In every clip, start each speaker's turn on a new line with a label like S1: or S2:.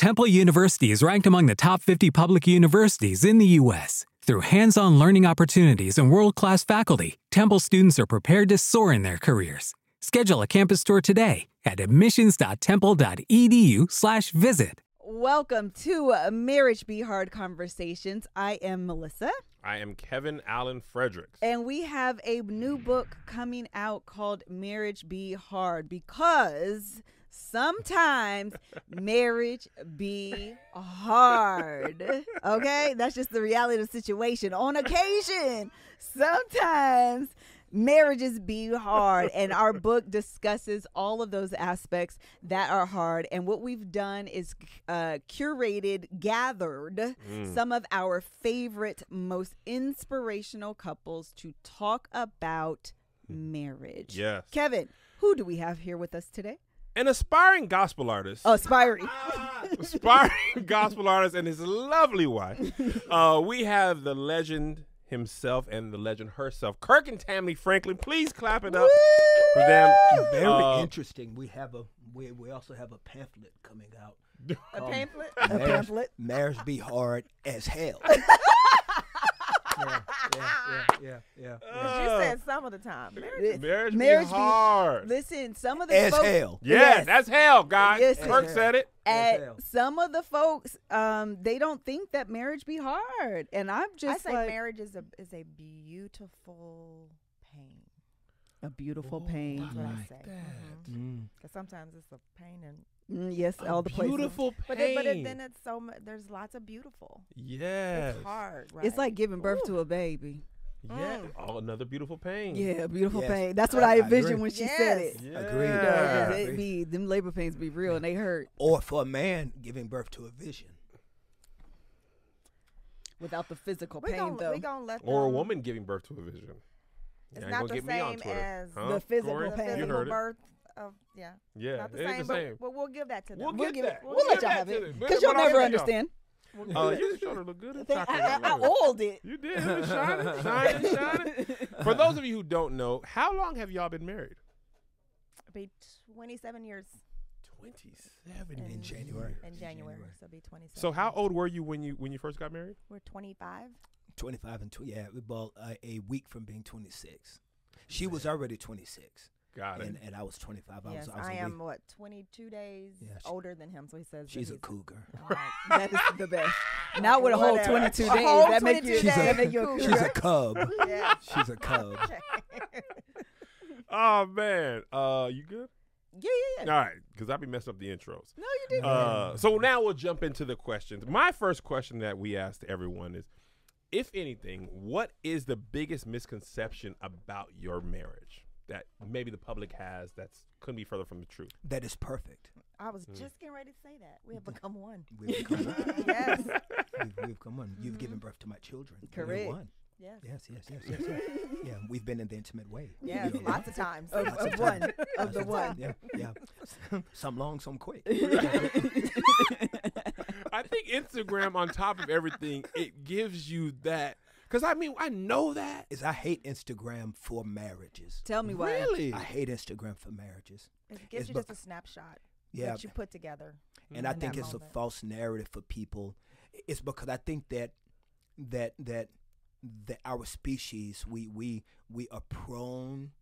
S1: Temple University is ranked among the top 50 public universities in the U.S. Through hands on learning opportunities and world class faculty, Temple students are prepared to soar in their careers. Schedule a campus tour today at admissions.temple.edu/slash visit.
S2: Welcome to Marriage Be Hard Conversations. I am Melissa,
S3: I am Kevin Allen Fredericks.
S2: and we have a new book coming out called Marriage Be Hard because sometimes marriage be hard. Okay? That's just the reality of the situation. On occasion, sometimes marriages be hard and our book discusses all of those aspects that are hard and what we've done is uh, curated gathered some of our favorite most inspirational couples to talk about marriage
S3: Yes.
S2: kevin who do we have here with us today
S3: An aspiring gospel artist.
S2: oh aspiring
S3: aspiring gospel artist and his lovely wife. Uh, we have the legend himself and the legend herself, Kirk and Tammy Franklin. Please clap it up for them.
S4: Very
S3: Uh,
S4: interesting. We have a we, we also have a pamphlet coming out.
S2: a pamphlet a pamphlet
S4: Marriage be hard as hell. Yeah, yeah, yeah, yeah, yeah.
S5: You said some of the time. Marriage
S3: Marriage,
S2: Marriage
S3: be
S2: be-
S3: hard.
S2: listen some of the
S4: As
S2: folks
S4: hell.
S3: yeah,
S2: Yes.
S3: that's hell, guys.
S2: Yes,
S3: Kirk
S4: yes.
S3: said it.
S2: At some of the folks um they don't think that marriage be hard and i'm
S5: I
S2: just
S5: say
S2: like
S5: marriage is a is a beautiful pain.
S2: a beautiful pain
S5: That's what I say.
S3: that.
S4: Mm.
S5: Because sometimes it's a pain and
S2: Mm, yes all the places
S3: Beautiful
S5: but
S3: pain.
S5: it, but it, then it's so much. There's lots of beautiful.
S3: yes.
S5: It's hard, right?
S2: it's like giving birth
S5: Ooh.
S2: to a baby
S3: Yeah.
S5: Mm.
S3: Oh, another beautiful pain.
S2: yeah beautiful
S4: Yes.
S2: pain that's what
S4: I-
S2: i
S4: I
S2: envisioned when she said it
S5: Yes.
S3: Yeah.
S4: Agreed.
S2: You know,
S4: Yeah.
S2: 'cause it be them labor pains be real and they hurt
S4: Or for a man giving birth to a vision.
S2: without the physical
S5: we
S2: pain
S5: gonna,
S2: though
S5: we gonna let
S3: Or a woman giving birth to a vision.
S5: It's
S3: You
S5: not the
S3: get me on
S5: same as
S3: Huh,
S2: the physical
S3: Corey?
S5: the
S2: pain.
S3: You
S5: physical
S3: heard it.
S5: birth of yeah.
S3: Yeah,
S5: not the
S3: it
S5: same.
S3: the same.
S5: but we'll give that to them.
S3: We'll
S2: we'll
S3: get
S2: give
S3: that.
S2: it we'll,
S3: We'll
S2: let y'all have it because you'll never
S3: telling y'all.
S2: understand
S3: Uh, you shoulder look good in
S2: Thank-
S3: chocolate.
S2: I, I, I
S3: it.
S2: oiled it
S3: You did. It was shining, shining, shining. For those of you who don't know, how long have y'all been married?
S5: Be 27 years
S3: 27
S5: in,
S4: In January.
S5: In
S4: In
S5: January,
S4: January.
S5: so be 27.
S3: So how old were you when you when you first got married?
S5: We're 25.
S4: 25 and two. Yeah, we bought uh, a week from being 26. She was already 26,
S3: Got it.
S4: and, and I was 25. I
S5: yes,
S4: was, I was
S5: I
S4: a
S5: am what 22 days
S4: Yeah, she-
S5: older than him, so he says
S4: She's a cougar.
S5: I'm
S2: that is the best not with a whole
S5: Whatever.
S2: 22
S5: A
S2: days
S5: whole
S2: that
S5: makes
S2: you
S4: She's a-
S2: make you a
S5: cougar.
S4: She's a cub.
S5: yeah.
S4: She's a cub.
S3: Oh man, uh, you good?
S2: yeah yeah yeah
S3: All right, because I be messing up the intros.
S2: no you did
S3: Uh, so now we'll jump into the questions. My first question that we asked everyone is, if anything, what is the biggest misconception about your marriage that maybe the public has that's couldn't be further from the truth?
S4: That is perfect.
S5: I was mm. just getting ready to say that. We have become one.
S4: We've become one.
S5: yes.
S4: We've, we've become one. You've given mm-hmm. birth to my children. We're
S2: Correct.
S4: one.
S5: Yes.
S4: Yes, yes, yes, yes, yes. yeah, we've been in the intimate way.
S5: Yes.
S4: Yeah.
S5: Lots of times.
S2: of,
S4: Lots
S2: of
S4: of
S2: one
S4: times.
S2: of the one
S4: Yeah, yeah. some long, some quick.
S3: I think Instagram, on top of everything, it gives you that. Because I mean, I know that.
S4: Is I hate Instagram for marriages.
S2: tell me why
S3: Really?
S4: I hate Instagram for marriages.
S5: It gives
S4: It's
S5: you
S4: bec-
S5: just a snapshot
S4: Yeah,
S5: that you put together.
S4: and I think
S5: that
S4: it's a false narrative for people. It's because I think that that that that our species we we we are prone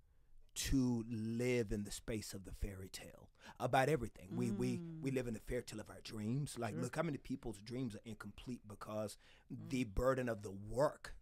S4: to live in the space of the fairy tale about everything. We we mm. we live in the fairy tale of our dreams. Like, look how many people's dreams are incomplete because mm. the burden of the work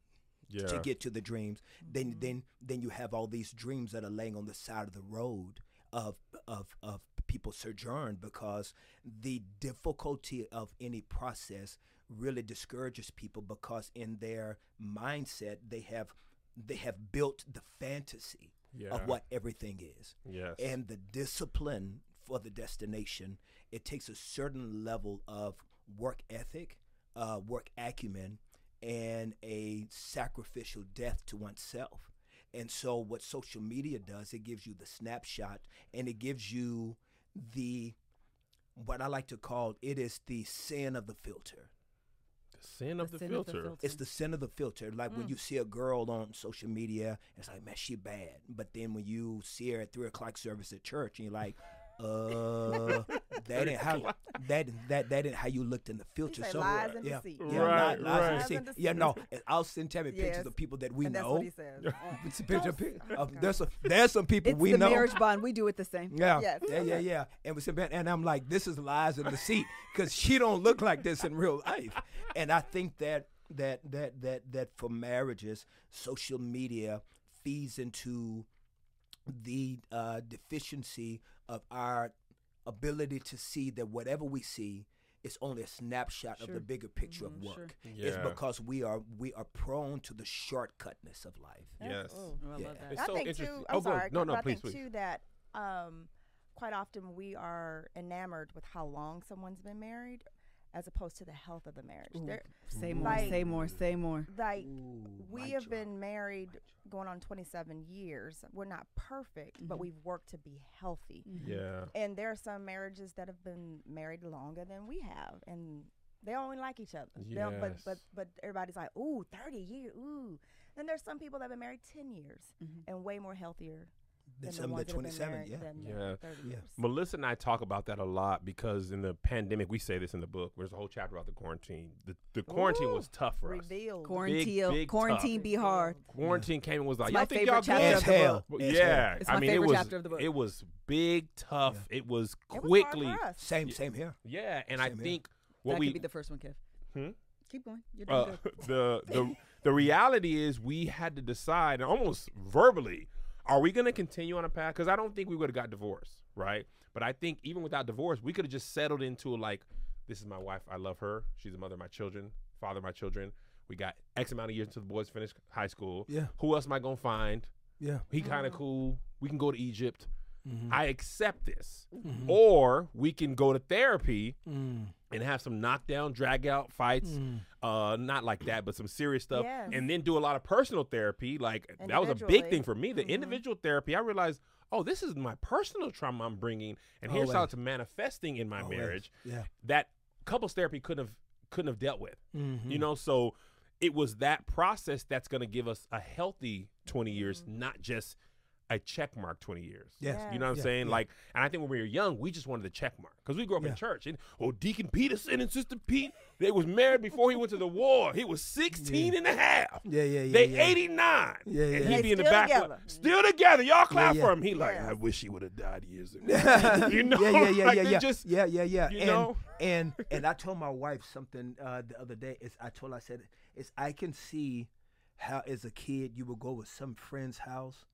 S3: Yeah.
S4: to get to the dreams. Then then then you have all these dreams that are laying on the side of the road of of of people sojourn because the difficulty of any process really discourages people because in their mindset they have they have built the fantasy
S3: Yeah.
S4: of what everything is
S3: Yes.
S4: and the discipline for the destination it takes a certain level of work ethic uh, work acumen and a sacrificial death to oneself and so what social media does it gives you the snapshot and it gives you the what i like to call it is the sin of the filter
S3: the sin of the,
S2: sin of the
S3: filter.
S2: filter.
S4: it's the sin of the filter. Like when mm. you see a girl on social media, it's like, man, she bad. But then when you see her at three o'clock service at church, and you're like, Uh, that ain't how that that that ain't how you looked in the filter.
S5: say
S4: somewhere.
S5: lies and
S4: yeah,
S5: deceit.
S4: yeah,
S3: Right,
S4: lies
S3: right.
S4: and
S5: Lies
S4: deceit. Yeah, no, and I'll send Tammy pictures of people that we
S5: and that's
S4: know.
S5: what he says.
S4: It's a picture,
S5: Don't-
S4: of-
S5: okay.
S4: there's a, there's some people
S2: It's
S4: we
S2: the
S4: know.
S2: marriage bond. We do it the same.
S4: Yeah,
S5: Yes.
S4: yeah, yeah, yeah. And we said, and I'm like, this is lies and deceit because she don't look like this in real life. And I think that that that that that for marriages, social media feeds into the uh, deficiency of our ability to see that whatever we see is only a snapshot of the bigger picture
S2: Mhm,
S4: of
S2: sure.
S4: work. It's because we are we are prone to the shortcutness of life.
S3: Yes.
S5: Oh.
S2: Oh, I
S4: Yeah.
S2: love that.
S3: It's
S5: I
S3: so
S5: think
S3: interesting.
S5: too.
S3: Oh,
S5: I'm
S3: go ahead.
S5: sorry.
S3: No, no,
S5: but I
S3: please,
S5: think
S3: please.
S5: too that um, quite often we are enamored with how long someone's been married, as opposed to the health of the marriage.
S2: Ooh, Say more.
S5: Like-
S2: say more. Say more.
S5: like
S4: Ooh,
S5: we have
S4: drop.
S5: been married going on 27 years. We're not perfect, but
S2: Mhm.
S5: we've worked to be healthy.
S3: Yeah.
S5: And there are some marriages that have been married longer than we have, and they only like each other. They don't- But but but everybody's like, ooh, 30 years, ooh. Then there's some people that have been married 10 years
S2: Mhm.
S5: and way more healthier
S4: Then
S5: than the
S4: some
S5: ones
S4: that
S5: that have been
S4: 27,
S5: married
S4: yeah.
S5: than
S3: Yeah.
S5: married 30
S4: Yeah.
S3: Melissa and I talk about that a lot because in the pandemic, we say this in the book. There's a whole chapter about the quarantine. The, the quarantine was tough for us.
S2: Quarantine.
S3: big
S2: quarantine
S3: tough.
S2: be hard.
S3: Quarantine came and was like,
S2: It's
S3: y'all
S2: my
S3: think
S2: favorite
S3: y'all
S2: chapter
S3: good?
S4: As
S2: of the
S4: hell.
S2: book.
S3: Yeah,
S2: It's
S3: I mean,
S2: favorite
S3: it was
S2: chapter of the book.
S3: it was big, tough. It was
S5: It was
S3: quickly,
S5: for us.
S4: Same, same here.
S3: yeah. And I
S4: Same here.
S3: think what
S2: that
S3: we
S2: could be the first one, Kev.
S3: Hmm?
S2: Keep going. You're doing
S3: uh,
S2: good.
S3: the the the reality is we had to decide almost verbally are we going to continue on a path? Because i don't think we would have got divorced right? But i think even without divorce we could have just settled into like this is my wife i love her she's the mother of my children father of my children. We got x amount of years until the boys finish high school.
S4: Yeah,
S3: who else am i going to find?
S4: Yeah.
S3: he kind of cool. We can go to egypt.
S4: Mm-hmm.
S3: i accept this.
S4: Mhm.
S3: or we can go to therapy
S4: Mm.
S3: And have some knockdown drag out fights
S4: Mm.
S3: uh not like that but some serious stuff
S5: Yes.
S3: and then do a lot of personal therapy like that was a big thing for me the
S5: Mhm.
S3: individual therapy i realized oh this is my personal trauma i'm bringing and here's how it's manifesting in my
S4: Always.
S3: marriage
S4: Yeah.
S3: that couples therapy couldn't have couldn't have dealt with
S4: Mm-hmm.
S3: you know so it was that process that's going to give us a healthy 20 years
S5: Mm-hmm.
S3: not just a check mark 20 years
S4: Yes.
S3: you know what I'm
S4: Yeah,
S3: saying?
S4: yeah.
S3: Like, and I think when we were young, we just wanted the check mark because we grew up
S4: Yeah.
S3: in church. And oh, Deacon Peterson and Sister Pete, they was married before he went to the war. He was 16 and a half.
S4: Yeah, yeah, yeah.
S3: They
S4: yeah.
S3: 89.
S4: Yeah, yeah.
S3: And he'd be in the back.
S5: together.
S3: Still together. Y'all clap
S4: yeah.
S3: for him. He like,
S5: Yes.
S3: I wish he would have died years ago. you know?
S4: yeah, yeah,
S3: Like,
S4: yeah, yeah.
S3: Just,
S4: yeah, yeah, yeah.
S3: you
S4: and,
S3: know?
S4: and and I told my wife something uh, the other day. Is I told her I said is I can see how as a kid you would go with some friend's house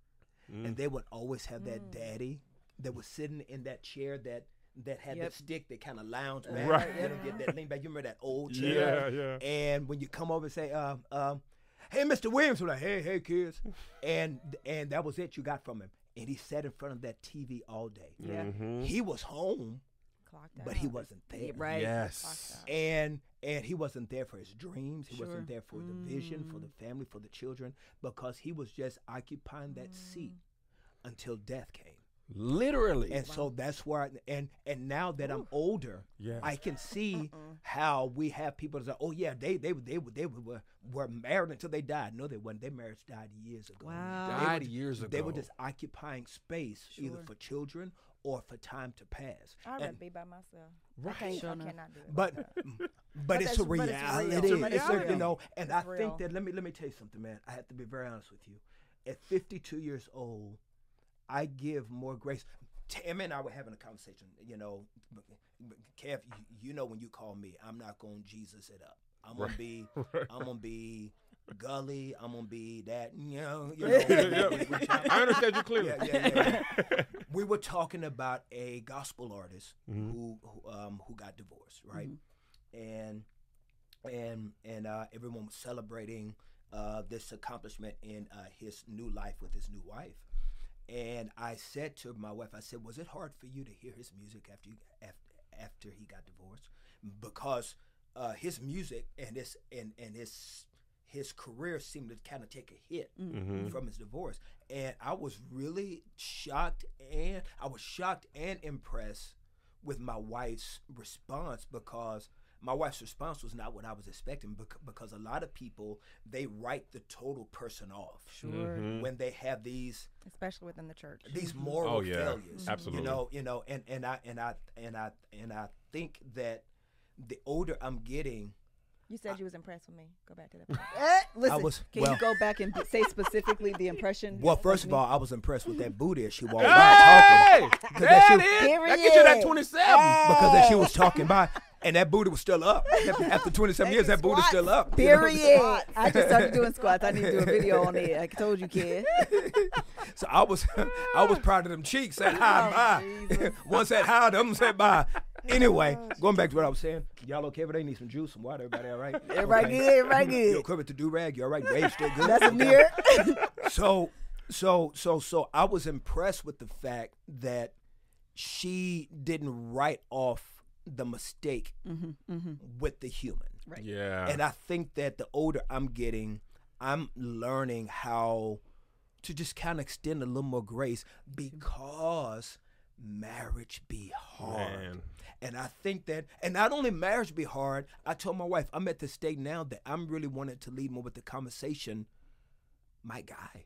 S3: Mm.
S4: and they would always have that daddy that was sitting in that chair that that had
S2: Yep.
S4: that stick that kind of lounge back.
S3: Right.
S4: You know, get that lean back. You remember that old chair?
S3: Yeah, yeah.
S4: And when you come over and say, um, um, "Hey, Mr. Williams," we're like, "Hey, hey, kids," and and that was it you got from him. And he sat in front of that TV all day.
S5: Yeah.
S3: Mhm.
S4: He was home,
S5: Clocked
S4: but he wasn't there.
S2: Yeah, right.
S3: Yes.
S4: And and he wasn't there for his dreams. He
S2: Sure.
S4: wasn't there for the vision, for the family, for the children, because he was just occupying that seat until death came.
S3: Literally.
S4: And so that's where, I, and and now that I'm older,
S3: Yes.
S4: I can see how we have people that say, "Oh yeah, they they they they, they were were married until they died." No, they weren't. Their marriage died years ago.
S2: Wow.
S4: They were
S3: Died
S4: ju-
S3: years
S4: They were just occupying space either for children or for time to pass.
S5: I'd rather be by myself.
S3: Right.
S5: I, can't,
S2: Sure
S5: I cannot do it.
S4: but but,
S5: But
S4: it's a
S5: that's- it's real.
S4: reality.
S5: It's a
S4: It's a- you know, and
S5: It's
S4: I
S5: real.
S4: think that let me let me tell you something, man. I have to be very honest with you. At 52 years old, I give more grace. Tammy and I were having a conversation. You know, Kev, you, you know when you call me, I'm not going to Jesus it up. I'm gonna be, I'm gonna be gully. I'm gonna be that. You know, you know.
S3: Yeah,
S4: we- we-
S3: I understand you clearly.
S4: yeah, yeah, yeah. we were talking about a gospel artist
S3: Mhm.
S4: who who, um, who got divorced, right? And and and uh, everyone was celebrating uh, this accomplishment in uh, his new life with his new wife. And I said to my wife, I said, "Was it hard for you to hear his music after you, after after he got divorced? Because uh, his music and his and and his his career seemed to kind of take a hit
S3: Mhm.
S4: from his divorce, and I was really shocked and I was shocked and impressed with my wife's response because my wife's response was not what I was expecting bec- because a lot of people they write the total person off
S2: Sure.
S3: Mhm.
S4: when they have these
S5: especially within the church.
S4: these moral
S3: Oh, yeah.
S4: failures.
S3: Absolutely.
S4: You know, you know, and and I and I and I and I think that the older I'm getting,
S5: You said you was impressed with me. Go back to that. part.
S2: Eh, listen,
S4: was-
S2: can
S4: well-
S2: you go back and say specifically the impression?
S4: well, first of all, I was impressed with that booty as she walked by
S3: Hey,
S4: talking.
S3: there
S4: that
S3: it
S4: shit-
S3: is. That get you that
S2: Period.
S3: twenty-seven.
S4: because as she was talking by, and that booty was still up. After 27 years, that booty's still up. you know?
S2: Period. I just started doing squats. I need to do a video on it. I told you, kid.
S4: So I was, I was proud of them cheeks. Said hi,
S2: Oh,
S4: bye.
S2: Jesus.
S4: One said hi, the other said bye. Anyway, oh, going back to what I was saying, y'all okay? But they need some juice, some water. Everybody all right?
S2: Everybody
S4: Okay.
S2: good. Everybody
S4: You
S2: good.
S4: okay with the do rag? You all right? Wave still good.
S2: That's a mirror.
S4: so so so so I was impressed with the fact that she didn't write off the mistake mm-hmm, mm-hmm. with the human.
S2: Right.
S3: Yeah.
S4: And I think that the older I'm getting, I'm learning how to just kind of extend a little more grace because marriage be hard.
S3: Man.
S4: And I think that, and not only marriage be hard, I told my wife, I'm at the state now that I'm really wanting to lead more with the conversation. My guy,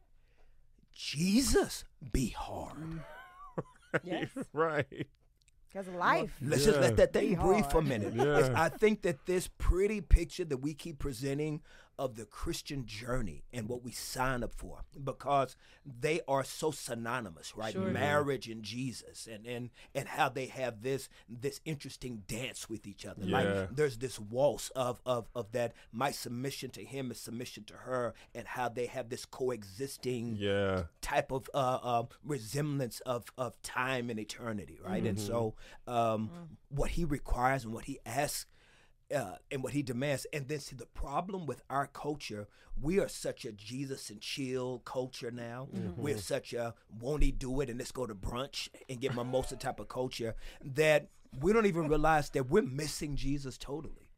S4: Jesus be hard.
S5: yes,
S3: right.
S5: because life.
S4: Let's just let that thing
S5: Be
S4: breathe for a minute.
S3: Yeah.
S4: I think that this pretty picture that we keep presenting of the Christian journey and what we sign up for, because they are so synonymous, right?
S2: Sure.
S4: Marriage and Jesus, and and and how they have this this interesting dance with each other.
S3: Yeah.
S4: Like there's this waltz of of of that. My submission to him is submission to her, and how they have this coexisting
S3: Yeah.
S4: type of uh, uh, resemblance of, of time and eternity, right? And so, um, what he requires and what he asks uh, and what he demands. And then, see, the problem with our culture, we are such a Jesus and chill culture now. We're such a won't he do it and let's go to brunch and get mimosa type of culture that we don't even realize that we're missing Jesus totally.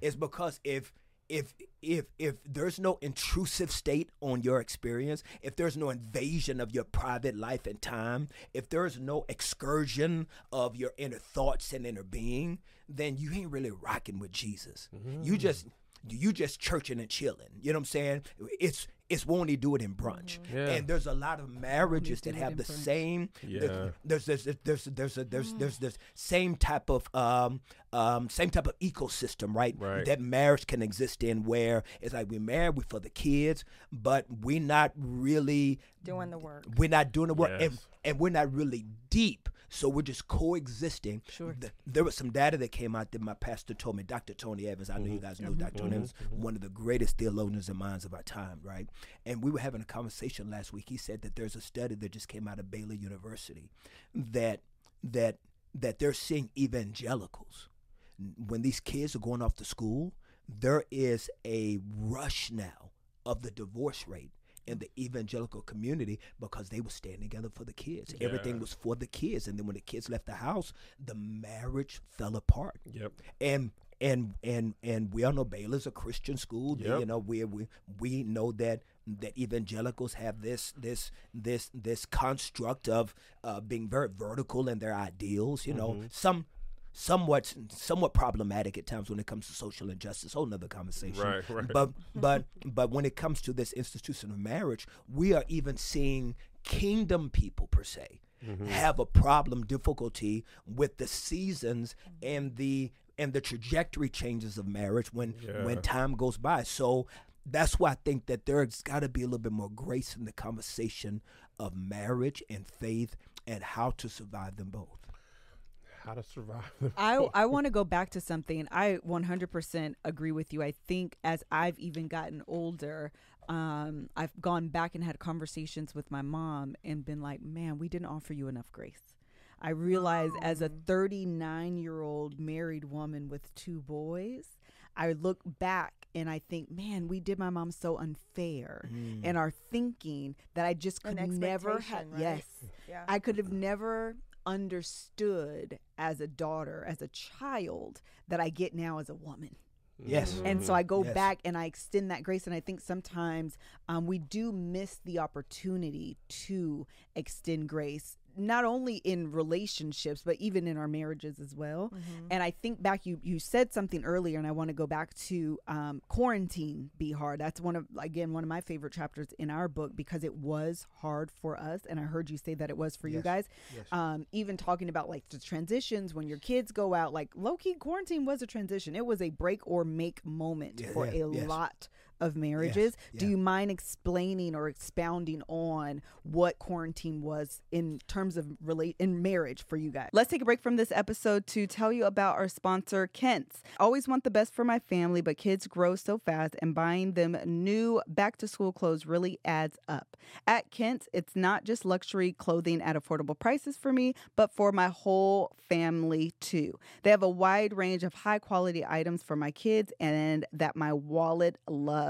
S4: It's because if if if if there's no intrusive state on your experience, if there's no invasion of your private life and time, if there's no excursion of your inner thoughts and inner being, then you ain't really rocking with Jesus. You mm-hmm. just you just churching and chilling. You know what I'm saying? It's it's won't do it in brunch.
S3: Yeah.
S4: And there's a lot of marriages that have the same
S3: Yeah.
S4: there's there's there's there's there's a, there's there's this same type of um um same type of ecosystem right?
S3: Right.
S4: that marriage can exist in where it's like we're married we for the kids but we're not really
S5: Doing the work.
S4: we're not doing the work
S3: Yes.
S4: and we're not really deep so we're just coexisting.
S2: Sure.
S4: Th- there was some data that came out that my pastor told me dr tony evans i know
S3: Mm-hmm.
S4: you guys know mm-hmm. dr tony evans mm-hmm. Mm-hmm. one of the greatest theologians and minds of our time right? And we were having a conversation last week. He said that there's a study that just came out of baylor university that that that they're seeing evangelicals. When these kids are going off to school, there is a rush now of the divorce rate in the evangelical community because they were staying together for the kids. Everything was for the kids, and then when the kids left the house, the marriage fell apart.
S3: Yep.
S4: And and and and we all know Baylor's a Christian school.
S3: Yep.
S4: You know, we we we know that that evangelicals have this this this this construct of uh, being very vertical in their ideals. You know,
S3: Mm-hmm.
S4: some somewhat somewhat problematic at times when it comes to social injustice. Whole nother conversation.
S3: Right, right.
S4: But but but when it comes to this institution of marriage, we are even seeing kingdom people per se
S3: Mm-hmm.
S4: have a problem difficulty with the seasons and the and the trajectory changes of marriage when when time goes by so that's why i think that there's got to be a little bit more grace in the conversation of marriage and faith and how to survive them both
S3: How to survive the
S2: I I want to go back to something. I 100% agree with you. I think as I've even gotten older, um, I've gone back and had conversations with my mom and been like, "Man, we didn't offer you enough grace." I realize as a 39 year old married woman with two boys, I look back and I think, man, we did my mom so unfair in our thinking that I just
S5: An
S2: could never have.
S5: right?
S2: Yes.
S5: Yeah.
S2: I could have never understood as a daughter, as a child, that I get now as a woman.
S4: yes
S2: And so I go
S4: Yes.
S2: back and I extend that grace. And I think sometimes um, we do miss the opportunity to extend grace not only in relationships but even in our marriages as well.
S5: Mm-hmm.
S2: And I think back, you you said something earlier, and I want to go back to um, quarantine be hard. That's one of again one of my favorite chapters in our book because it was hard for us, and I heard you say that it was for you guys.
S4: Yes.
S2: Um, even talking about like the transitions when your kids go out, like low key quarantine was a transition. It was a break or make moment
S4: Yeah,
S2: for
S4: yeah,
S2: a
S4: yes.
S2: lot of marriages. Do
S4: yeah.
S2: you mind explaining or expounding on what quarantine was in terms of relate in marriage for you guys? Let's take a break from this episode to tell you about our sponsor, Quince. Always want the best for my family, but kids grow so fast, and buying them new back to school clothes really adds up. At Quince, it's not just luxury clothing at affordable prices for me, but for my whole family too. They have a wide range of high quality items for my kids and that my wallet loves,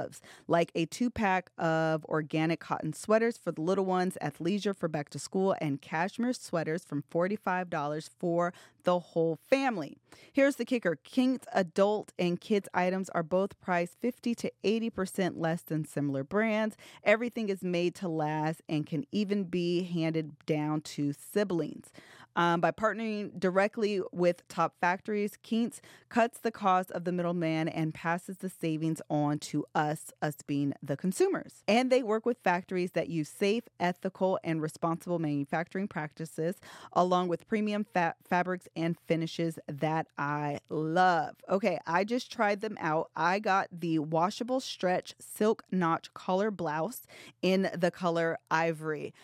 S2: like a two pack of organic cotton sweaters for the little ones, athleisure for back to school, and cashmere sweaters from $45 for the whole family. Here's the kicker Quince adult and kids items are both priced 50 to 80% less than similar brands. Everything is made to last and can even be handed down to siblings. Um, by partnering directly with top factories, Quince cuts the cost of the middleman and passes the savings on to us, us being the consumers. And they work with factories that use safe, ethical, and responsible manufacturing practices, along with premium fa- fabrics and finishes that I love. Okay, I just tried them out. I got the washable stretch silk notch collar blouse in the color ivory.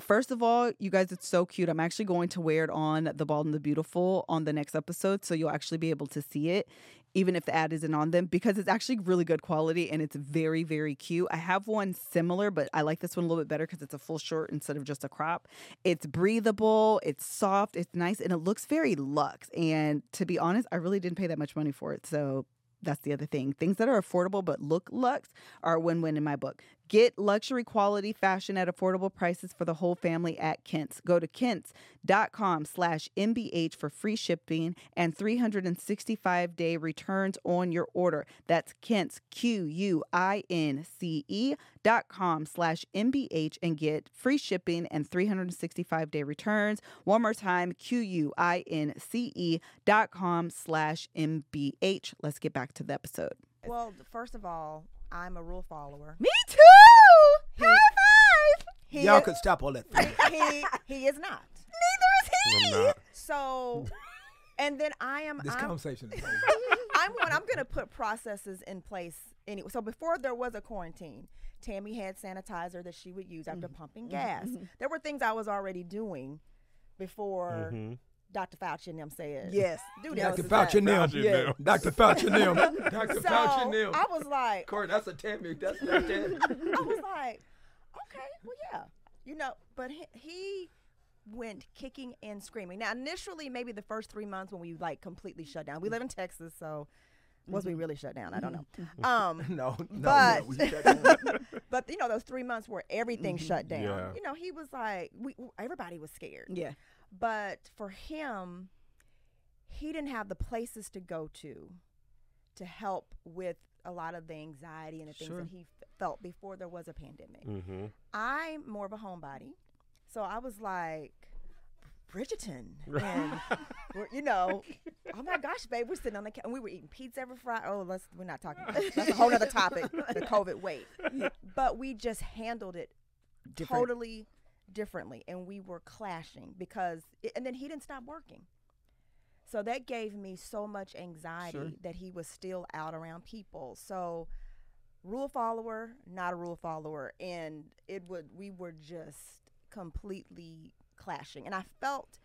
S2: First of all, you guys, it's so cute. I'm actually going to wear it on The Bald and the Beautiful on the next episode, so you'll actually be able to see it, even if the ad isn't on them, because it's actually really good quality and it's very, very cute. I have one similar, but I like this one a little bit better because it's a full short instead of just a crop. It's breathable, it's soft, it's nice, and it looks very luxe. And to be honest, I really didn't pay that much money for it, so that's the other thing. Things that are affordable but look luxe are a win win in my book. Get luxury quality fashion at affordable prices for the whole family at Quince. Go to quince.com slash MBH for free shipping and 365 day returns on your order. That's Quince, Q U I N C E dot com slash MBH and get free shipping and 365 day returns. One more time, Q U I N C E dot com slash MBH. Let's get back to the episode.
S5: Well, first of all, I'm a rule follower.
S2: Me too!
S5: He-
S2: High five!
S5: He
S4: Y'all
S5: is-
S4: could stop all that.
S5: he, he he is not.
S2: Neither is
S3: I'm not.
S5: So, and then I am.
S4: This
S5: I'm,
S4: conversation is over.
S5: I'm going. I'm going to put processes in place anyway. So before there was a quarantine, Tammy had sanitizer that she would use after pumping gas. There were things I was already doing before
S3: Mhm.
S5: Dr. Fauci and them said,
S2: Yes.
S5: do
S4: Dr.
S5: this.
S4: Fauci and them.
S3: Fauci and them.
S4: Dr. Fauci and them. Dr.
S5: So
S4: Fauci and them.
S5: I was like,
S4: Corey, that's a Tammy. That's not Tammy.
S5: I was like, okay, well, yeah, you know, but he, he went kicking and screaming. Now, initially, maybe the first three months when we like completely shut down. We live in Texas, so was we mm-hmm. really shut down? I don't know. Mm-hmm. Um,
S4: No, no,
S5: But-
S4: no. We shut down.
S5: but you know, those three months where everything mm-hmm. shut down.
S3: Yeah.
S5: You know, he was like, we everybody was scared.
S2: Yeah.
S5: But for him, he didn't have the places to go to to help with a lot of the anxiety and the things
S2: Sure.
S5: that he f- felt before there was a pandemic.
S3: Mhm.
S5: I'm more of a homebody. So I was like, Bridgerton. And, we're, you know, oh my gosh, babe, we're sitting on the couch and we were eating pizza every Friday. Oh, let's, we're not talking about That's a whole other topic, the COVID wait. But we just handled it
S2: Different.
S5: totally differently. And we were clashing because, it, and then he didn't stop working. So that gave me so much anxiety
S2: Sure.
S5: that he was still out around people. So, rule follower, not a rule follower, and it would we were just completely clashing. And I felt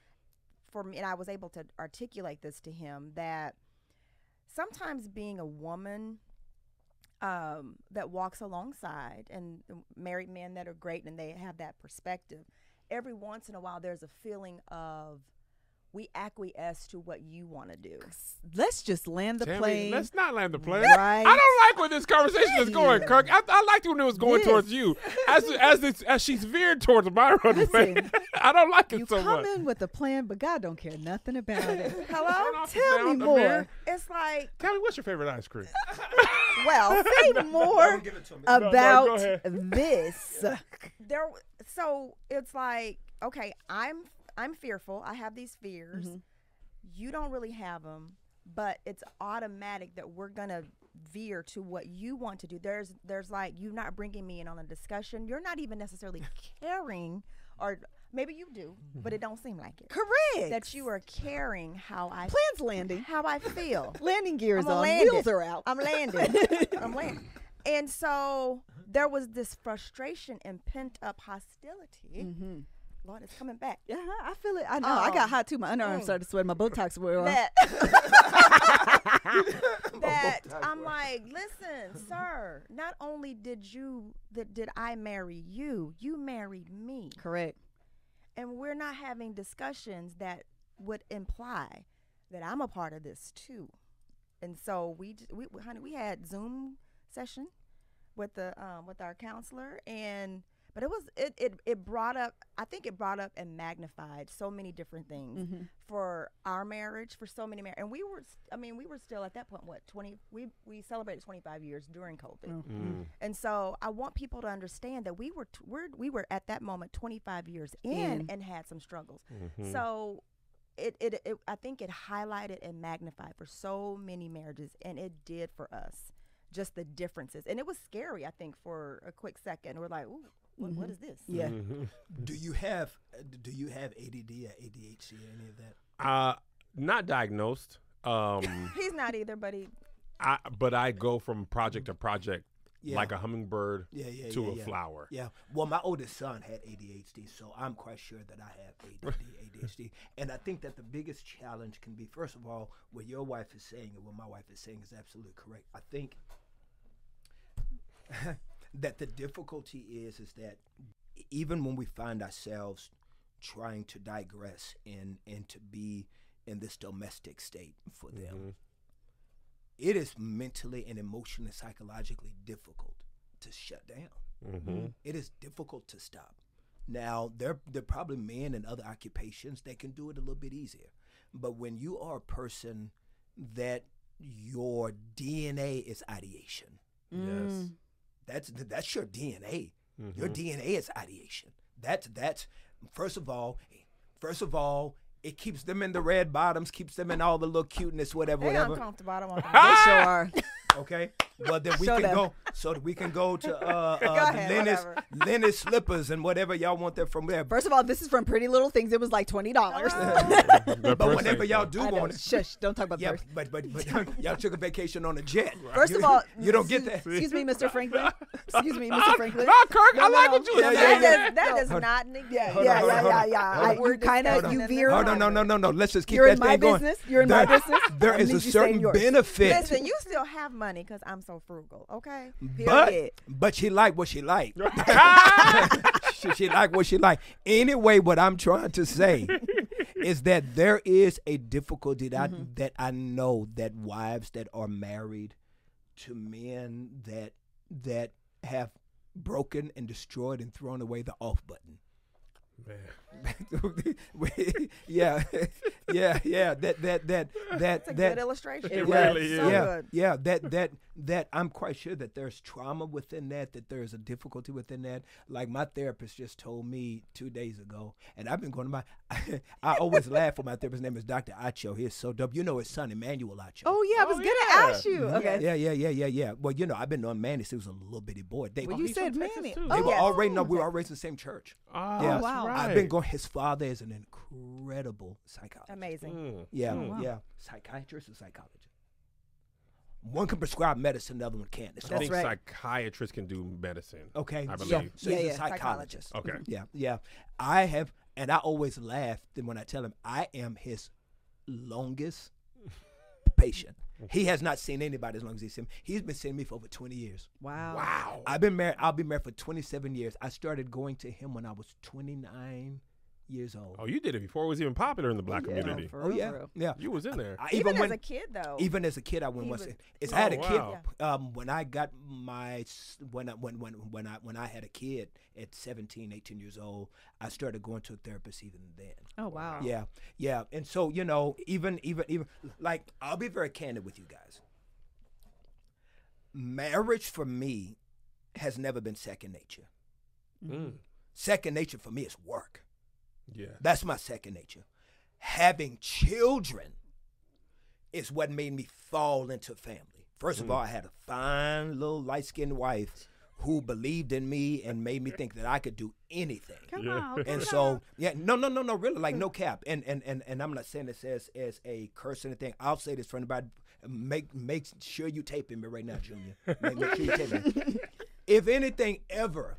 S5: for me, and I was able to articulate this to him that sometimes being a woman um, that walks alongside and married men that are great and they have that perspective, every once in a while there's a feeling of we acquiesce to what you want to do.
S2: Let's just land the
S3: Tammy,
S2: plane.
S3: Let's not land the plane.
S2: Right.
S3: I don't like where this conversation is going, Kirk. I, I liked it when it was going
S2: This-
S3: towards you. As as it's, as she's veered towards my runway, I don't like it
S2: you come in with a plan, but God don't care nothing about it.
S5: Hello?
S2: Tell me more.
S5: It's like,
S3: Tell me what's your favorite ice cream?
S5: well,
S2: Say more
S4: give it to me.
S3: no,
S2: about
S3: ahead.
S2: this.
S5: there so it's like okay, I'm I'm fearful. I have these fears.
S2: Mm-hmm.
S5: You don't really have them, but it's automatic that we're gonna veer to what you want to do. There's there's like you're not bringing me in on a discussion. You're not even necessarily caring, or maybe you do, but it don't seem like it.
S2: Correct.
S5: That you are caring how I
S2: Plans landing.
S5: how I feel.
S2: Landing gears
S5: I'm
S2: on.
S5: landed.
S2: Wheels are out.
S5: I'm landing. I'm landing. And so there was this frustration and pent up hostility.
S2: Mm-hmm.
S5: Lord, it's coming back.
S2: Yeah, I feel it. I know. I got
S5: Um,
S2: hot too. My underarms
S5: mm.
S2: started sweating. My Botox wore off.
S5: That, that I'm like, listen, sir. Not only did you that did I marry you, you married me,
S2: Correct.
S5: and we're not having discussions that would imply that I'm a part of this too. And so we, we we- honey, we had Zoom session with the um, with our counselor, and but it was it, it it brought up I think it brought up and magnified so many different things
S2: Mm-hmm.
S5: for our marriage for so many mar- and we were i mean we were still at that point what 20 we we celebrated 25 years during COVID.
S3: Mm.
S5: And so I want people to understand that we were t- we're, we were at that moment 25 years in,
S2: In.
S5: and had some struggles.
S3: Mhm.
S5: So it, it it I think it highlighted and magnified for so many marriages and it did for us just the differences. And it was scary I think for a quick second. We're like, "Ooh, what, what is this?"
S2: Yeah.
S4: Do you have uh, do you have ADD or ADHD or any of that?
S3: Uh, not diagnosed. Um,
S5: He's not either, but he
S3: I, but I go from project to project
S4: Yeah.
S3: like a hummingbird
S4: Yeah, yeah,
S3: to
S4: yeah,
S3: a
S4: yeah.
S3: flower.
S4: Yeah. Well, my oldest son had ADHD, so I'm quite sure that I have ADD, ADHD. And I think that the biggest challenge can be, first of all, what your wife is saying and what my wife is saying is absolutely correct. I think that the difficulty is is that even when we find ourselves trying to digress and and to be in this domestic state for them, it is mentally and emotionally, psychologically difficult to shut down.
S3: Mm-hmm.
S4: It is difficult to stop. Now, there there are probably men in other occupations that can do it a little bit easier. But when you are a person that your DNA is ideation,
S3: Yes.
S4: That's that's your DNA.
S3: Mm-hmm.
S4: Your DNA is ideation. That's that's first of all, first of all, it keeps them in the red bottoms, keeps them in all the little cuteness, whatever,
S5: they
S4: whatever.
S5: uncomfortable. I don't want
S2: They
S5: to
S2: sure are.
S4: Okay, well then we
S2: Show
S4: can
S2: them.
S4: go so that we can go to uh,
S5: Go
S4: uh,
S5: ahead,
S4: the Lennis
S5: whatever.
S4: Lennis slippers and whatever y'all want there from there.
S2: First of all, this is from Pretty Little Things. It was like twenty dollars.
S4: but whenever y'all do
S2: I know.
S4: it,
S2: Shush! Don't talk about
S4: yeah,
S2: purse.
S4: but but but y'all took a vacation on a jet.
S2: First
S4: You-
S2: of all,
S4: you don't get
S2: excuse-
S4: that.
S2: Excuse me, Mr. Franklin. Excuse me, Mr. Franklin.
S3: No, Kirk, I like
S2: no.
S3: what you
S4: Yeah,
S3: were
S4: yeah, yeah.
S5: That does, that does
S4: Hold-
S5: not negate.
S2: Yeah, yeah, yeah, yeah,
S4: hold on.
S2: yeah. I,
S4: on.
S2: you kind of you
S5: Hold
S2: veered.
S4: Oh no no no no no! Let's just keep that thing going.
S2: You're in my business. You're in my business.
S4: There
S2: I
S4: is
S2: need
S4: a
S2: you to stay in
S4: certain benefit,
S5: Listen, you still have money because I'm so frugal. Okay.
S4: but
S2: Period.
S4: but she like what she like. she, she like what she like. Anyway, what I'm trying to say is that there is a difficulty that I, mm-hmm. that I know that wives that are married to men that that have broken and destroyed and thrown away the off button.
S3: Man.
S4: yeah, yeah, yeah. That that that that
S5: That's a
S4: that
S5: good illustration.
S2: It
S4: yeah,
S3: really
S5: so
S3: is.
S4: yeah,
S5: good.
S4: yeah. That that that I'm quite sure that there's trauma within that. That there's a difficulty within that. Like my therapist just told me two days ago, and I've been going to my. I always laugh when my therapist's name is Dr. Acho. He's so dope. You know his son, Emmanuel Acho.
S2: Oh yeah, I was
S3: Oh,
S2: gonna
S3: yeah.
S2: ask you. Okay.
S4: Yeah, yeah, yeah, yeah, yeah. Well, you know, I've been knowing Manny since he was a little bitty boy. They,
S2: Well,
S3: Oh,
S2: you said Manny.
S3: too.
S4: Oh, they
S2: Oh,
S4: were
S2: all
S4: already no, we were oh. all raised in the same church.
S3: Oh,
S4: Yeah.
S3: Oh,
S2: wow.
S3: Right.
S4: I've been going. His father is an incredible psychologist.
S5: Amazing.
S3: Mm.
S4: Yeah,
S2: Oh, wow.
S4: yeah. Psychiatrist or psychologist. One can prescribe medicine, the other one can't. It's
S3: I think
S2: right.
S3: psychiatrists can do medicine.
S4: Okay.
S3: I
S4: so,
S3: believe.
S4: so
S2: Yeah,
S4: he's
S2: yeah.
S4: a psychologist.
S3: Okay.
S4: Yeah, yeah. I have, and I always laugh then when I tell him I am his longest patient. He has not seen anybody as long as he's seen me. He's been seeing me for over 20 years.
S2: Wow.
S3: Wow.
S4: I've been married. I'll be married for 27 years. I started going to him when I was 29 years old.
S3: Oh, you did it before it was even popular in the black
S2: Yeah,
S3: community.
S2: for
S4: Oh
S2: real,
S4: yeah,
S2: for real.
S4: yeah.
S3: You was in there.
S4: I,
S5: Even,
S4: when
S5: as a kid, though.
S4: even as a kid, I went
S5: He
S4: once.
S5: was-
S4: It's
S3: Oh,
S4: I had a kid
S3: wow.
S4: um, when I got my when I when when when I when I had a kid at 17, 18 years old. I started going to a therapist even then.
S2: Oh wow.
S4: Yeah, yeah, and so you know, even even even like I'll be very candid with you guys. Marriage for me has never been second nature.
S3: Mm.
S4: Second nature for me is work.
S3: Yeah.
S4: That's my second nature. Having children is what made me fall into family. First
S3: Mm.
S4: of all, I had a fine little light skinned wife who believed in me and made me think that I could do anything.
S2: Come
S3: Yeah.
S2: on.
S4: And so, yeah, no, no, no, no, really, like no cap. And and and, and I'm not saying this as as a curse or anything. I'll say this for anybody. Make make sure you taping me right now, Junior. Make, make sure you taping. me. If anything ever,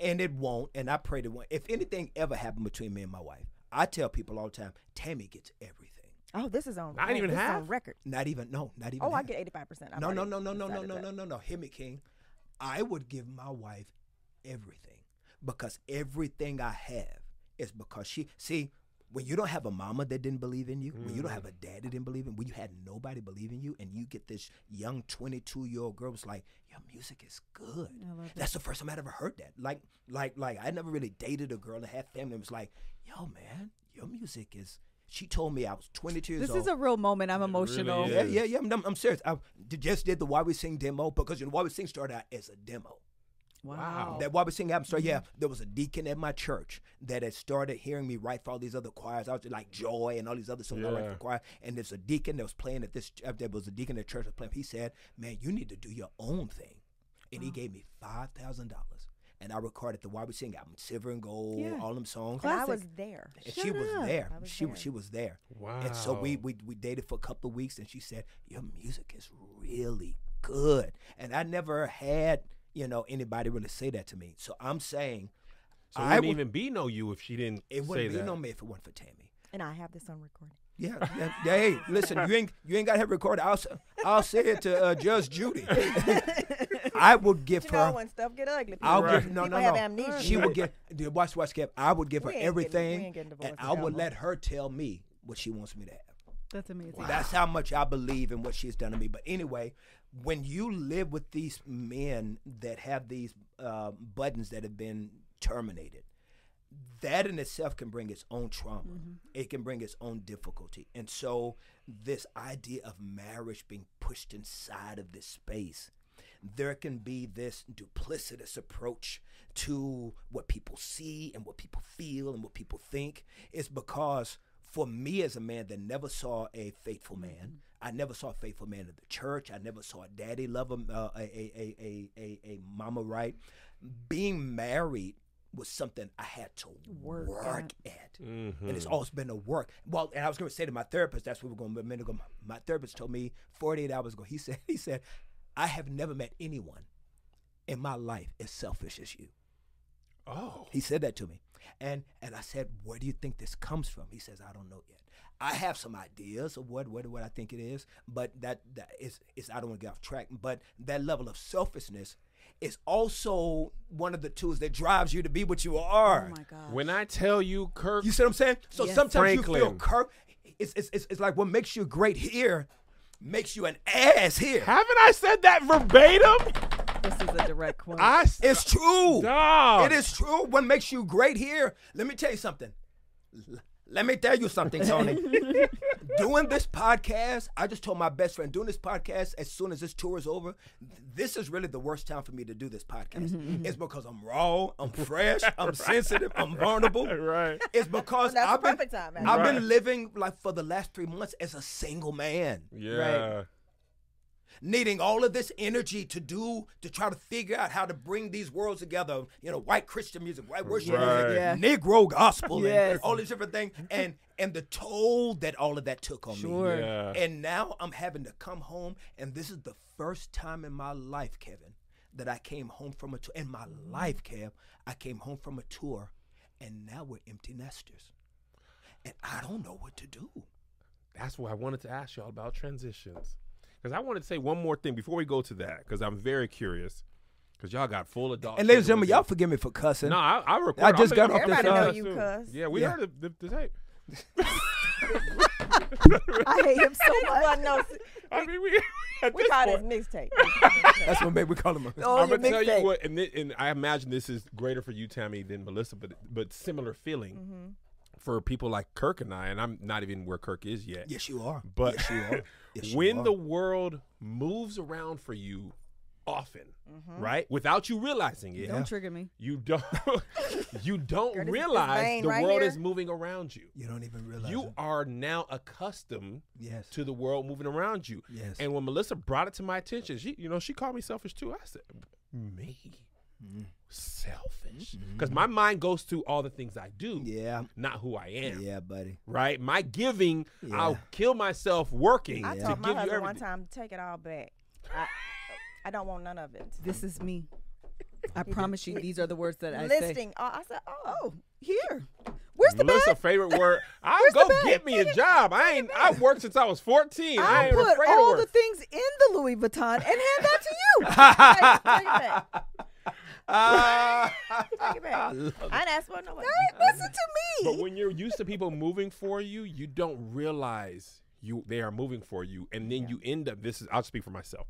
S4: and it won't, and I pray it won't. If anything ever happened between me and my wife, I tell people all the time, Tammy gets everything.
S5: Oh, this is on.
S3: Not even
S5: this is
S3: half?
S5: on record.
S4: Not even no, not even.
S5: Oh, I get eighty five percent.
S4: No, no, no, no, no, no, no, no, no, no. Hear me, King. I would give my wife everything because everything I have is because she. See, when you don't have a mama that didn't believe in you, when you don't have a mm. dad that didn't believe in, you, when you had nobody believe in you, and you get this young twenty-two year old girl, it's like your music is good. That's the first time I'd ever heard that. Like, like, like I never really dated a girl that had family. It was like, yo, man, your music is. She told me I was 22 years
S2: This
S4: old.
S2: is a real moment. I'm emotional.
S3: is.
S4: Yeah, yeah, yeah. I'm, I'm serious. I just did the Why We Sing demo because you know Why We Sing started out as a demo.
S2: Wow.
S4: That Why We Sing album started. Yeah, there was a deacon at my church that had started hearing me write for all these other choirs. I was like Joy and all these other songs I write
S3: Yeah.
S4: for choir. And there's a deacon that was playing at this. Uh, there was a deacon at church that was playing. He said, "Man, you need to do your own thing," and he gave me five thousand dollars. And I recorded the Why We Sing album, Silver and Gold,
S2: Yeah.
S4: all them songs.
S5: And I was there.
S4: And
S2: Shut
S4: she was there.
S5: Was
S4: she
S5: there.
S4: was she was there. Wow. And so we, we we dated for a couple of weeks, and she said, "Your music is really good." And I never had you know anybody really say that to me. So I'm saying,
S3: So it
S4: I
S3: wouldn't
S4: would,
S3: even be no you if she didn't
S4: it wouldn't be
S3: that.
S4: no me if it wasn't for Tammy.
S5: And I have this on recording.
S4: Yeah, yeah, yeah, hey, listen, you ain't you ain't got to have it recorded. I'll s- I'll say it to uh, Judge Judy. I would give
S5: You
S4: her.
S5: know when stuff get ugly,
S4: I'll
S3: Right.
S4: give no
S5: people
S4: no
S5: have
S4: no.
S5: amnesia.
S4: She would get dude, watch watch Kev. I would give her
S5: We ain't getting- we
S4: everything,
S5: ain't getting
S4: and I would let her tell me what she wants me to have.
S2: That's amazing.
S4: That's how much I believe in what she's done to me. But anyway, when you live with these men that have these uh, buttons that have been terminated, that in itself can bring its own trauma. It can bring its own difficulty. And so, this idea of marriage being pushed inside of this space, there can be this duplicitous approach to what people see and what people feel and what people think. It's because for me as a man that never saw a faithful man, I never saw a faithful man in the church. I never saw a daddy love a, uh, a, a, a, a, a, a mama right. Being married was something I had to work, at. And it's always been a work. Well, and I was going to say to my therapist, that's what we're going to a minute ago. My, my therapist told me 48 hours ago, he said, he said, I have never met anyone in my life as selfish as you.
S3: Oh.
S4: He said that to me. And and I said, Where do you think this comes from? He says, I don't know yet. I have some ideas of what what, what I think it is, but that that is is I don't want to get off track. But that level of selfishness is also one of the tools that drives you to be what you are.
S2: Oh my God.
S3: When I tell you, Kirk,
S4: You see what I'm saying? So
S2: Yes.
S4: sometimes you feel
S3: Franklin.
S4: cur- it's, it's, it's, it's like what makes you great here makes you an ass here.
S3: haven't I said that verbatim?
S2: This is a direct quote.
S3: I s-
S4: It's true.
S3: Dog.
S4: It is true. What makes you great here? Let me tell you something. L- Let me tell you something, Tony. doing this podcast, I just told my best friend, doing this podcast as soon as this tour is over, th- this is really the worst time for me to do this podcast.
S3: Mm-hmm,
S4: It's because I'm raw, I'm fresh, I'm sensitive, I'm vulnerable.
S3: Right.
S4: It's because
S5: That's
S4: I've been,
S5: time.
S4: I've
S3: Right.
S4: been living like for the last three months as a single man.
S3: Yeah.
S4: Needing all of this energy to do to try to figure out how to bring these worlds together. You know, white Christian music, white worship
S3: Right.
S4: music, Negro gospel,
S2: Yes.
S4: and all these different things, and and the toll that all of that took on
S2: Sure.
S4: me.
S3: Yeah.
S4: And now I'm having to come home, and this is the first time in my life, Kevin, that I came home from a tour. In my life, Kev, I came home from a tour, and now we're empty nesters, and I don't know what to do.
S3: That's why I wanted to ask y'all about transitions. Because I wanted to say one more thing before we go to that, because I'm very curious. Because y'all got full adult.
S4: And ladies and gentlemen, y'all forgive me for cussing.
S3: No, I, I record.
S4: I just got
S3: make-
S4: off this,
S5: Everybody
S4: uh,
S5: know you cuss.
S3: Yeah, we
S4: Yeah.
S3: heard the, the, the tape.
S2: I hate him so much.
S5: No,
S3: I mean, we at
S5: we
S3: this
S5: call this
S3: point,
S5: mixtape.
S4: That's what maybe we call him. A,
S5: Oh,
S3: I'm gonna tell you what, and, thi- and I imagine this is greater for you, Tammy, than Melissa, but but similar feeling
S5: Mm-hmm.
S3: for people like Kirk and I. And I'm not even where Kirk is yet.
S4: yes, you are.
S3: But
S4: yes, you are. Yes,
S3: when
S4: are.
S3: the world moves around for you often, right? Without you realizing it.
S2: Don't trigger me.
S3: You don't you don't
S5: Girl, this- this
S3: realize the
S5: right
S3: world
S5: here.
S3: is moving around you.
S4: You don't even realize.
S3: You
S4: it.
S3: are now accustomed
S4: Yes.
S3: to the world moving around you.
S4: Yes.
S3: And when Melissa brought it to my attention, she you know, she called me selfish too. I said, "Me?
S4: Mm-hmm.
S3: Selfish?" Mm-hmm. Cuz my mind goes to all the things I do,
S4: Yeah.
S3: not who I am.
S4: Yeah, buddy.
S3: Right? My giving, I'll kill myself working
S5: I
S3: to
S5: told my
S3: give you
S5: husband one time, take it all back. I, I don't want none of it.
S2: This is me. I promise you, these are the words that I
S5: Listing. Oh, I said, oh.
S2: Oh, here. Where's the
S3: Melissa
S2: bag?
S3: favorite word. I'll
S2: Where's
S3: go get me a job. I ain't I worked since I was 14. I
S2: I
S3: ain't
S2: put
S3: afraid
S2: all
S3: of
S2: the things in the Louis Vuitton and hand that to you.
S5: take, take it. Take it back. I, didn't ask for no.
S2: Listen to me.
S3: But when you're used to people moving for you, you don't realize you they are moving for you, and then you end up. This is I'll speak for myself.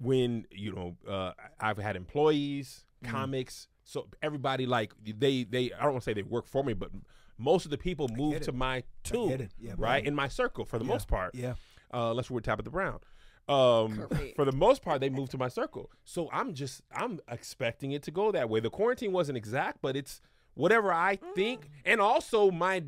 S3: When you know, uh, I've had employees,
S4: Mm.
S3: comics, so everybody like they they I don't want to say they work for me, but most of the people move to my tune.
S4: Yeah,
S3: right
S4: right.
S3: in my circle for the
S4: Yeah.
S3: most part.
S4: Yeah.
S3: uh, unless we're Tabitha Brown. Um,
S2: Correct.
S3: for the most part, they move to my circle. So I'm just I'm expecting it to go that way. The quarantine wasn't exact, but it's whatever I think, and also my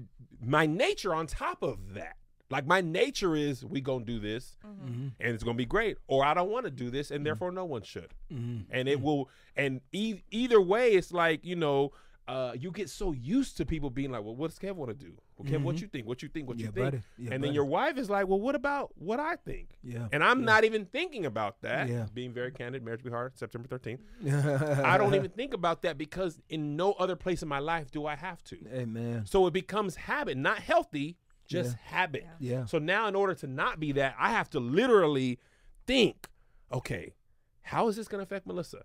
S3: my nature on top of that. Like my nature is we gonna do this, and it's gonna be great, or I don't want to do this, and therefore no one should. And it will, and e- either way, it's like you know. Uh, you get so used to people being like, "Well, what does Kev want to do? Well, Kev, what mm-hmm. you think? What you think? What you think?"
S4: buddy. Yeah,
S3: and then
S4: buddy.
S3: your wife is like, "Well, what about what I think?"
S4: Yeah.
S3: And I'm not even thinking about that.
S4: Yeah.
S3: Being very candid, marriage be hard, September 13th. I don't even think about that because in no other place in my life do I have to.
S4: Amen.
S3: So it becomes habit, not healthy, just habit.
S4: Yeah.
S3: So now, in order to not be that, I have to literally think, okay, how is this going to affect Melissa?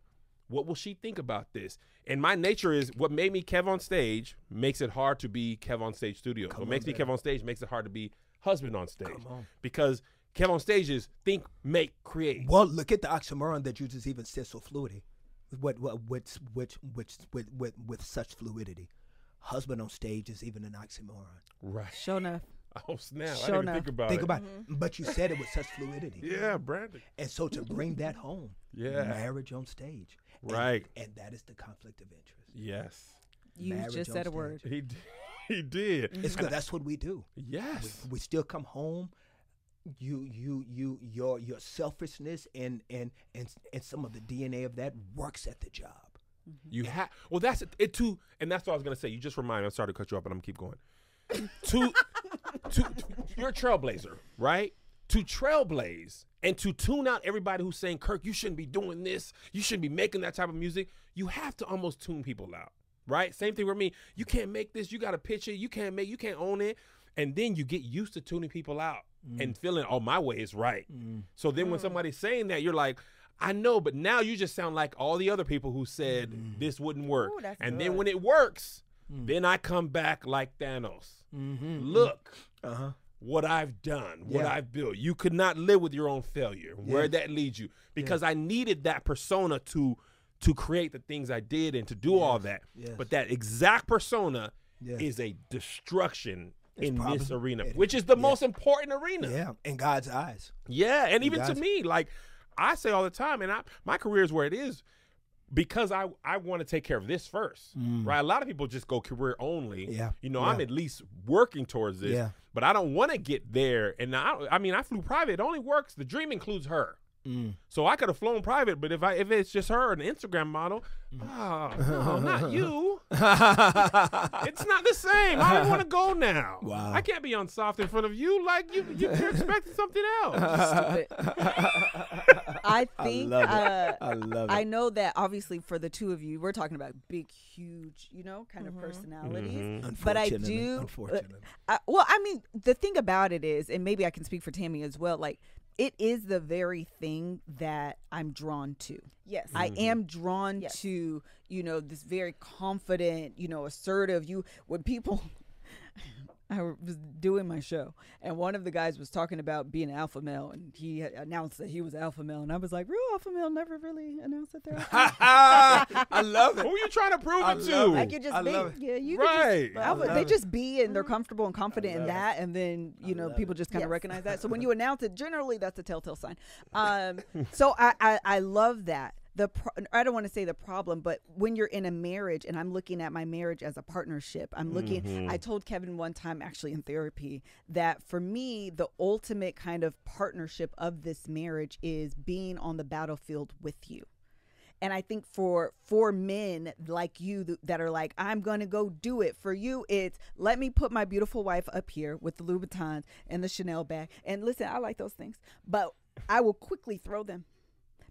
S3: What will she think about this? And my nature is what made me Kev on stage makes it hard to be Kev on stage studio. what makes me Kev on stage makes it hard to be husband on stage.
S4: on.
S3: Because Kev on stage is think, make, create.
S4: Well, look at the oxymoron that you just even said so fluidity. What what which which which with with with such fluidity. Husband on stage is even an oxymoron.
S3: Right.
S2: Sure enough.
S3: Oh snap! I
S2: Sure
S3: didn't even
S2: enough.
S3: think about
S4: Think
S3: it.
S4: about mm-hmm. but you said it with such fluidity.
S3: Yeah, Brandon.
S4: And so to bring that home,
S3: Yeah.
S4: marriage on stage.
S3: Right.
S4: And, that is the conflict of interest.
S3: Yes,
S2: You
S4: Marriage
S2: just
S4: on
S2: said a word.
S3: he d- he did.
S4: It's good. That's what we do.
S3: Yes.
S4: We, we still come home. You you you your your selfishness and and and and some of the DNA of that works at the job. Mm-hmm.
S3: You have well. That's it, it too, and that's what I was gonna say. You just remind me. I'm sorry to cut you off, but I'm gonna keep going. to, to, you're a trailblazer, right? To trailblaze and to tune out everybody who's saying, "Kirk, you shouldn't be doing this. You shouldn't be making that type of music." You have to almost tune people out, right? Same thing with me. You can't make this. You got to pitch it. You can't make. You can't own it. And then you get used to tuning people out mm. and feeling, "Oh, my way is right." Mm. So then when mm. somebody's saying that, you're like. I know, but now you just sound like all the other people who said this wouldn't work.
S5: Ooh, that's
S3: and then when it works, then I come back like Thanos. Mm-hmm. Look
S4: Uh huh.
S3: what I've done, what I've built. You could not live with your own failure. Where that leads you, because I needed that persona to to create the things I did and to do all that. But that exact persona is a destruction
S4: It's
S3: in this arena,
S4: it-
S3: which is the
S4: yeah.
S3: most important arena.
S4: Yeah, in God's eyes.
S3: Yeah, and even to me, like I say all the time, and I my career is where it is because I I want to take care of this first, right? A lot of people just go career only.
S4: Mm. Yeah,
S3: you know,
S4: yeah.
S3: I'm at least working towards this.
S4: Yeah.
S3: But I don't want to get there. And I I mean, I flew private. It only works. The dream includes her.
S4: Mm.
S3: So I could have flown private, but if I if it's just her, an Instagram model,
S4: Mm.
S3: oh, no, not you. it's not the same. I don't want to go now.
S4: Wow.
S3: I can't be on soft in front of you like you you- you're expecting something else.
S2: Stupid. I think
S4: love it.
S2: uh,
S4: I love
S2: I know that obviously for the two of you, we're talking about big, huge, you know, kind of personalities. But I
S4: Unfortunately,
S2: do. uh,
S4: unfortunately.
S2: I, well, I mean, the thing about it is, and maybe I can speak for Tammy as well. Like, it is the very thing that I'm drawn to.
S5: Yes.
S2: I am drawn
S5: Yes.
S2: to, you know, this very confident, you know, assertive. You when people. I was doing my show, and one of the guys was talking about being alpha male, and he announced that he was alpha male, and I was like, real alpha male never really announced that they're alpha.
S4: I love it.
S3: Who are you trying to prove
S4: I
S3: it to?
S4: love
S5: Like you just
S4: I
S5: be.
S4: love
S2: yeah, you
S3: Right.
S2: Just, alpha, they
S4: love
S2: just be and they're comfortable and confident in
S4: love it.
S2: that, and then you know people
S4: it.
S2: just kind of
S5: Yes.
S2: recognize that. So when you announce it, generally that's a telltale sign. Um, so I, I I love that. The pro- I don't want to say the problem, but when you're in a marriage and I'm looking at my marriage as a partnership, I'm looking. Mm-hmm. I told Kevin one time actually in therapy that for me the ultimate kind of partnership of this marriage is being on the battlefield with you. And I think for for men like you th- that are like, I'm gonna go do it. For you, it's let me put my beautiful wife up here with the Louboutins and the Chanel bag. And listen, I like those things, but I will quickly throw them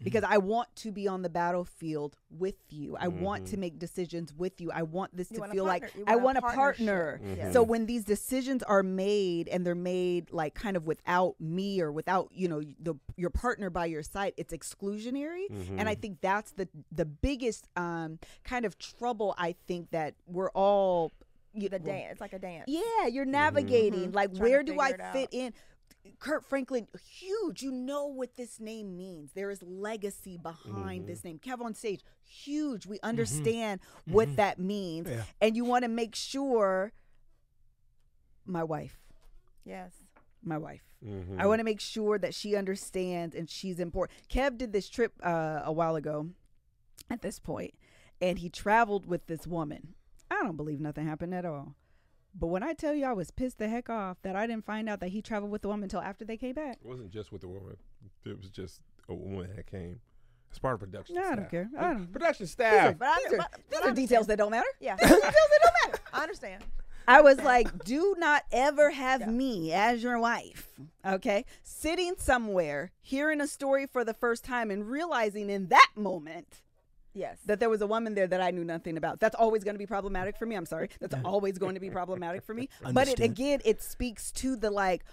S2: because mm-hmm. I want to be on the battlefield with you. I want to mm-hmm. make decisions with you. I want this
S5: You
S2: to
S5: want
S2: feel like
S5: partner- you
S2: I
S5: want
S2: want
S5: a
S2: a partner.
S5: partnership. Yes.
S2: So when these decisions are made and they're made like kind of without me or without you know the your partner by your side, it's exclusionary, and I think that's the the biggest um, kind of trouble. I think that we're all you
S5: The
S2: well,
S5: dance. It's like a dance.
S2: yeah, you're navigating. Like,
S5: Trying to
S2: where do I fit
S5: out.
S2: in? Kirk Franklin, huge. You know what this name means. There is legacy behind this name. Kev on stage, huge. We understand what that means.
S4: Yeah.
S2: And you want to make sure my wife,
S5: Yes.
S2: my wife.
S3: Mhm.
S2: I want to make sure that she understands and she's important. Kev did this trip uh, a while ago at this point, and he traveled with this woman. I don't believe nothing happened at all. But when I tell you I was pissed the heck off that I didn't find out that he traveled with the woman until after they came back.
S3: It wasn't just with the woman. It was just a woman that came. It's part of production.
S2: No, I don't care. I don't-
S3: Production
S2: These are,
S3: staff.
S5: But I-
S2: these are,
S5: but-
S2: these
S5: but
S2: are details that don't matter.
S5: Yeah.
S2: These are details that don't matter.
S5: I understand.
S2: I was like, do not ever have
S5: Yeah.
S2: me as your wife. Okay. Sitting somewhere, hearing a story for the first time, and realizing in that moment
S5: Yes.
S2: that there was a woman there that I knew nothing about. That's always going to be problematic for me. I'm sorry. That's always going to be problematic for me. But it, again, it speaks to the like,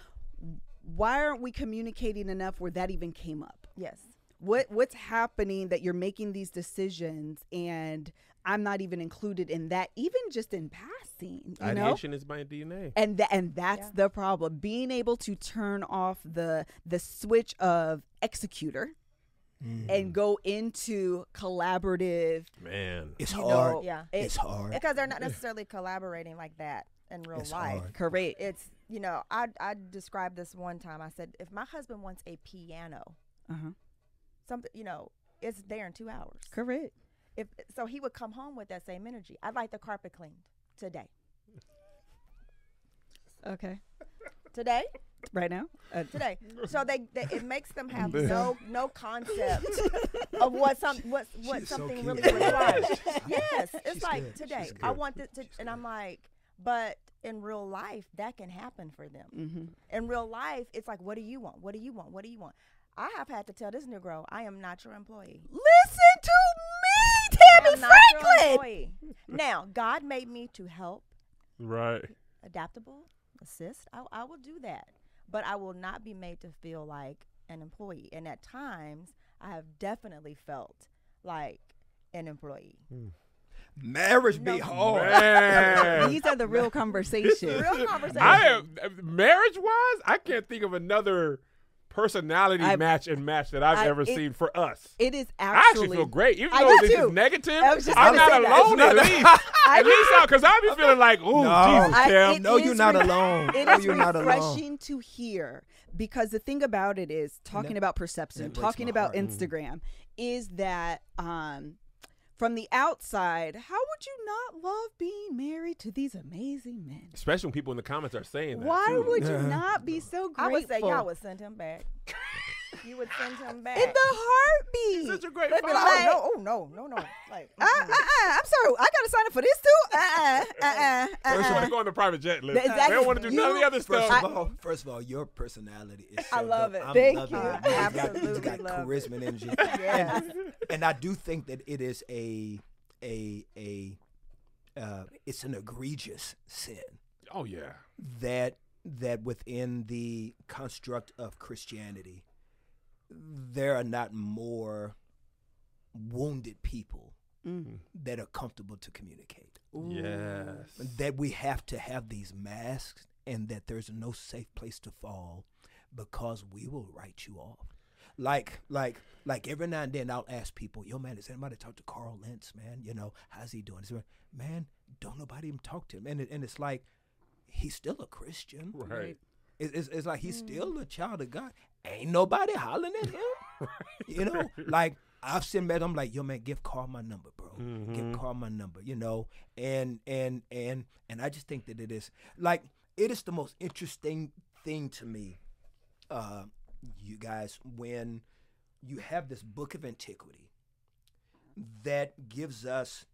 S2: why aren't we communicating enough where that even came up?
S5: yes.
S2: What what's happening that you're making these decisions and I'm not even included in that, even just in passing. You know,
S3: Ideation is my DNA.
S2: and tha- and that's
S5: Yeah.
S2: the problem. Being able to turn off the the switch of executor and go into collaborative.
S3: Man.
S4: It's hard.
S2: know,
S5: Yeah.
S2: it-
S4: It's hard.
S5: Because they're not necessarily collaborating like that in real
S4: It's
S5: life.
S4: hard.
S2: Correct.
S5: It's you know I I described this one time. I said if my husband wants a piano,
S2: Uh-huh.
S5: something you know it's there in two hours.
S2: Correct.
S5: If so, he would come home with that same energy. I'd like the carpet cleaned today.
S2: Okay.
S5: Today,
S2: Right now. Uh,
S5: today. So they, they it makes them have no no concept of what some what what
S4: She's
S5: something
S4: cute.
S5: really requires. yes, it's
S4: She's
S5: like
S4: good.
S5: today. I want it to, and I'm like, but in real life, that can happen for them.
S2: mhm.
S5: In real life, it's like, what do you want? What do you want? What do you want? I have had to tell this Negro, I am not your employee.
S2: Listen to me, Tammy
S5: am not your
S2: Franklin.
S5: now, God made me to help,
S3: Right.
S5: adaptable, assist. I, I will do that, but I will not be made to feel like an employee. And at times, I have definitely felt like an employee. Hmm.
S4: Marriage be hard.
S3: Man.
S2: These are the real conversations.
S5: Real conversation.
S3: I am marriage wise. I can't think of another personality
S2: I-
S3: match and match that I've
S2: I-
S3: ever
S2: it-
S3: seen for us.
S2: It is actually.
S3: I
S2: actually.
S3: actually feel great, even
S2: I
S3: though
S2: do
S3: this
S2: too.
S3: is negative.
S2: I was just
S3: I'm not
S2: say that.
S3: alone at least.
S2: I
S3: at least because I'll be feeling like, ooh,
S4: No.
S3: Jesus,
S2: I-
S4: No, you're not
S2: re-
S4: alone.
S2: It
S4: No,
S2: is
S4: you're not alone.
S2: refreshing to hear because the thing about it is talking
S4: that-
S2: about perception, talking about
S4: heart.
S2: Instagram, is that um, from the outside, how would you not love being married to these amazing men?
S3: Especially when people in the comments are saying that.
S2: Why
S3: too.
S2: would you not be so grateful?
S5: I would say y'all would send him back. You would send him back.
S2: in the heartbeat.
S3: Such a great
S5: They'd be
S3: father.
S5: like, oh, no, oh, no, no, no. Like,
S2: Uh, uh, uh, I'm sorry. I gotta sign up for this too. Uh, uh, uh, uh,
S3: They want
S2: uh.
S3: to go on the private jet list.
S2: Exactly.
S3: They don't want to do none of the
S2: You-
S3: other
S4: First
S3: stuff.
S4: of all, first of all, your personality is. So
S5: I love
S4: good.
S5: it.
S4: I'm
S2: Thank
S4: loving
S2: you.
S4: it.
S2: I
S4: You got, you
S5: absolutely
S4: got
S5: love
S4: charisma and energy.
S5: Yes.
S4: and, and I do think that it is a a a uh, it's an egregious sin
S3: oh yeah.
S4: that that within the construct of Christianity, there are not more wounded people
S2: Mm.
S4: that are comfortable to communicate.
S3: Yes.
S4: That we have to have these masks and that there's no safe place to fall because we will write you off. Like, like, like every now and then I'll ask people, yo, man, has anybody talked to Carl Lentz, man? You know, how's he doing? He said, man, don't nobody even talk to him. And, it, and it's like, he's still a Christian.
S3: Right.
S4: It's, it's, it's like he's still a child of God. Ain't nobody hollering at him. You know, like I've seen met him like, yo man, give Carl my number, bro. Give Carl my number, you know. And and and and I just think that it is like it is the most interesting thing to me, uh, you guys, when you have this book of antiquity that gives us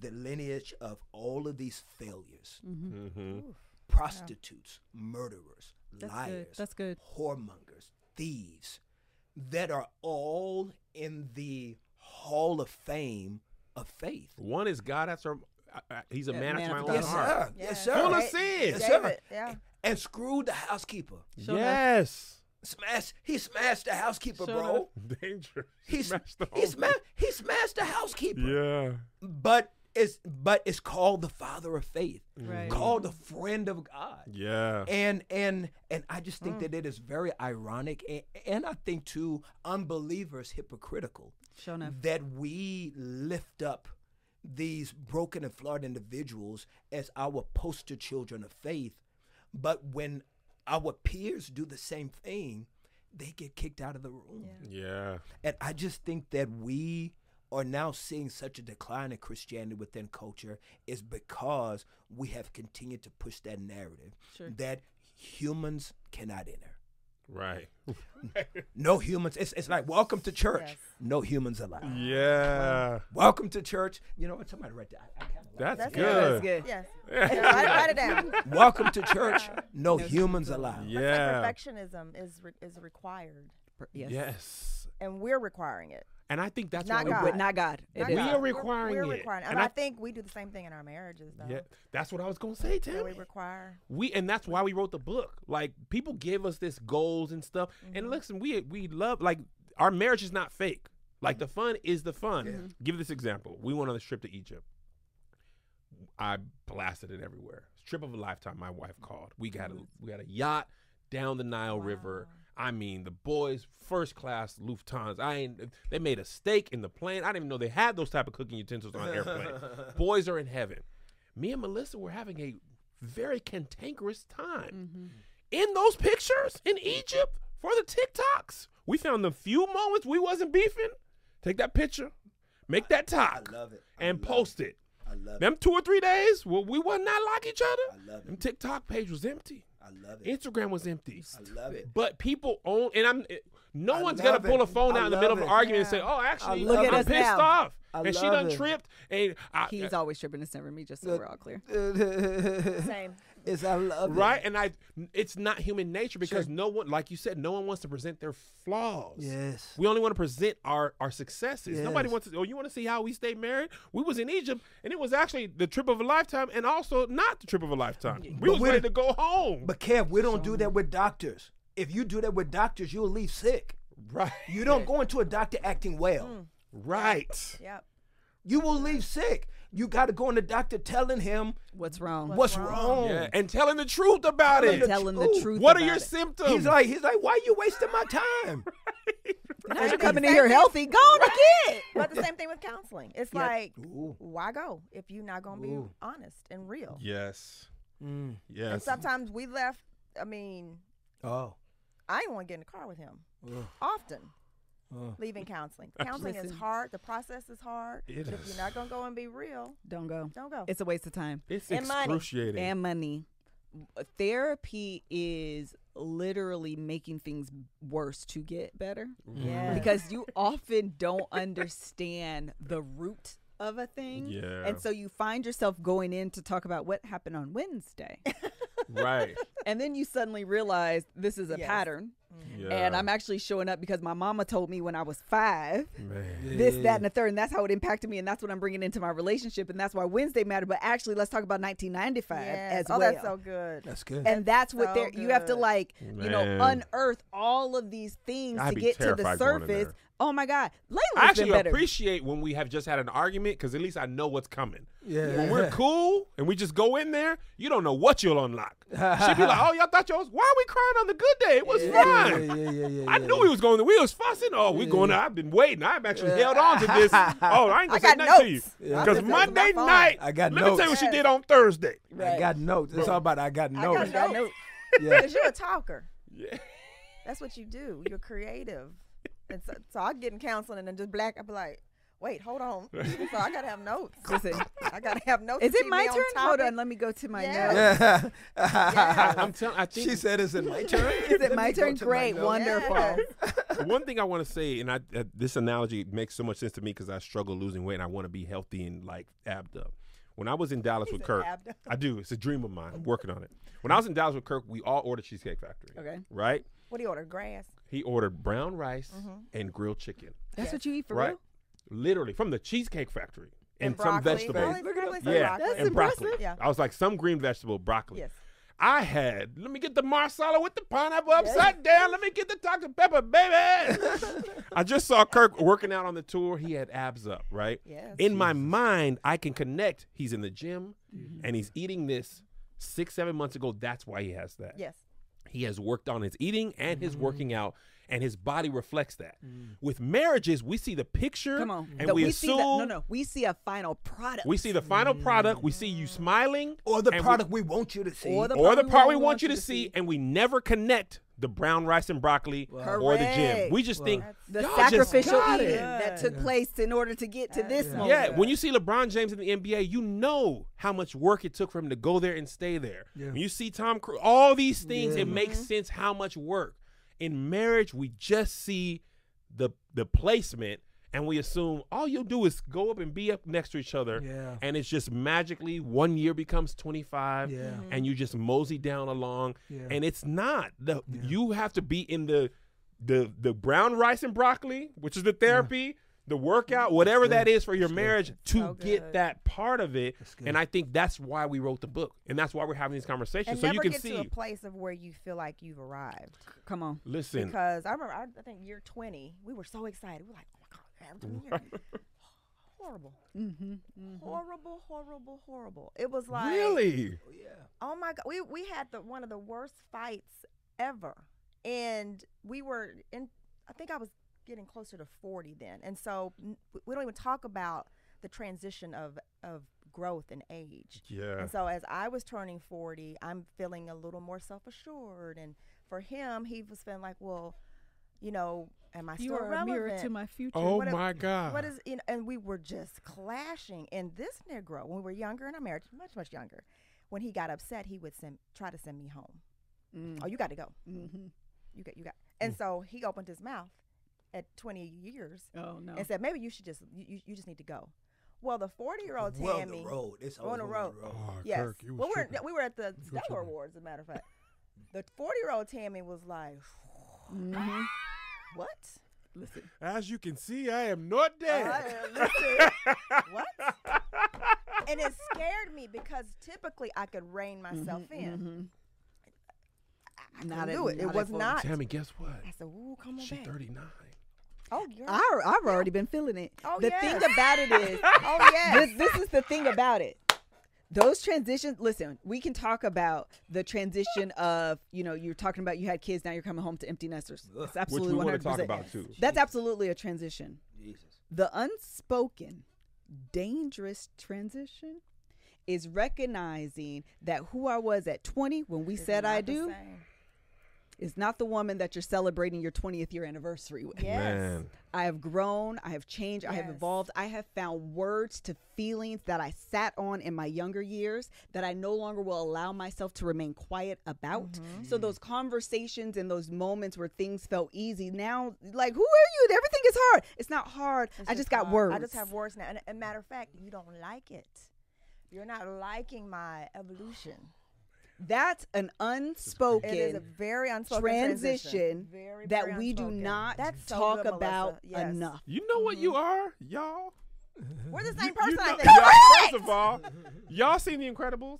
S4: the lineage of all of these failures
S3: Mm-hmm.
S4: prostitutes, murderers,
S2: That's good.
S4: liars,
S2: That's good.
S4: whoremongers, thieves, that are all in the Hall of Fame of faith.
S3: One is God after uh, uh, he's a
S2: Yeah,
S3: man,
S2: man
S3: after my
S2: after
S3: own
S4: Yes,
S3: heart.
S4: sir.
S5: Yeah.
S4: Yes, sir.
S3: Full of
S5: Da-
S3: sin.
S4: Yes, sir.
S5: Yeah.
S4: And screwed the housekeeper.
S2: Sure
S3: yes.
S4: Smash. He smashed the housekeeper,
S2: Sure
S4: bro.
S3: Dangerous.
S4: He
S3: smashed the
S4: he,
S3: whole
S4: sma- he smashed the housekeeper.
S3: Yeah.
S4: But it's but it's called the father of faith. Mm.
S2: Right.
S4: Called the friend of God.
S3: Yeah.
S4: and and and I just think mm. that it is very ironic, and, and I think too unbelievers hypocritical
S2: Sure
S4: that we lift up these broken and flawed individuals as our poster children of faith, but when our peers do the same thing, they get kicked out of the room.
S3: yeah.
S4: And I just think that we are now seeing such a decline in Christianity within culture is because we have continued to push that narrative
S2: Sure.
S4: that humans cannot enter.
S3: Right.
S4: No humans. It's, it's like welcome to church.
S5: Yes.
S4: No humans allowed.
S3: Yeah.
S4: Welcome to church. You know what? Somebody write that. I, I kind of
S3: That's,
S5: That's
S3: good.
S5: good.
S2: That's good.
S5: Yes. Yeah, write, write it down.
S4: Welcome to church. No humans allowed.
S3: Yeah.
S5: Like perfectionism is re- is required,
S2: Yes.
S3: Yes.
S5: and we're requiring it.
S3: And I think that's
S5: Not
S3: why
S5: God.
S3: we
S2: But not God. It
S5: Not
S3: We
S2: is.
S5: God.
S3: are
S5: We're-
S3: requiring
S5: we're,
S3: it.
S5: requiring,
S3: And
S5: and,
S3: I-
S5: I, think we do the same thing in our marriages, though.
S3: Yeah, that's what I was gonna say,
S5: That we require.
S3: We and that's why we wrote the book. Like people give us this goals and stuff,
S5: Mm-hmm.
S3: and listen, we we love like our marriage is not fake. Like the mm-hmm. fun is the fun. Mm-hmm. Give this example. We went on this trip to Egypt. I blasted it everywhere. Trip of a lifetime. My wife called. We got a mm-hmm. we got a yacht down the Nile River. I mean, the boys first class Lufthansa. I ain't. They made a steak in the plane. I didn't even know they had those type of cooking utensils on an airplane. boys are in heaven. Me and Melissa were having a very cantankerous time mm-hmm. in those pictures in Egypt for the TikToks. We found the few moments we wasn't beefing. Take that picture, make that talk,
S4: it.
S3: And post it.
S4: I love it.
S3: Them two or three days, well, we wasn't not like each other.
S4: I love it. Them.
S3: TikTok page was empty.
S4: I love it.
S3: Instagram was empty.
S4: I love it.
S3: But people own, and I'm. No
S4: I
S3: one's gonna
S4: love
S3: pull a phone
S4: I
S3: out in the middle of an
S4: it.
S3: argument and say, "Oh, actually,
S4: love
S3: I'm
S4: it.
S3: pissed
S2: now.
S3: off,"
S4: I
S3: and she done
S4: it.
S3: tripped. And I,
S2: He's always tripping. It's never me, just so we're all clear.
S5: Same.
S4: Is I love it.
S3: right, and I, it's not human nature because no one, like you said, no one wants to present their flaws.
S4: Yes.
S3: We only want to present our our successes. Nobody wants to. Oh, you want to see how we stay married? We was in Egypt, and it was actually the trip of a lifetime, and also not the trip of a lifetime. We
S4: But
S3: was ready to go home.
S4: But Kev, we don't do that with doctors. If you do that with doctors, you'll leave sick.
S3: right,
S4: You don't go into a doctor acting well. Mm.
S3: right.
S5: Yep.
S4: You will leave sick. You got to go in the doctor telling him
S2: What's wrong?
S4: what's wrong.
S3: Yeah, and telling the truth about
S4: Telling
S3: it.
S4: the
S2: Telling the
S4: truth.
S2: truth.
S3: What are your
S2: it.
S3: symptoms?
S4: He's like, he's like, why are you wasting my time?
S2: Now you're coming in here healthy. Go on again.
S5: But the same thing with counseling. It's
S2: Yep.
S5: like,
S4: Ooh.
S5: why go if you're not gonna be
S4: Ooh.
S5: honest and real?
S3: yes,
S4: Mm.
S5: And sometimes we left. I mean,
S4: Oh.
S5: I didn't want to get in the car with him.
S4: Ugh.
S5: Often.
S4: Ugh.
S5: Leaving counseling. Counseling is hard. The process is hard.
S3: It
S5: if
S3: is.
S5: you're not gonna go and be real,
S2: Don't go.
S5: don't go.
S2: It's a waste of time.
S3: It's
S5: and money.
S3: excruciating.
S2: and money. Therapy is literally making things worse to get better
S5: yeah.
S2: because you often don't understand the root of a thing.
S3: Yeah.
S2: And so you find yourself going in to talk about what happened on Wednesday.
S3: right.
S2: and then you suddenly realize this is a
S5: Yes.
S2: pattern.
S3: Yeah.
S2: And I'm actually showing up because my mama told me when I was five
S3: man.
S2: this, that, and the third, and that's how it impacted me, and that's what I'm bringing into my relationship, and that's why Wednesday mattered. But actually, let's talk about 1995
S5: Yes.
S2: as
S5: oh,
S2: well.
S5: that's so good.
S4: That's good.
S2: and that's what
S5: so
S2: they're you have to
S5: good.
S2: like you know unearth all of these things
S3: I'd
S2: to get to the
S3: terrified going
S2: surface Oh my God, Layla's
S3: I
S2: been
S3: actually
S2: better.
S3: appreciate when we have just had an argument because at least I know what's coming.
S6: Yeah.
S3: When we're cool and we just go in there, you don't know what you'll unlock. She'd be like, "Oh, y'all thought y'all was? Why are we crying on the good day? It was
S6: yeah,
S3: fine."
S6: Yeah, yeah, yeah, yeah,
S3: I
S6: yeah.
S3: knew we was going. We was fussing. Oh, we going. I've been waiting. I've actually held on to this. Oh, I ain't gonna
S5: I
S3: say
S5: got
S3: nothing to you
S5: notes.
S6: Yeah.
S3: because
S5: I've been on my
S3: Monday night.
S6: I got
S3: Let me tell you what
S6: notes.
S3: she did on Thursday.
S6: I got notes. It's all about I got notes.
S5: I got notes.
S6: Yeah.
S5: Because you're a talker.
S3: Yeah.
S5: That's what you do. You're creative. And so, so I get in counseling and then just black. I be like, wait, hold on. so I gotta have notes.
S2: Listen,
S5: I gotta have notes.
S2: is it my
S5: me
S2: turn? Hold
S5: topic.
S2: on, let me go to my
S5: Yeah.
S2: notes.
S6: Yeah.
S3: I'm telling. I think
S6: she said, "Is it my turn?"
S2: Is it my turn?
S6: to my
S2: Great, wonderful.
S5: Yes.
S3: one thing I want to say, and I, uh, this analogy makes so much sense to me because I struggle losing weight and I want to be healthy and like abbed up. When I was in Dallas with Kirk,
S5: abbed up.
S3: I do. It's a dream of mine. I'm working on it. When I was in Dallas with Kirk, we all ordered Cheesecake Factory.
S2: Okay.
S3: Right?
S5: What do you order? Grass.
S3: He ordered brown rice mm-hmm. and grilled chicken.
S2: That's
S5: Yes.
S2: what you eat for
S3: right?
S2: real?
S3: Literally from the Cheesecake Factory and, some
S5: broccoli.
S3: vegetables.
S5: Probably-
S6: Look it
S5: probably
S6: up.
S5: some
S3: Yeah,
S5: broccoli.
S2: That's
S3: and broccoli.
S2: impressive.
S5: Yeah.
S3: I was like some green vegetable, broccoli.
S5: Yes.
S3: I had. Let me get the marsala with the pineapple upside down. Let me get the Dr Pepper, baby. I just saw Kirk working out on the tour. He had abs up, right?
S5: Yes.
S3: In my mind, I can connect. He's in the gym mm-hmm. and he's eating this six, seven months ago. That's why he has that.
S5: Yes.
S3: He has worked on his eating and his working out, and his body reflects that.
S6: Mm.
S3: With marriages, we see the picture,
S2: Come on.
S3: and
S2: The-
S3: we,
S2: see
S3: assume
S2: the, no, no. We see a final product.
S3: we see the final product. We see you smiling,
S4: Or the
S3: and we-
S4: product we, want you to see.
S2: Or the
S3: or the
S2: part we
S3: we
S2: want
S3: want you
S2: you
S3: to
S2: to
S3: see,
S2: see.
S3: and we never connect the brown rice and broccoli or the gym. We just think
S2: the
S3: y'all just
S2: sacrificial
S3: got
S2: eating
S3: it.
S2: that took place in order to get to this moment.
S3: Yeah, when you see LeBron James in the NBA, you know how much work it took for him to go there and stay there.
S6: Yeah.
S3: When you see Tom Cruise, all these things,
S6: Yeah.
S3: it makes mm-hmm. sense how much work. In marriage, we just see the the placement and we assume all you'll do is go up and be up next to each other.
S6: Yeah.
S3: And it's just magically one year becomes 25
S6: Yeah.
S3: and you just mosey down along.
S6: Yeah.
S3: And it's not. The you have to be in the the the brown rice and broccoli, which is the therapy, the workout, whatever that is for your marriage to
S5: So
S3: get that part of it. And I think that's why we wrote the book. And that's why we're having these conversations.
S5: And
S3: so
S5: never
S3: you can
S5: get
S3: see
S5: to a place of where you feel like you've arrived.
S2: Come on.
S3: listen.
S5: Because I remember, I, I think year 20, we were so excited. We were like, oh my God, I have 20 years. horrible.
S2: Mm-hmm.
S5: Horrible, horrible, horrible. It was like,
S3: Really?
S5: oh my God. We, we had the one of the worst fights ever. And we were in, I think I was getting closer to 40 then. And so n- we don't even talk about the transition of, of growth and age.
S3: Yeah.
S5: And so as I was turning 40, I'm feeling a little more self-assured. And for him, he was feeling like, well, you know, am I
S2: You
S5: still
S2: are a mirror to my future.
S3: Oh
S5: what a-
S3: my God.
S5: What is you know, and we were just clashing. And this Negro, when we were younger in our marriage, much much younger, when he got upset, he would send try to send me home.
S2: Mm.
S5: Oh, you got to go.
S2: Mm-hmm.
S5: You got you got. And so he opened his mouth at 20 years
S2: Oh no.
S5: and said, maybe you should just you, you, you just need to go. Well, the 40 year old
S4: Well,
S5: Tammy
S4: the road. It's
S5: on the
S4: always
S5: road.
S4: road.
S3: Oh,
S5: Yes.
S3: Kirk, was
S5: well, we were,
S3: tripping.
S5: we were at the Stellar. Awards, as a matter of fact. the 40 year old Tammy was like,
S2: mm-hmm.
S5: What?
S2: Listen.
S3: As you can see, I am not dead.
S5: I am- listen, what? And it scared me because typically I could rein mm-hmm, myself in. Mm-hmm. I, I
S2: Not
S5: couldn't do it. It
S2: not at
S5: was not.
S3: Tammy, guess what?
S5: I said, ooh, come on
S3: She
S5: back.
S3: 39.
S5: Oh, girl.
S2: I, I've already been feeling it.
S5: Oh,
S2: the
S5: yes.
S2: thing about it is,
S5: oh, yes.
S2: this, this is the thing about it. Those transitions, listen, we can talk about the transition of, you know, you're talking about you had kids, now you're coming home to empty nesters. It's
S3: Which
S2: absolutely
S3: we
S2: 100%.
S3: want to talk about too.
S2: That's absolutely a transition.
S4: Jesus.
S2: The unspoken, dangerous transition is recognizing that who I was at 20 when we
S5: It's
S2: said I do
S5: same.
S2: Is not the woman that you're celebrating your 20th year anniversary with.
S5: Yes.
S3: Man.
S2: I have grown, I have changed, I have evolved. I have found words to feelings that I sat on in my younger years that I no longer will allow myself to remain quiet about.
S5: Mm-hmm.
S2: So those conversations and those moments where things felt easy, now like who are you? Everything is hard. It's not hard.
S5: It's
S2: I just got
S5: hard.
S2: words.
S5: I just have words now. And, and matter of fact, you don't like it. You're not liking my evolution.
S2: That's an unspoken
S5: It is a very unspoken
S2: transition
S5: Very,
S2: that
S5: very
S2: we do not
S5: That's so
S2: talk
S5: good,
S2: about
S5: Yes.
S2: enough.
S3: You know what you mm-hmm. are, y'all?
S5: We're the same
S3: you
S5: person,
S3: know-
S5: I think.
S3: y'all- First of all, y'all seen The Incredibles?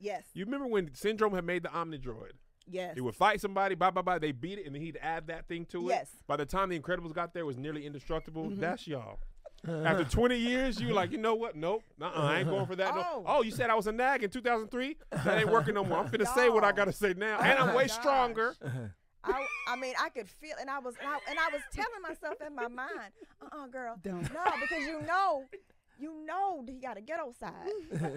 S2: Yes.
S3: You remember when Syndrome had made the Omnidroid?
S2: Yes.
S3: He would fight somebody, bye bye bye. They beat it, and then he'd add that thing to it.
S5: Yes.
S3: By the time the Incredibles got there, it was nearly indestructible. Mm-hmm. That's y'all. After 20 years, you were like, you know what? Nope, nuh I ain't going for that. No.
S5: Oh.
S3: Oh, you said I was a nag in 2003? That ain't working no more. I'm finna say what I gotta say now, oh and I'm
S5: Oh
S3: way
S5: gosh.
S3: stronger.
S5: I, I mean, I could feel, and I was, and I, and I was telling myself in my mind, uh-uh, girl,
S2: Don't.
S5: no, because you know, you know, he got a ghetto side,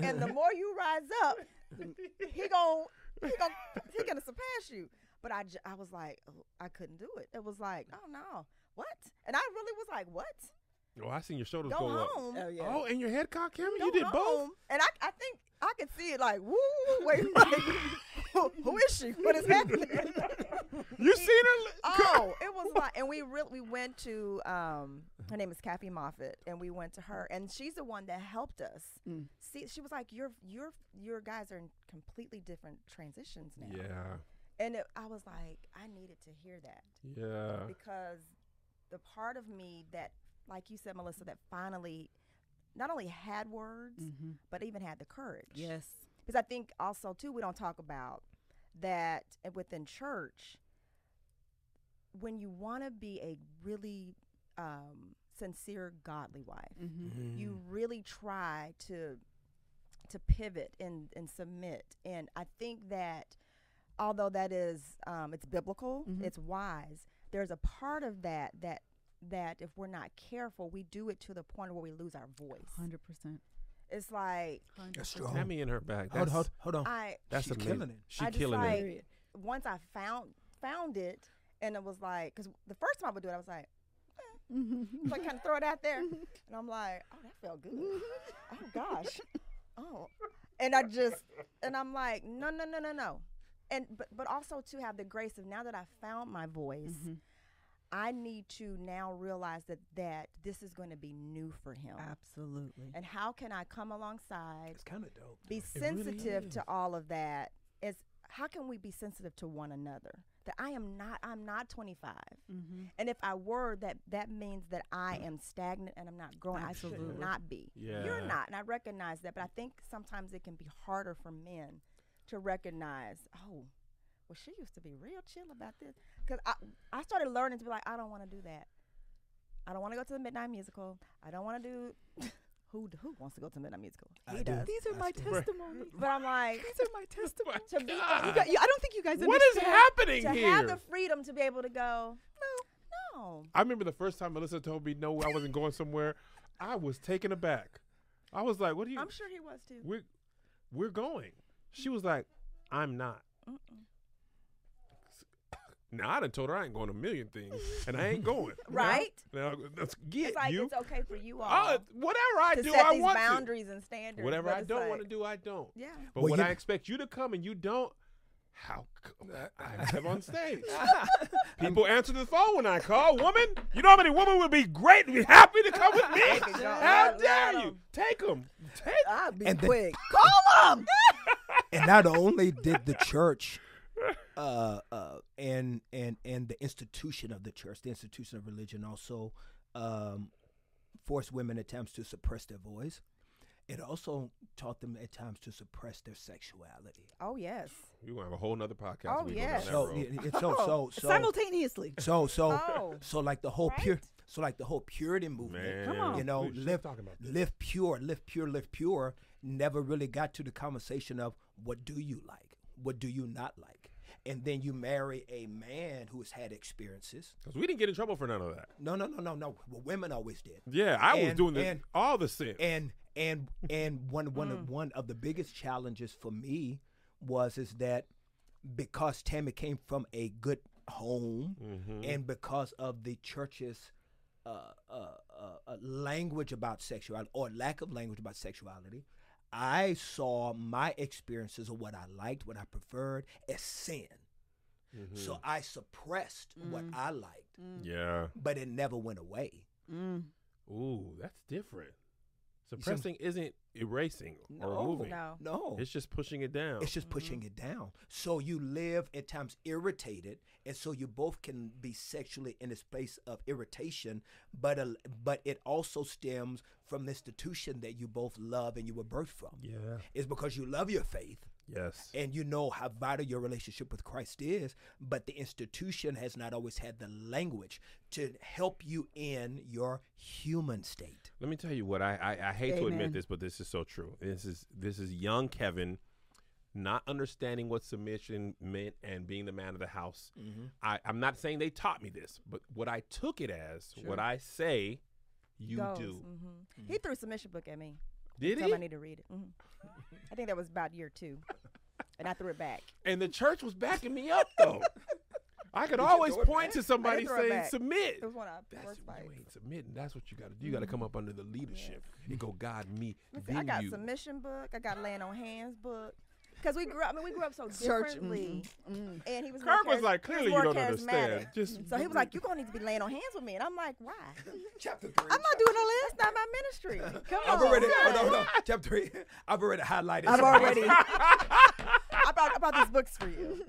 S5: and the more you rise up, he gon' he gon' he gonna surpass you. But I, I was like, oh, I couldn't do it. It was like, oh no, what? And I really was like, what?
S3: Oh, I seen your shoulders
S5: Go
S3: go up.
S2: Oh yeah.
S3: Oh, and your head cock camera?
S5: Go
S3: You did both?
S5: And I, I think I could see it like, woo, wait, like, who, who is she? What is happening?
S3: You seen her? li-
S5: oh, it was like, and we really we went to um, her name is Kathy Moffat, and we went to her, and she's the one that helped us.
S2: Mm.
S5: See, she was like, "Your your your guys are in completely different transitions now."
S3: Yeah,
S5: And it, I was like, I needed to hear that
S3: yeah.
S5: because the part of me that, like you said, Melissa, that finally not only had words
S2: Mm-hmm.
S5: but even had the courage.
S2: Yes.
S5: Because I think also too we don't talk about that within church when you want to be a really um, sincere godly wife,
S2: Mm-hmm.
S5: you really try to to pivot and and submit. And I think that although that is um, it's biblical,
S2: Mhm.
S5: it's wise. There's a part of that that that if we're not careful, we do it to the point where we lose our voice.
S2: Hundred percent.
S5: It's like
S4: That's strong.
S3: Pat me in her back.
S4: Hold,
S3: That's,
S4: hold, hold on.
S5: I
S3: that's
S4: She's
S3: amazing.
S4: killing it.
S3: She
S5: I
S3: killing
S5: like-
S3: it.
S5: once I found found it, and it was like, because the first time I would do it, I was like,
S2: Mm-hmm.
S5: like kind of throw it out there, and I'm like, oh, that felt good. oh gosh, oh, and I just, and I'm like, no, no, no, no, no, and but but also to have the grace of now that I found my voice,
S2: Mhm.
S5: I need to now realize that that this is going to be new for him,
S2: Absolutely.
S5: and how can I come alongside
S4: It's kind of dope.
S5: be
S3: really
S5: sensitive
S3: is.
S5: to all of that is how can we be sensitive to one another that i am not i'm not 25
S2: Mm-hmm.
S5: and if i were that that means that i am stagnant and i'm not growing i
S2: Absolutely.
S5: should not be
S3: Yeah.
S5: you're not and i recognize that but i think sometimes it can be harder for men to recognize oh well she used to be real chill about this because I, I started learning to be like i don't want to do that i don't want to go to the midnight musical i don't want to do who who wants to go to the midnight musical
S4: I
S5: he
S4: do.
S2: These are my
S4: That's
S2: testimonies.
S5: but i'm like
S2: These are my testimonies.
S5: to be
S3: God.
S2: You got, you, I don't think you guys
S3: What is
S2: understand.
S3: happening
S5: to
S3: here?
S5: have the freedom to be able to go no no
S3: I remember the first time Melissa told me no, I wasn't going somewhere. I was taken aback. I was like, "What do you?
S5: i'm sure he was too
S3: We're we're going." She was like, "I'm not."
S5: Mm-mm.
S3: Now I done told her I ain't going a million things, and I ain't going.
S5: Right?
S3: Now, now let's get
S5: it's like
S3: you.
S5: it's okay for you all
S3: Uh, whatever I
S5: to
S3: do,
S5: set
S3: I
S5: these
S3: want
S5: boundaries and standards.
S3: Whatever I don't want to do, I don't.
S5: yeah
S3: But
S4: Well,
S3: when
S4: you-
S3: I expect you to come and you don't, how come I live on stage? People answer the phone when I call. Woman, you know how many women would be great and be happy to come with me? How
S5: Let-
S3: dare
S5: let
S3: you?
S5: 'em.
S3: Take them. Take
S2: I'll be
S4: And the-
S2: quick. Call them.
S4: and not only did the church uh, uh, and and and the institution of the church, the institution of religion, also um, forced women at times to suppress their voice. It also taught them at times to suppress their sexuality.
S5: oh yes
S3: We're gonna have a whole nother podcast.
S5: Oh,
S3: if we go down
S5: yes.
S4: So, it- it- so, so, so,
S2: Simultaneously.
S4: so, so,
S5: Oh.
S4: so, like the whole pure, so like the whole purity movement.
S3: Man,
S2: Come on.
S4: You know,
S3: we should
S4: live,
S3: talk about this.
S4: live pure, live pure, live pure. Never really got to the conversation of what do you like, what do you not like, and then you marry a man who has had experiences.
S3: Because we didn't get in trouble for none of that.
S4: No, no, no, no, no. Well, women always did.
S3: Yeah, I was doing the,
S4: and-
S3: all the sin.
S4: And and and one one of one of the biggest challenges for me was is that because Tammy came from a good home
S3: Mhm.
S4: and because of the church's uh, uh, uh, uh, language about sexuality or lack of language about sexuality, I saw my experiences of what I liked, what I preferred as sin.
S3: Mm-hmm.
S4: So I suppressed what I liked,
S3: yeah.
S4: but it never went away.
S2: Mm.
S3: Ooh, that's different. Suppressing isn't erasing or
S4: No,
S3: removing.
S5: no
S4: No,
S3: It's just pushing it down.
S4: It's just pushing it down. So you live at times irritated, and so you both can be sexually in this place of irritation. But uh, but it also stems from the institution that you both love and you were birthed from.
S3: yeah.
S4: It's because you love your faith,
S3: Yes.
S4: and you know how vital your relationship with Christ is, but the institution has not always had the language to help you in your human state.
S3: Let me tell you what I I, I hate to admit this, but this is so true. This is this is young Kevin, not understanding what submission meant and being the man of the house. I, I'm not saying they taught me this, but what I took it as, what I say, you
S5: Goes.
S3: do.
S5: Mhm. He threw a submission book at me.
S3: Did
S5: Told
S3: he?
S5: I need to read it. Mhm. I think that was about year two, and I threw it back.
S3: And the church was backing me up though. I could always point
S4: back?
S3: to somebody saying submit.
S5: It was one of
S3: That's
S5: first
S3: you ain't submitting. That's what you got to do. You got to come up under the leadership and go, God, me,
S5: Listen, I got
S3: you.
S5: submission book. I got laying on hands book. Because we grew up, I mean, we grew up so
S2: Church,
S5: differently.
S2: mm,
S5: And he was
S3: Kirk was like,
S5: charis- he was
S3: clearly you don't understand. Just
S5: So he was like, "You're gonna need to be laying on hands with me," and I'm like, "Why?
S4: Chapter 3.
S5: I'm not doing all that. That's not my ministry. Come
S4: I've
S5: on,
S4: already,
S5: sir.
S4: oh, no, no, chapter 3. I've already highlighted
S5: I've already. I brought, I brought these books for you.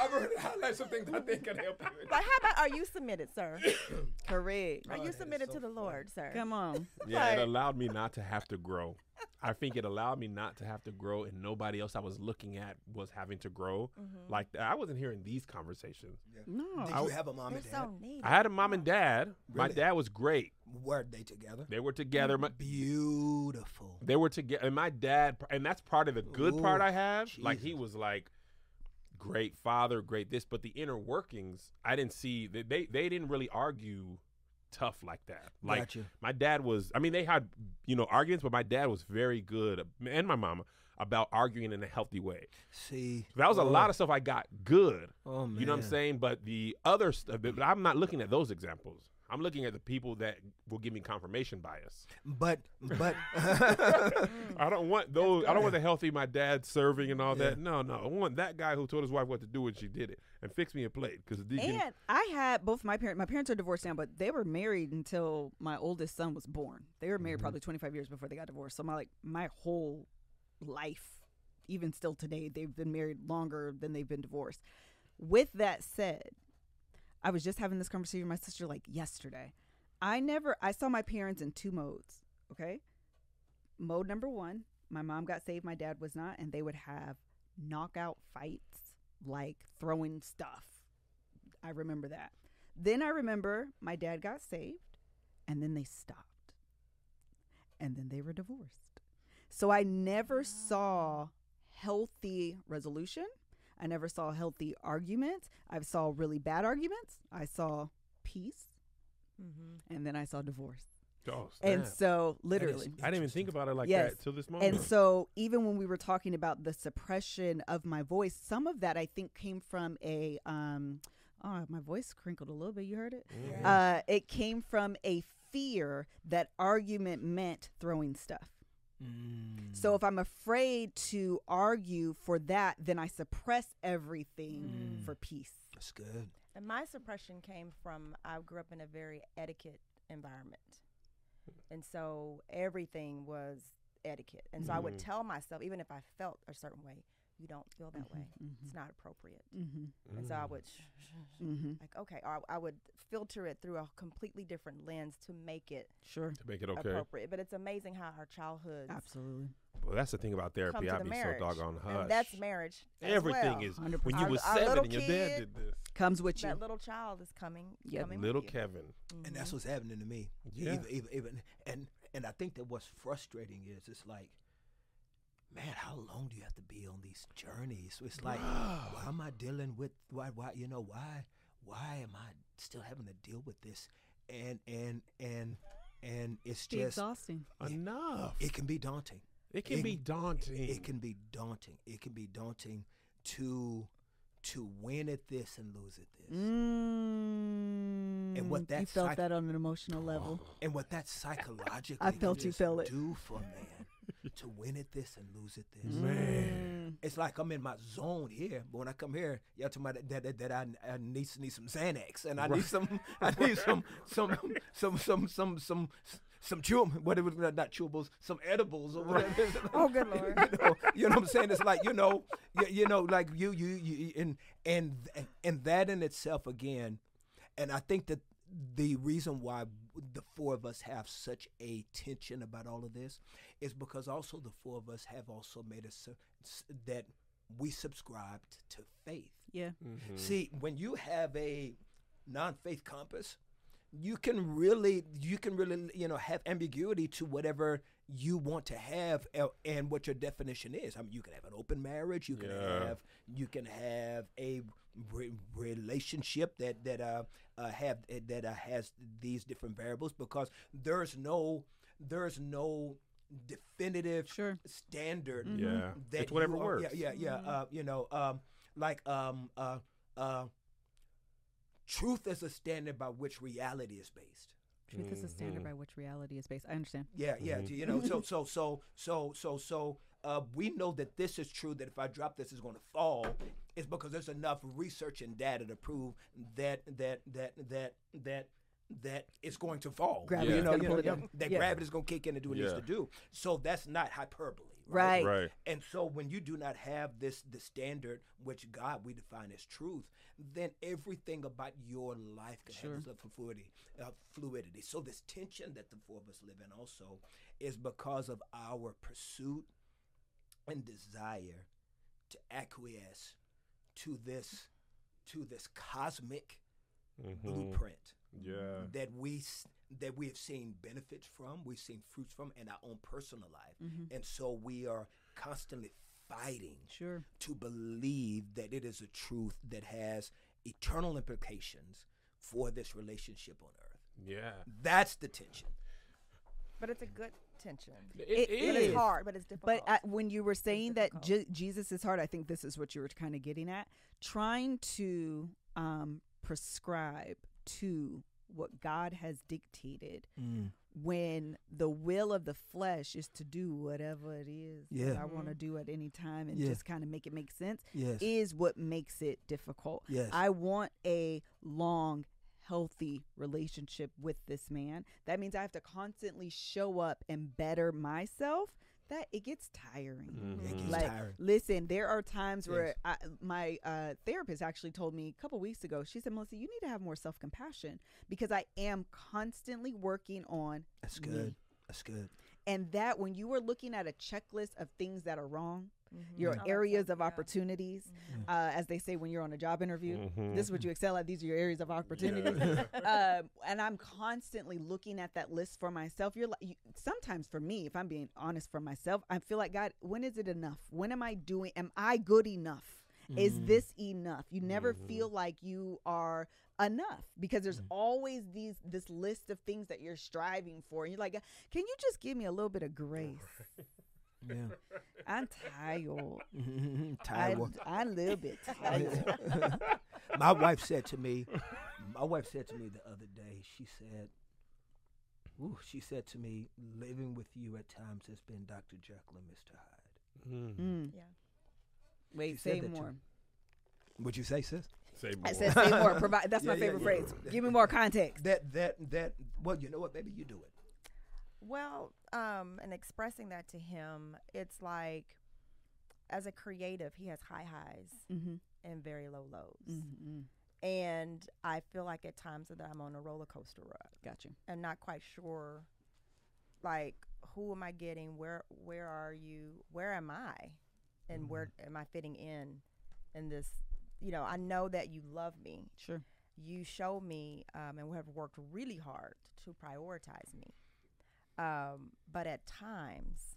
S4: I've already highlighted some things I think can help you.
S5: But how about are you submitted, sir?
S2: correct.
S5: Are you submitted to the Lord, sir?
S2: Come on.
S3: Yeah, it allowed me not to have to grow. I think it allowed me not to have to grow, and nobody else I was looking at was having to grow.
S5: Mm-hmm.
S3: Like I wasn't hearing these conversations.
S2: No.
S4: Did you have a mom and dad?
S5: so.
S3: I had a mom and dad. My dad was great.
S4: Were they together?
S3: They were together. My,
S4: Beautiful.
S3: they were together, and my dad, and that's part of the good part I have. Like he was like great father, great this, but the inner workings I didn't see. They they, they didn't really argue tough like that. Like
S4: Gotcha.
S3: my dad was. I mean, they had you know arguments, but my dad was very good, and my mama about arguing in a healthy way.
S4: See,
S3: that was a
S4: oh,
S3: lot of stuff I got good.
S4: Oh man,
S3: You know what I'm saying? But the other stuff, but I'm not looking at those examples. I'm looking at the people that will give me confirmation bias.
S4: But but mm.
S3: I don't want those. I don't want the healthy my dad serving and all
S4: Yeah.
S3: that. No, no. I want that guy who told his wife what to do and she did it and fix me a plate because
S2: And I had both my parents. My parents are divorced now, but they were married until my oldest son was born. They were married mm-hmm. probably 25 years before they got divorced. So my like my whole life, even still today, they've been married longer than they've been divorced. With that said, I was just having this conversation with my sister like yesterday. I never I saw my parents in two modes. Okay, mode number one, my mom got saved, my dad was not, and they would have knockout fights like throwing stuff. I remember that. Then I remember my dad got saved and then they stopped. And then they were divorced. So I never saw healthy resolution. I never saw healthy arguments. I saw really bad arguments. I saw peace
S5: Mm-hmm.
S2: and then I saw divorce.
S3: oh,
S2: And so literally
S3: I didn't even think about it like
S2: Yes.
S3: that till this moment.
S2: and so, even when we were talking about the suppression of my voice, some of that I think came from a um, oh, my voice crinkled a little bit. You heard it?
S3: Mhm.
S2: Uh, it came from a fear that argument meant throwing stuff.
S4: Mm.
S2: So if I'm afraid to argue for that, then I suppress everything
S4: Mm.
S2: for peace.
S4: that's good.
S5: And my suppression came from I grew up in a very etiquette environment. And so everything was etiquette. And so I would
S3: Mhm.
S5: tell myself, even if I felt a certain way, you don't feel that way.
S2: mhm.
S5: It's not appropriate.
S2: Mm-hmm.
S5: And so I would, sh- sh- sh-
S2: Mm-hmm.
S5: like, okay, or I would filter it through a completely different lens to make it
S2: Sure.
S3: to make it okay.
S5: appropriate. But it's amazing how our childhood
S2: Absolutely.
S3: Well, that's the thing about therapy.
S5: to
S3: I
S5: the
S3: be
S5: marriage.
S3: so doggone hush.
S5: And that's marriage. as
S3: Everything
S5: well.
S3: is
S2: 100%.
S3: when you
S5: Our-
S3: was seven and your dad did this.
S2: Comes with you.
S5: That little child is coming.
S2: Yep.
S5: coming
S3: Little
S5: with you.
S3: Kevin.
S4: And that's what's happening to me.
S3: Yeah.
S4: Even, even, even, and and I think that what's frustrating is it's like, man, how long do you have to be on these journeys? It's like, why am I dealing with why why you know why why am I still having to deal with this? And and and and it's
S2: Be
S4: just
S2: exhausting.
S3: Enough.
S4: it can be daunting.
S3: It can
S4: it-
S3: be daunting.
S4: It can be daunting. It can be daunting to to win at this and lose at this.
S2: Mm,
S4: what that
S2: you
S4: that
S2: felt
S4: psych-
S2: that on an emotional level.
S4: And what that psychologically
S2: I felt you felt it.
S4: do for man to win at this and lose at this.
S3: Man. Mm.
S4: It's like I'm in my zone here, but when I come here, y'all talking about that that, that I, I need need some Xanax and I need some I need some some some some some some some chew what it not chewables, some edibles or whatever.
S5: Oh, good Lord.
S4: you, know, you know what I'm saying? It's like you know, you, you know, like you you you and and and that in itself again, and I think that the reason why the four of us have such a tension about all of this is because also the four of us have also made us that we subscribed to faith.
S2: Yeah.
S3: Mm-hmm.
S4: See, when you have a non-faith compass, you can really you can really you know have ambiguity to whatever you want to have uh, and what your definition is. I mean, you can have an open marriage. You can
S3: Yeah.
S4: have you can have a re- relationship that that uh, uh have that uh, has these different variables because there's no there's no definitive
S2: Sure.
S4: standard
S3: Yeah.
S4: that
S3: It's whatever
S4: you are-
S3: works.
S4: Yeah, yeah, yeah. Uh, you know, um, like um, uh, uh, truth is a standard by which reality is based.
S2: Truth is a standard
S3: Mm-hmm.
S2: by which reality is based. I understand.
S4: Yeah, yeah. You know, so so so so so so uh, we know that this is true. That if I drop this, it's going to fall. It's because there's enough research and data to prove that that that that that that it's going to fall.
S2: Gravity's
S4: you know,
S2: gonna
S4: you
S2: pull
S4: know,
S2: down.
S4: that
S2: Yeah.
S4: gravity's going to kick in and do what it needs to do. So that's not hyperbole.
S2: Right.
S3: Right.
S4: And so when you do not have this the standard which God we define as truth, then everything about your life can
S2: Sure.
S4: have this fluidity, uh, fluidity. So this tension that the four of us live in also is because of our pursuit and desire to acquiesce to this to this cosmic
S3: Mhm.
S4: blueprint
S3: Yeah.
S4: that we s- that we have seen benefits from, we've seen fruits from in our own personal life, and so we are constantly fighting
S2: Sure.
S4: to believe that it is a truth that has eternal implications for this relationship on earth.
S3: Yeah.
S4: That's the tension.
S5: But it's a good tension.
S3: It,
S2: It
S5: But
S2: is.
S5: it's hard, but it's difficult.
S2: But when you were saying that
S5: difficult.
S2: Je- Jesus is hard, I think this is what you were kind of getting at. Trying to um, prescribe to what God has dictated mm. when the will of the flesh is to do whatever it is that
S4: Yeah.
S2: I want to mm-hmm. do at any time and
S4: Yeah.
S2: just kind of make it make sense
S4: Yes.
S2: is what makes it difficult.
S4: Yes.
S2: I want a long, healthy relationship with this man. That means I have to constantly show up and better myself. That it gets tiring.
S3: Mm-hmm.
S4: It gets
S2: Like,
S4: tiring.
S2: listen, there are times where
S4: Yes.
S2: I, my uh, therapist actually told me a couple weeks ago. She said, "Melissa, you need to have more self compassion because I am constantly working on
S4: That's
S2: me."
S4: good. That's good.
S2: And that when you are looking at a checklist of things that are wrong,
S5: Mhm.
S2: your
S5: Oh,
S2: areas
S5: so-
S2: of opportunities,
S4: Mm-hmm.
S2: uh, as they say when you're on a job interview,
S3: Mhm.
S2: this is what you excel at. These are your areas of opportunity. um, and I'm constantly looking at that list for myself. You're like, you, sometimes for me, if I'm being honest for myself, I feel like God, when is it enough? When am I doing? Am I good enough? Is this enough? You never feel like you are enough because there's always these this list of things that you're striving for. And you're like, can you just give me a little bit of grace?
S4: Yeah.
S2: I'm tired. I,
S4: Tired.
S2: I'm a little bit tired.
S4: my wife said to me, my wife said to me the other day, she said, ooh, she said to me, living with you at times has been Dr. Jekyll and Mr. Hyde.
S3: Mm.
S2: Mm.
S5: Yeah.
S2: Wait,
S4: She
S2: say
S4: that to
S2: more.
S4: What'd you say, sis?
S3: Say more.
S2: I said say more. Provide. That's my
S4: Yeah, yeah,
S2: favorite
S4: yeah.
S2: phrase. Give me more context.
S4: That, that, that, well, you know what, Maybe you do it.
S5: Well, um, and expressing that to him, it's like as a creative, he has high highs
S2: Mm-hmm.
S5: and very low lows.
S2: Mm-hmm.
S5: And I feel like at times that I'm on a roller coaster ride
S2: Got you.
S5: and not quite sure like who am I getting? Where where are you? Where am I? And where am I fitting in in this you know, I know that you love me.
S2: Sure.
S5: you show me um, and have worked really hard to prioritize me. Um, but at times,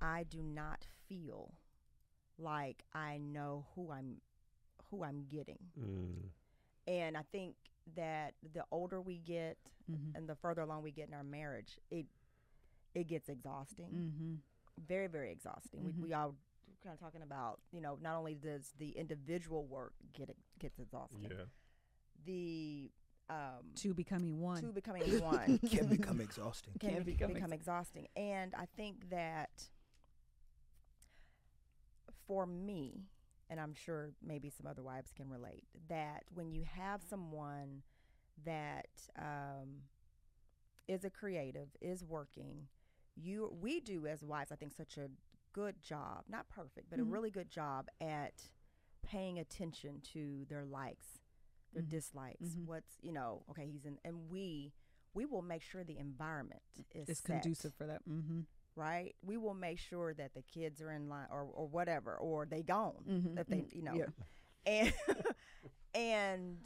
S5: I do not feel like I know who I'm who I'm getting.
S3: Mm.
S5: And I think that the older we get
S2: Mm-hmm.
S5: and the further along we get in our marriage, it it gets exhausting,
S2: Mm-hmm.
S5: very very exhausting.
S2: Mhm.
S5: We we all kind of talking about you know not only does the individual work get it gets exhausting,
S3: Yeah.
S5: the um,
S2: Two becoming one.
S5: two becoming one
S4: Can become exhausting.
S5: can,
S2: Can
S5: be-
S2: become
S5: become, exhausting. And I think that for me, and I'm sure maybe some other wives can relate, that when you have someone that um, is a creative, is working, you we do as wives, I think, such a good job, not perfect, but
S2: Mhm.
S5: a really good job at paying attention to their likes, their
S2: Mhm.
S5: dislikes,
S2: Mhm.
S5: what's you know, okay, he's in, and we we will make sure the environment is
S2: It's
S5: set,
S2: conducive for that. Mm-hmm.
S5: right? We will make sure that the kids are in line or or whatever, or they gone
S2: Mhm,
S5: if they
S2: mhm,
S5: you know,
S2: yeah.
S5: and and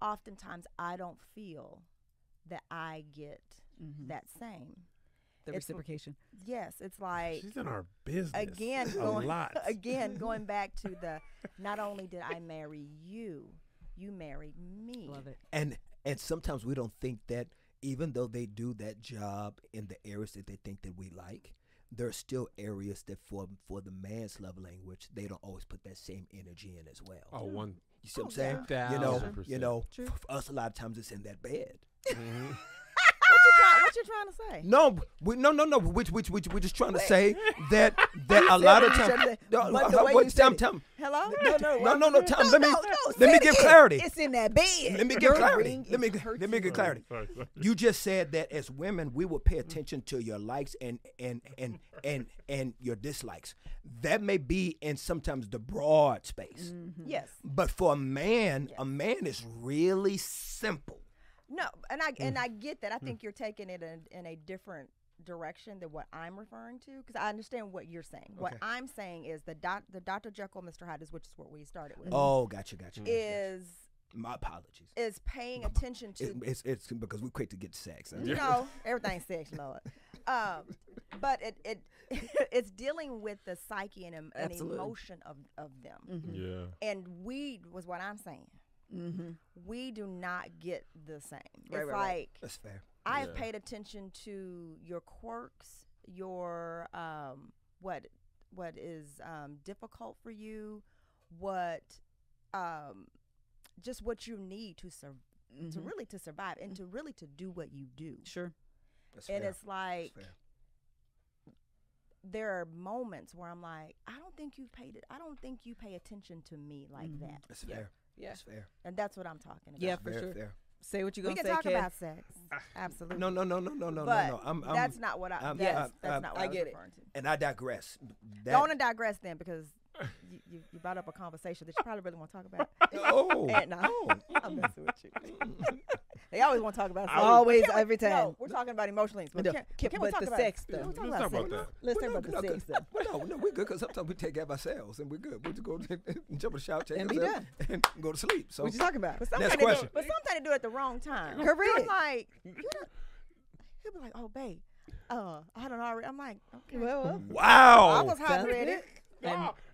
S5: oftentimes I don't feel that I get
S2: Mm-hmm.
S5: that same.
S2: the
S5: it's-
S2: reciprocation.
S5: Yes, it's like
S3: She's in our business
S5: again
S3: a lot.
S5: again going back to the not only did I marry you, you married me.
S2: Love it.
S4: and and sometimes we don't think that even though they do that job in the areas that they think that we like there are still areas that for for the man's love language they don't always put that same energy in as well
S3: Oh, one
S4: you see what i'm
S5: Oh,
S4: saying
S3: yeah.
S4: you know
S3: Thousand
S4: you know
S2: True.
S4: for us a lot of times it's in that bed
S3: Mhm.
S5: What you trying? What you trying to say?
S4: no we no no no which which which we're just trying to say that that a lot of times
S5: said,
S4: no,
S5: but uh,
S4: no,
S5: the way
S4: wait,
S5: you
S4: Tom. Tom.
S5: Hello?
S4: No,
S5: No,
S4: no, no, no, Tom. Let me
S5: no, no,
S4: let me
S5: it
S4: give
S5: again.
S4: clarity.
S5: It's in that bed.
S4: Let me give clarity. Let me
S5: is
S4: let me
S5: hurting.
S4: get clarity.
S3: Sorry, sorry.
S4: You just said that as women, we will pay attention to your likes and and and and and your dislikes. That may be in sometimes the broad space, mm-hmm.
S5: Yes.
S4: but for a man, a man is really simple.
S5: No, and I
S4: Mm.
S5: and I get that. I think you're taking it in, in a different direction than what I'm referring to because I understand what you're saying. What
S4: Okay.
S5: I'm saying is the doc, the Dr. Jekyll, Mr. Hyde is which is what we started with.
S4: Oh, gotcha, gotcha. gotcha.
S5: Is
S4: My apologies.
S5: is paying attention to
S4: It, it's it's because we're quick to get sex.
S5: you know everything's sex, Lord. Um, but it it it's dealing with the psyche and, em- and
S2: Absolutely.
S5: emotion of of them.
S2: Mm-hmm.
S3: Yeah.
S5: And weed was what I'm saying.
S2: Mm-hmm.
S5: We do not get the same.
S2: Right,
S5: it's
S2: right, right.
S5: like
S4: That's fair.
S5: I've
S3: Yeah.
S5: paid attention to your quirks, your um, what what is um, difficult for you, what um, just what you need to sur- to
S2: Mhm.
S5: really to survive and to really to do what you do.
S2: Sure.
S4: That's
S5: And
S4: fair.
S5: it's like there are moments where I'm like, I don't think you paid it. I don't think you pay attention to me like
S2: Mhm.
S5: that.
S4: That's
S2: Yeah.
S4: fair.
S2: Yeah.
S4: That's fair.
S5: And that's what I'm talking about.
S2: Yeah, for
S4: very
S2: sure.
S4: fair.
S2: Say what you
S5: we
S2: gonna say.
S5: We can
S2: say,
S5: talk
S2: kid.
S5: about sex. Ah. Absolutely.
S4: No, no, no, no, no, no,
S5: but
S4: no, no. I'm, I'm,
S5: that's not what I.
S4: I'm-
S5: that's,
S4: I'm-
S5: that's
S4: I'm-
S5: not what
S2: I
S5: I, was
S2: get it.
S5: referring to.
S4: and I digress. That,
S5: Don't digress then because you, you, you brought up a conversation that you probably really want to talk about.
S4: oh,
S5: And no, I'm messing with you. They always want to talk about sex.
S2: Always,
S5: we-
S2: every time.
S5: No, we're talking about emotional things. But
S2: No,
S5: can't,
S2: can't-
S5: can we
S2: but
S5: talk
S2: the
S5: about
S2: sex,
S5: Can we
S2: though.
S5: talk
S3: Let's
S5: about
S3: talk about that.
S5: Let's talk about
S4: no,
S5: the
S4: no,
S5: sex.
S4: 'cause-
S5: though.
S4: Well, no, no, we're good because sometimes we take care of ourselves and we're good. We just go to, jump in the shower, take
S2: And be
S4: ourselves, and go to sleep. So
S2: What you talking about?
S5: But
S4: Next
S5: sometimes, they do,
S4: question.
S5: but sometimes they do it at the wrong time.
S2: Correct.
S5: I'm like, you know, he'll be like, oh, babe, uh, I don't already. I'm like, okay.
S2: Well, well.
S4: wow.
S5: I was
S2: sounds
S5: hydrated.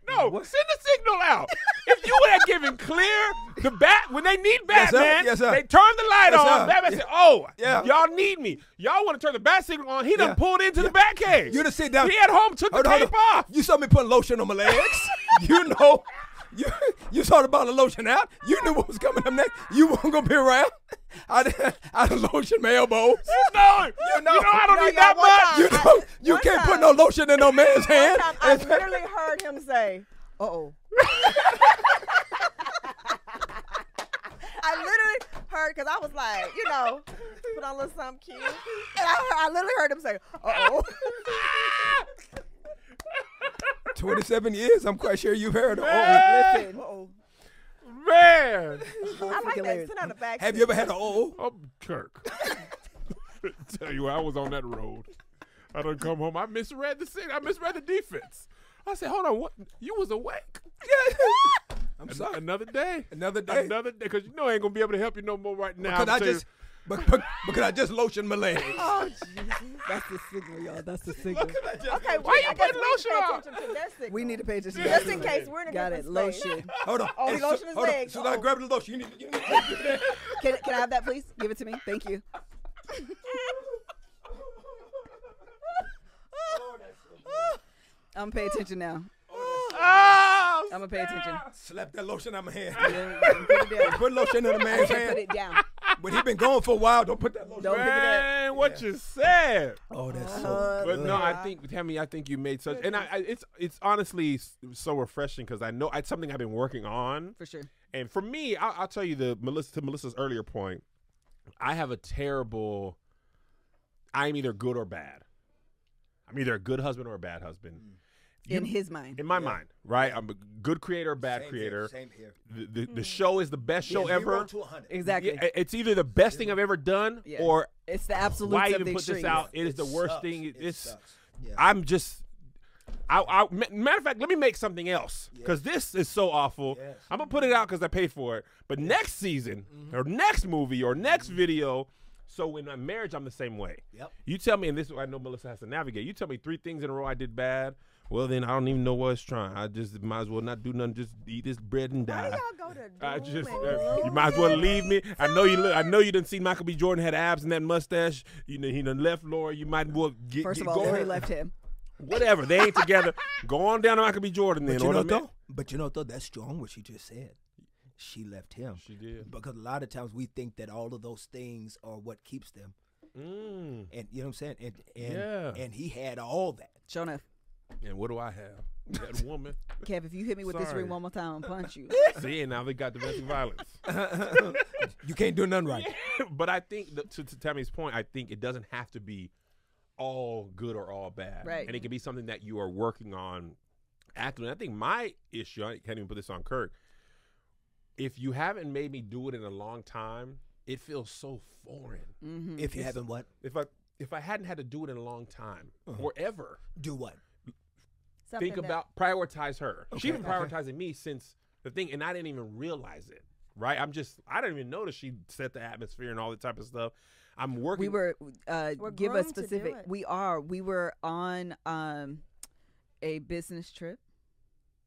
S3: No, no, send the signal out. if you would have given clear the bat when they need
S4: Yes, sir.
S3: Batman,
S4: Yes, sir.
S3: they turn the light
S4: Yes,
S3: on.
S4: sir.
S3: Batman
S4: Yeah.
S3: said, "Oh,
S4: Yeah.
S3: y'all need me. Y'all want to turn the bat signal on." He done
S4: Yeah.
S3: pulled into the
S4: Yeah.
S3: bat cave.
S4: You done sit down.
S3: He at home took
S4: Hold
S3: the
S4: on,
S3: tape off.
S4: You saw me putting lotion on my legs. you know, you you saw the bottle of lotion out. You knew what was coming up next. You weren't gonna be around. I did- I done lotion my elbows.
S3: No, you know, I don't
S5: No,
S3: need
S5: y'all,
S3: that much.
S5: time-
S4: You
S5: I-
S4: know, you can't put no lotion in no man's hand.
S5: time I literally heard him say, "Uh oh." I literally heard because I was like, you know, put on a little something cute, and I, heard, I literally heard him say, "Uh oh."
S4: 27 years. I'm quite sure you've heard. Oh,
S2: Listen.
S5: Uh-oh.
S3: Man,
S5: I like that.
S2: hilarious.
S5: Sit on the back.
S4: have you ever had an oh?
S3: oh, Kirk. Tell you what, I was on that road. I done come home. I misread the sig- I misread the defense. I said, "Hold on, what? You was awake?
S4: I'm
S3: An-
S4: sorry.
S3: Another day,
S4: Another day.
S3: another day, because you know I ain't gonna be able to help you no more right now.
S4: Because
S3: I'ma
S4: I
S3: tell you-
S4: just, but, but, because I just lotioned my legs.
S5: Oh Jesus.
S2: That's the signal, y'all. That's the signal.
S5: Okay,
S3: Why
S5: well,
S3: you
S5: I guess
S3: putting
S5: we need to
S3: lotion
S5: pay
S3: on?
S5: attention to their signal.
S2: We need to pay attention.
S5: Just in case we're in a
S2: Got it.
S5: different space.
S2: Lotion.
S4: Hold on.
S5: Oh, he
S4: Hey, so-
S5: lotioned his
S4: hold on.
S5: legs.
S4: So I
S5: Uh-oh.
S4: grab the lotion. You need, you need to do that.
S2: Can, can I have that, please? Give it to me. Thank you. Oh, I'm gonna pay attention now.
S3: Oh,
S2: I'm gonna pay attention.
S4: Slap that lotion on my hand.
S2: Put it down.
S4: Put lotion in the man's hand.
S2: Put it down.
S4: But he been gone for a while. Don't put that lotion.
S2: Don't pick it up.
S3: man, what you said.
S4: Oh, that's
S2: Uh,
S4: so
S3: But no, I think Tammy, I think you made such, and I, I it's it's honestly so refreshing because I know it's something I've been working on,
S2: For sure.
S3: and for me, I'll, I'll tell you the Melissa to Melissa's earlier point, I have a terrible. I'm either good or bad. I'm either a good husband or a bad husband.
S2: In his mind.
S3: in my mind, right? I'm a good creator, or bad
S4: Same
S3: creator.
S4: Here, same here.
S3: The, the, the show is the best show
S4: Yeah,
S3: ever.
S4: to 100.
S2: Exactly.
S3: Yeah, it's either the best thing I've ever done,
S2: Yeah.
S3: or
S2: It's the absolute
S3: why
S2: of
S3: even
S2: the
S3: put this
S2: extremes.
S3: out? It is the worst
S4: sucks.
S3: thing.
S4: It
S3: It's
S4: sucks. Yeah.
S3: I'm just. I, I, matter of fact, let me make something else because this is so awful.
S4: Yes.
S3: I'm gonna put it out because I paid for it. But next season,
S4: Mm-hmm.
S3: or next movie, or next video. So in my marriage, I'm the same way.
S4: Yep.
S3: You tell me, and this is what I know Melissa has to navigate. You tell me three things in a row I did bad. Well, then I don't even know what's trying. I just might as well not do nothing. Just eat this bread and die.
S5: do y'all go to
S3: I just uh, you might as well leave me. I know you. Look, I know you didn't see Michael B. Jordan had abs and that mustache. You know he done left Lori. You might as well get.
S2: First
S3: get,
S2: of all,
S3: go
S2: Lori left him.
S3: Whatever. They ain't together. Go on down to Michael B. Jordan then.
S4: But you know
S3: the man-
S4: though, but you know though, that's strong what she just said. She left him.
S3: She did.
S4: Because a lot of times we think that all of those things are what keeps them,
S3: Mm.
S4: and you know what I'm saying. And and
S3: Yeah.
S4: and he had all that.
S2: Show enough.
S3: And what do I have? That woman.
S2: Kev, if you hit me with this
S3: Sorry.
S2: ring one more time, I'll punch you.
S3: See, and now they got domestic violence.
S4: You can't do nothing right.
S3: but I think that, to, to Tammy's point, I think it doesn't have to be all good or all bad.
S2: Right.
S3: And it can be something that you are working on actively. I think my issue, I can't even put this on Kirk. If you haven't made me do it in a long time, it feels so foreign.
S2: hmm
S4: If you haven't what,
S3: If I if I hadn't had to do it in a long time or ever,
S4: do what?
S5: Something
S3: think
S5: that-
S3: about prioritize her. She's been
S4: Okay.
S3: prioritizing me since the thing, and I didn't even realize it. Right? I'm just I didn't even notice she set the atmosphere and all that type of stuff. I'm working.
S2: We were uh,
S5: We're
S2: give us
S5: groomed to do
S2: specific.
S5: it.
S2: We are. We were on um, a business trip.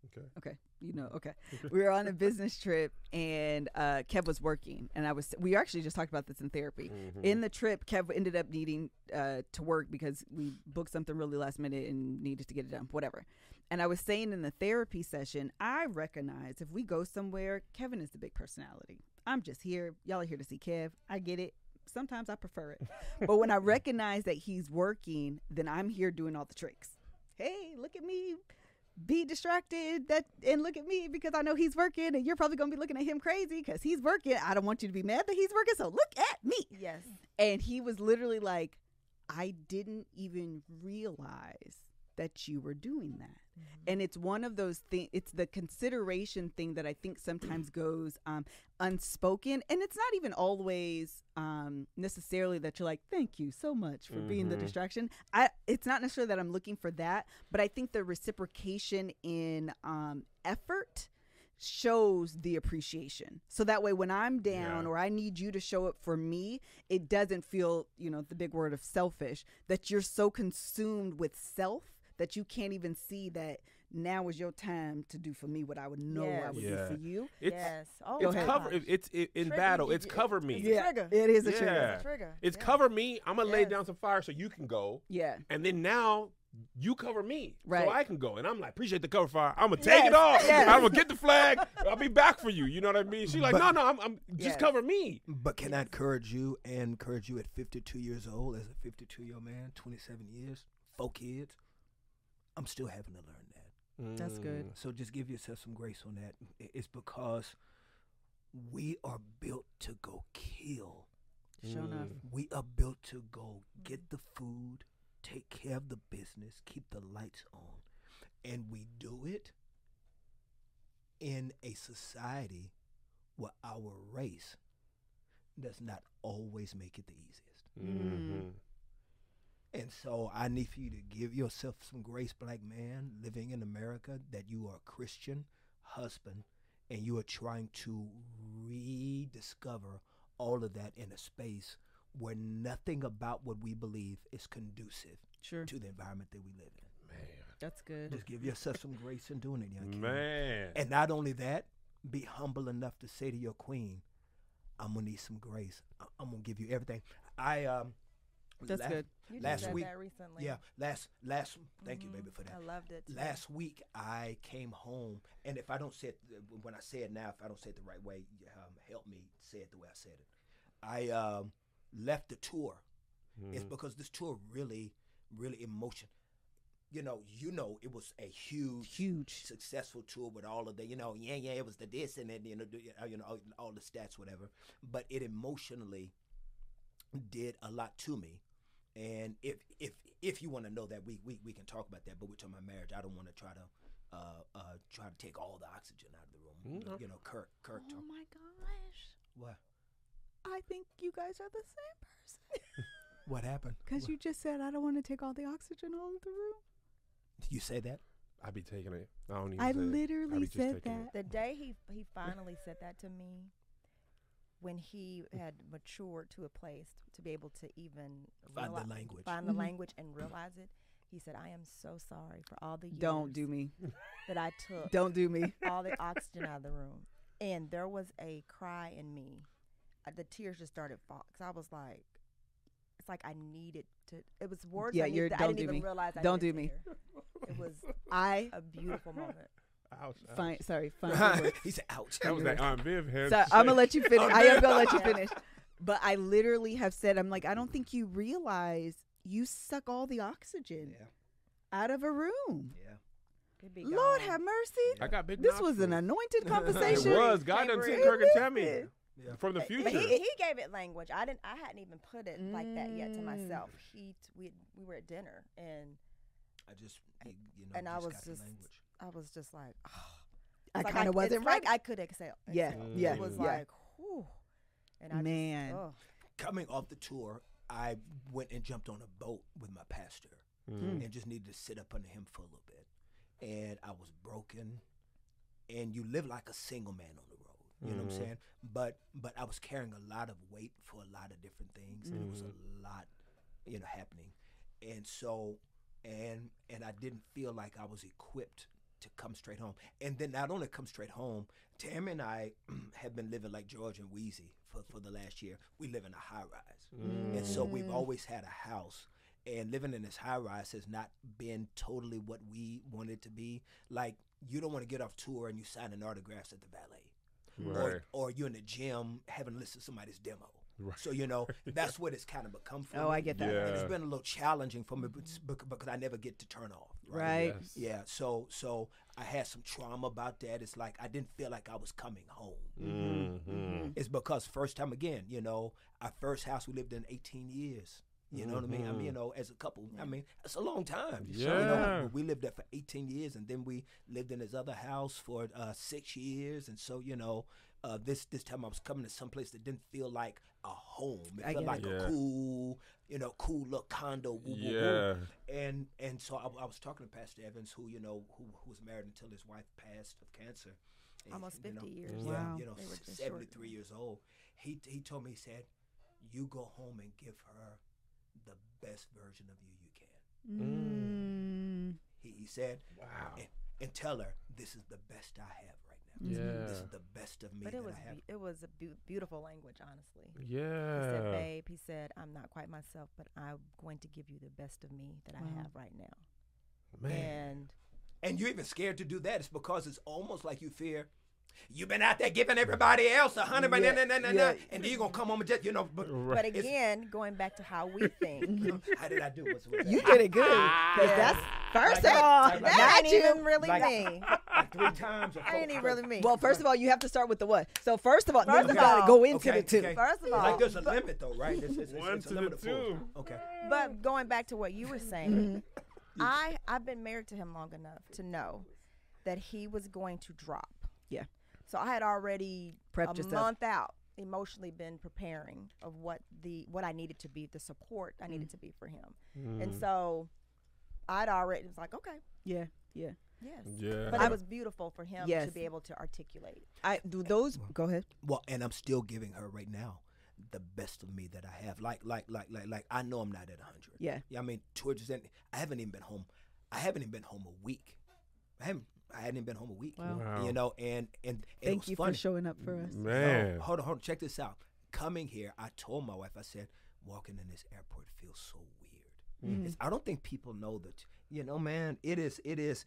S3: Okay.
S2: Okay. You know. Okay. we were on a business trip, and uh, Kev was working, and I was. We actually just talked about this in therapy.
S3: Mhm.
S2: In the trip, Kev ended up needing uh, to work because we booked something really last minute and needed to get it done. Whatever. And I was saying in the therapy session, I recognize if we go somewhere, Kevin is the big personality. I'm just here. Y'all are here to see Kev. I get it. Sometimes I prefer it. but when I recognize that he's working, then I'm here doing all the tricks. Hey, look at me. Be distracted that and look at me because I know he's working and you're probably gonna be looking at him crazy because he's working. I don't want you to be mad that he's working, so look at me.
S5: Yes.
S2: And he was literally like, I didn't even realize that you were doing that. And it's one of those things, it's the consideration thing that I think sometimes goes um, unspoken. And it's not even always um, necessarily that you're like, thank you so much for being the
S3: Mhm.
S2: distraction. I, it's not necessarily that I'm looking for that, but I think the reciprocation in um, effort shows the appreciation. So that way when I'm down
S3: Yeah.
S2: or I need you to show up for me, it doesn't feel, you know, the big word of selfish that you're so consumed with self that you can't even see that now is your time to do for me what I would know I would
S3: Yeah.
S2: do for you.
S3: It's
S5: yes. Oh,
S3: it's cover.
S5: gosh.
S3: It's it, in
S5: Trigger,
S3: battle. It's
S5: you-
S3: cover
S5: it's
S3: me.
S5: a trigger.
S2: It is a
S3: Yeah.
S2: trigger.
S5: It's a trigger.
S3: It's
S5: Yeah.
S3: cover me. I'm gonna lay down some fire so you can go,
S2: Yeah.
S3: and then now you cover me
S2: Right.
S3: so I can go. And I'm like, appreciate the cover fire. I'm gonna take it
S2: Yes,
S3: off.
S2: yes.
S3: I'm gonna get the flag. I'll be back for you. You know what I mean? She's like,
S4: But-
S3: no, no, I'm, I'm just
S2: Yes.
S3: cover me.
S4: But can I encourage you and encourage you at 52 years old, as a 52 year old man, 27 years, four kids? I'm still having to learn that.
S2: That's good.
S4: So just give yourself some grace on that. It's because we are built to go kill.
S2: Sure enough.
S3: Mm.
S4: We are built to go get the food, take care of the business, keep the lights on. And we do it in a society where our race does not always make it the easiest.
S3: Mhm.
S4: And so I need for you to give yourself some grace, black man, living in America, that you are a Christian husband and you are trying to rediscover all of that in a space where nothing about what we believe is conducive
S2: Sure.
S4: to the environment that we live in. Man.
S2: That's good.
S4: Just give yourself some grace in doing it, young king.
S3: Man.
S4: And not only that, be humble enough to say to your queen, I'm gonna need some grace. I- I'm gonna give you everything. I um
S2: That's
S4: la-
S2: good.
S5: You just
S4: last
S5: said
S4: week-
S5: that recently.
S4: Yeah, last last thank you,
S5: Mhm.
S4: baby, for that.
S5: I loved it. too.
S4: Last week I came home, and if I don't say it when I say it now, if I don't say it the right way, um, help me say it the way I said it. I um, left the tour. It's
S3: Mhm.
S4: because this tour really, really emotion. You know, you know, it was a huge,
S2: Huge.
S4: successful tour with all of the, you know, yeah, yeah, it was the this and then you know, uh, you know, all, all the stats, whatever. But it emotionally did a lot to me And if if if you want to know that, we, we we can talk about that. But we're talking about marriage. I don't want to try to uh, uh, try to take all the oxygen out of the room.
S3: Okay.
S4: You know, Kirk Kirk.
S2: Oh
S4: talk-
S2: my gosh.
S4: what
S2: I think you guys are the same person.
S4: what happened?
S2: Because you just said, I don't want to take all the oxygen out of the room.
S4: you say that?
S3: I'd be taking it. I don't even.
S2: I
S3: say. I
S2: literally
S3: be
S2: said
S3: taking it.
S2: that.
S5: The day he he finally said that to me, when he had matured to a place to be able to even
S4: Find the language.
S5: find the
S2: Mhm.
S5: language and realize it, he said, "I am so sorry for all the years
S2: Don't do me.
S5: that I took
S2: Don't do me.
S5: all the oxygen out of the room." And there was a cry in me. Uh, the tears just started falling. Cause I was like, it's like I needed to. It was words.
S2: Yeah,
S5: I, needed
S2: you're-
S5: to- I
S2: don't
S5: didn't
S2: do
S5: even
S2: me.
S5: realize. I
S2: Don't do me.
S5: to. It was
S2: I
S5: a beautiful moment.
S3: Ouch, ouch.
S2: find sorry, find the
S4: he said, "Ouch."
S3: That was that Aunt Viv hair.
S2: So I'm gonna let you finish. I am gonna let you finish. But I literally have said, I'm like, I don't think you realize you suck all the oxygen
S4: Yeah,
S2: out of a room.
S4: yeah.
S2: Lord have mercy.
S3: I got big.
S2: This was an
S3: nostrils.
S2: anointed
S3: It
S2: conversation.
S3: was. God done
S5: Can't
S3: sent Kirk and. Tammy
S4: Yeah.
S3: from the
S5: But
S3: future.
S5: he, he gave it language. I didn't. I hadn't even put it like that yet to
S2: Mm.
S5: myself. He, we, we were at dinner, and
S4: I just, you, you know,
S5: and I was
S4: got
S5: just,
S4: language.
S5: I was just like, oh.
S2: I
S5: like
S2: kind of wasn't right.
S5: Like I could exhale.
S2: Yeah,
S5: exhale.
S2: yeah,
S5: It was
S2: yeah.
S5: like, whew. And I
S2: Man.
S5: Just, oh.
S4: Coming off the tour, I went and jumped on a boat with my pastor,
S3: Mm.
S4: and just needed to sit up under him for a little bit. And I was broken, and you live like a single man on the road. You know what I'm
S3: Mhm.
S4: saying? But but I was carrying a lot of weight for a lot of different things, and it was a lot, you know, happening. And so, and and I didn't feel like I was equipped to come straight home. And then not only come straight home, Tammy and I have been living like George and Weezy for, for the last year. We live in a high rise. And so we've mm. always had a house. And living in this high rise has not been totally what we wanted to be. Like, you don't want to get off tour and you signing autographs at the valet.
S3: Right.
S4: Or, or you're in the gym having listened to somebody's demo.
S3: Right.
S4: So, you know, that's what it's kind of become for
S2: Oh,
S4: me.
S2: I get that.
S4: And it's
S3: Yeah.
S4: been a little challenging for me because I never get to turn off.
S2: Right.
S3: Yes.
S4: Yeah, so so I had some trauma about that. It's like I didn't feel like I was coming home.
S3: Mhm.
S4: It's because first time again, you know, our first house we lived in 18 years. You know what I mean? I mean, you know, as a couple, I mean, it's a long time. You know,
S3: Yeah.
S4: we lived there for 18 years, and then we lived in this other house for uh, six years. And so, you know, uh, this this time I was coming to some place that didn't feel like a home. It
S2: I
S4: felt like
S3: it.
S4: a
S3: Yeah.
S4: cool, you know, cool little condo. woo, woo, woo.
S3: Yeah.
S4: And and so I, I was talking to Pastor Evans, who you know, who, who was married until his wife passed of cancer. And,
S5: Almost
S4: you
S5: 50
S4: know,
S5: years.
S4: Yeah,
S2: Wow.
S4: you know,
S5: They were just short.
S4: seventy three years old. He he told me he said, "You go home and give her the best version of you you can."
S2: Mm.
S4: He, he said,
S3: Wow.
S4: and, and tell her this is the best I have right now.
S3: Yeah.
S4: This is the best of me
S5: But it was
S4: have.
S5: be- it was a beau- beautiful language, honestly. Yeah. He
S3: Yeah.
S5: said, "Babe," he said, "I'm not quite myself, but I'm going to give you the best of me that
S2: Wow.
S5: I have right now."
S3: Man.
S5: And
S4: And you're even scared to do that. It's because it's almost like you fear. You've been out there giving everybody else a hundred,
S2: Yeah,
S4: nah, nah, nah, nah,
S2: yeah.
S4: and then you're gonna come home and just, you know, but
S5: but again, going back to how we think,
S4: how did I do? What's, what's
S2: You did it good. 'cause
S5: Yeah.
S2: that's first of
S4: Like that.
S2: all,
S4: Like
S5: that ain't
S2: you.
S5: even really
S4: Like-
S5: me.
S4: Like three times. Or
S5: That ain't even really me.
S2: Well, first of all, you have to start with the what. So first of all, then
S5: First
S2: you
S5: of
S2: gotta
S5: all-
S2: go into
S4: Okay,
S2: the two.
S4: okay.
S5: First of all,
S4: Like there's a limit though, right? It's, it's, it's,
S3: One
S4: it's
S3: to
S4: a
S3: the
S4: limit of
S3: two.
S4: Okay.
S5: But going back to what you were saying,
S2: Mm-hmm.
S5: I I've been married to him long enough to know that he was going to drop.
S2: Yeah.
S5: So I had already
S2: Prepped
S5: a
S2: yourself.
S5: month out emotionally been preparing of what the what I needed to be, the support I
S2: Mm.
S5: needed to be for him.
S3: Mm.
S5: And so I'd already was like, okay,
S2: Yeah, yeah.
S5: yes.
S3: Yeah.
S5: But it was beautiful for him
S2: Yes.
S5: to be able to articulate.
S2: I do those. Go ahead.
S4: Well, and I'm still giving her right now the best of me that I have. Like, like, like, like, like. I know I'm not at 100.
S2: Yeah.
S4: Yeah. I mean, towards the end, I haven't even been home. I haven't even been home a week. I haven't. I hadn't even been home a week.
S2: Wow.
S3: Wow.
S4: You know, and and, and it
S2: Thank
S4: was
S2: you
S4: funny.
S2: for showing up for us.
S3: Man.
S4: Hold on, hold on. Check this out. Coming here, I told my wife. I said, walking in this airport feels so weird.
S2: Mm-hmm.
S4: It's- I don't think people know that. You know, man, it is. It is.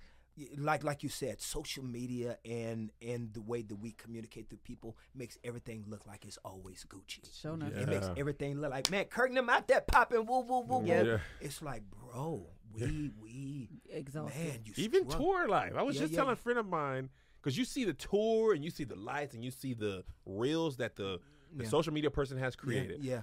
S4: Like like you said, social media and and the way that we communicate to people makes everything look like it's always Gucci.
S2: Show enough.
S4: It makes everything look like man, Kirk and them out there popping woo woo woo
S3: Yeah.
S4: woo.
S3: Yeah.
S4: It's like, bro, we we
S2: Exhausted.
S4: man, you
S3: Even
S4: struggle.
S3: tour life. I was
S4: Yeah,
S3: just
S4: yeah.
S3: telling a friend of mine because you see the tour and you see the lights and you see the reels that the, the
S4: Yeah.
S3: social media person has created.
S4: Yeah,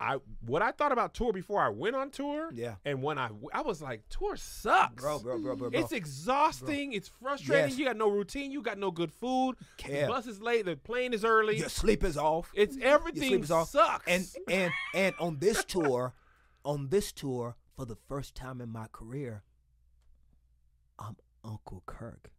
S3: I what I thought about tour before I went on tour.
S4: Yeah.
S3: And when I I was like, tour sucks,
S4: Bro, bro, bro, bro, bro.
S3: It's exhausting. It's frustrating.
S4: Yes.
S3: You got no routine. You got no good food. The bus is late. The plane is early.
S4: Your sleep is off.
S3: It's everything
S4: Your
S3: everything
S4: sleep is off.
S3: sucks.
S4: And and and on this tour, on this tour, for the first time in my career, I'm Uncle Kirk.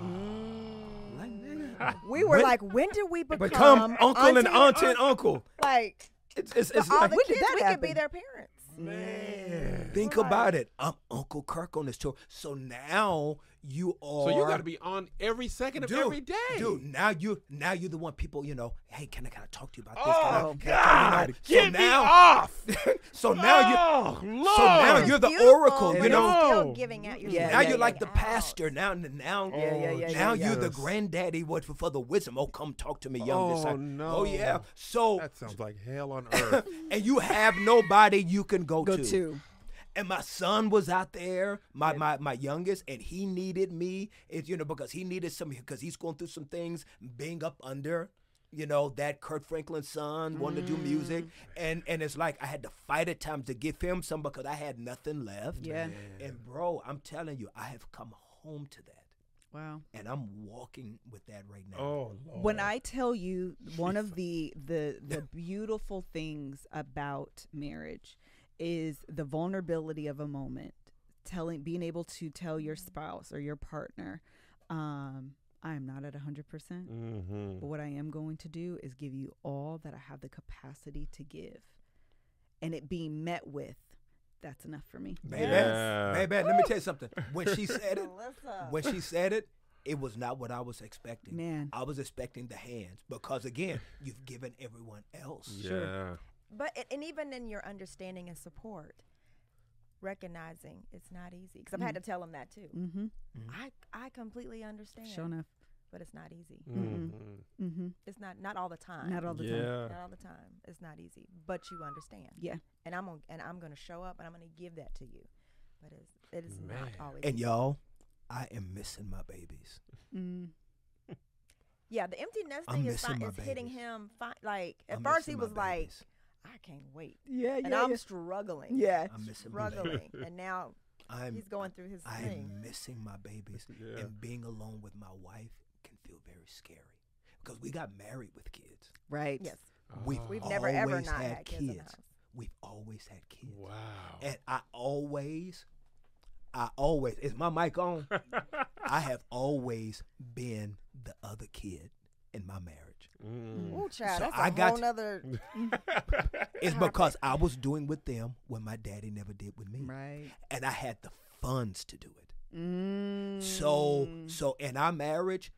S4: Mm. Like, nigga,
S5: We were
S4: when-
S5: like, when did we become,
S4: become uncle and auntie and uncle.
S5: Like,
S4: It's it's, it's
S5: all
S4: like,
S5: the kids,
S2: that
S5: we could be their parents.
S3: man.
S4: think
S5: Right.
S4: about it. I'm Uncle Kirk on this tour. So now you are.
S3: So you got to be on every second of
S4: dude,
S3: every day.
S4: Dude, now you now you're the one people, you know, hey, can I kind of talk to you about this?
S3: Oh
S4: Can I- can I-
S3: God!
S4: you know?
S3: Get
S4: so
S3: me
S4: now,
S3: off!
S4: so now you
S3: oh, Lord.
S4: so now you're the
S5: Beautiful,
S4: oracle,
S5: but
S4: you
S5: it's
S4: know.
S5: still giving out your
S2: Yeah,
S4: now
S2: yeah,
S4: you're
S2: yeah,
S4: like the
S5: out.
S4: pastor. Now now
S2: Yeah, yeah, yeah,
S4: now
S2: yeah,
S4: you're the granddaddy what for, for the wisdom. Oh, come talk to me, young.
S3: Oh,
S4: disciple.
S3: no.
S4: Oh yeah. So
S3: That sounds like hell on earth.
S4: and you have nobody you can go,
S2: Go
S4: to.
S2: to.
S4: And my son was out there, my, my my youngest, and he needed me. It's you know because he needed some because he's going through some things, being up under, you know that Kirk Franklin son wanted to do music,
S2: Mm.
S4: and and it's like I had to fight at times to give him some because I had nothing left.
S2: Yeah.
S4: And bro, I'm telling you, I have come home to that,
S2: Wow.
S4: and I'm walking with that right now.
S3: oh Lord.
S2: When I tell you one of the the the beautiful things about marriage is the vulnerability of a moment, telling being able to tell your spouse or your partner, um, I am not at hundred percent.
S3: Mm-hmm.
S2: But what I am going to do is give you all that I have the capacity to give. And it being met with, that's enough for me.
S4: Baby,
S3: Yeah.
S4: baby, let me tell you something. When she said it, when she said it, it was not what I was expecting.
S2: Man.
S4: I was expecting the hands because again, you've given everyone else.
S3: Yeah.
S5: But and- and even in your understanding and support, recognizing it's not easy because I've had to tell them that too.
S2: Mm-hmm.
S5: I I completely understand,
S2: Sure enough.
S5: but it's not easy.
S3: Mm-hmm.
S2: Mm-hmm.
S5: It's not not all the time.
S2: Not all the time.
S5: Not all the time. It's not easy, but you understand.
S2: Yeah.
S5: And I'm gonna and I'm gonna show up and I'm gonna give that to you. But it's it is
S3: Man.
S5: not always.
S4: And
S5: easy.
S4: y'all, I am missing my babies.
S2: Mm.
S5: yeah, the empty nest
S4: I'm
S5: thing is
S4: missing
S5: fine.
S4: my
S5: hitting him. Fine. Like at
S4: I'm
S5: first he was like,
S4: babies.
S5: I can't wait,
S2: Yeah, yeah.
S5: and I'm struggling.
S2: yeah.
S4: I'm missing my
S5: struggling, and now
S4: I'm
S5: he's going through his
S4: I
S5: thing.
S4: am missing my babies.
S3: Yeah.
S4: And being alone with my wife can feel very scary. Because we got married with kids.
S2: Right.
S5: Yes,
S4: We've,
S5: we've never ever
S4: always
S5: not
S4: had
S5: had kids
S4: kids. We've always had kids.
S3: Wow.
S4: And I always, I always, is my mic on? I have always been the other kid in my marriage.
S3: Mm.
S5: Ooh, child,
S4: So
S5: that's a
S4: I got-
S5: whole nother.
S4: It's because I was doing with them what my daddy never did with me.
S2: Right.
S4: And I had the funds to do it.
S2: Mm.
S4: So, so in our marriage,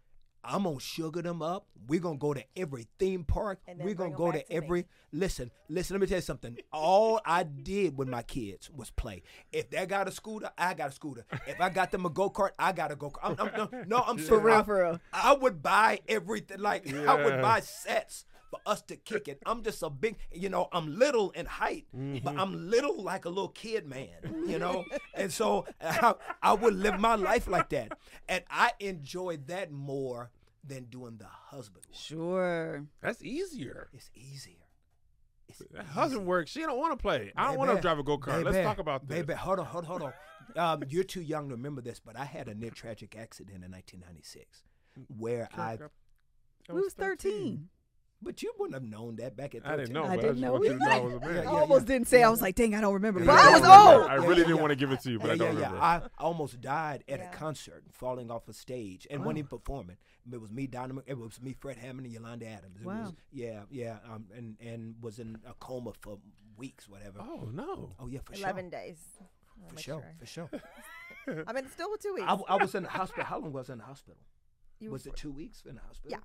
S4: I'm gonna sugar them up. We're gonna go to every theme park.
S5: And
S4: We're gonna go to
S5: back to me.
S4: every. Listen, listen. Let me tell you something. All I did with my kids was play. If they got a scooter, I got a scooter. If I got them a go kart, I got a go kart. I'm, I'm, no, no, I'm
S2: For real,
S4: I-
S2: for real.
S4: I would buy everything. Like I would buy sets for us to kick it. I'm just a big, you know, I'm little in height, but mm-hmm. I'm little like a little kid man, you know? and so I, I would live my life like that. And I enjoyed that more than doing the husband work.
S2: Sure.
S3: That's easier.
S4: It's easier. It's
S3: That husband work. She don't want to play. I don't want to drive a go kart. Let's talk about this.
S4: Baby, hold on, hold on, hold on. Um, you're too young to remember this, but I had a near tragic accident in 1996 where I.
S3: Kirk, I
S2: We was 13.
S4: But you wouldn't have known that back at 13.
S3: I didn't know.
S2: I
S3: but
S2: didn't
S3: just
S2: know
S3: you
S2: either.
S3: know I was a man.
S4: Yeah,
S2: I
S4: yeah,
S2: almost
S4: yeah.
S2: didn't say. I was like, dang, I don't remember.
S4: Yeah,
S2: But
S4: yeah,
S2: I was
S4: yeah,
S2: old.
S3: I really
S4: yeah,
S3: didn't
S4: yeah.
S3: want to give it to you, but
S4: yeah,
S3: I don't
S4: yeah,
S3: remember.
S4: yeah. I almost died at
S5: Yeah.
S4: a concert, falling off a stage, and wasn't even performing. It was me, Dynamite. It was me, Fred Hammond, and Yolanda Adams. It
S2: Wow.
S4: Was, yeah, yeah. Um, and and was in a coma for weeks, whatever.
S3: oh no.
S4: Oh, yeah, for
S5: Eleven
S4: sure.
S5: days. I'll
S4: For
S5: make
S4: sure, for sure.
S5: I mean, still two weeks.
S4: I was in the hospital. How long was I in the hospital?
S5: You
S4: was it two weeks in the hospital?
S5: Yeah.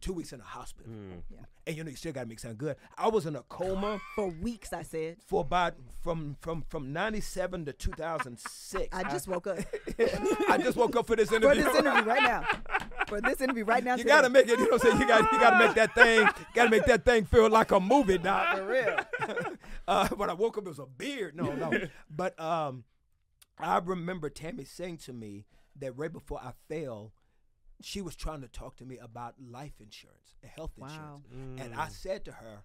S4: Two weeks in a hospital.
S3: Mm.
S5: Yeah.
S4: And you know, you still got to make sound good. I was in a coma
S2: For weeks, I said.
S4: for about from from from '97 to 2006.
S2: I just woke up
S4: I just woke up for this interview.
S2: for this interview right now. For this interview right now.
S4: You
S2: today.
S4: gotta make it. You know, what I'm saying you gotta you gotta make that thing. Gotta make that thing feel like a movie, dog.
S2: For real.
S4: uh, when I woke up, it was a beard. No, no. but um, I remember Tammy saying to me that right before I fell, she was trying to talk to me about life insurance and health
S2: Wow.
S4: insurance, and I mm. said to her,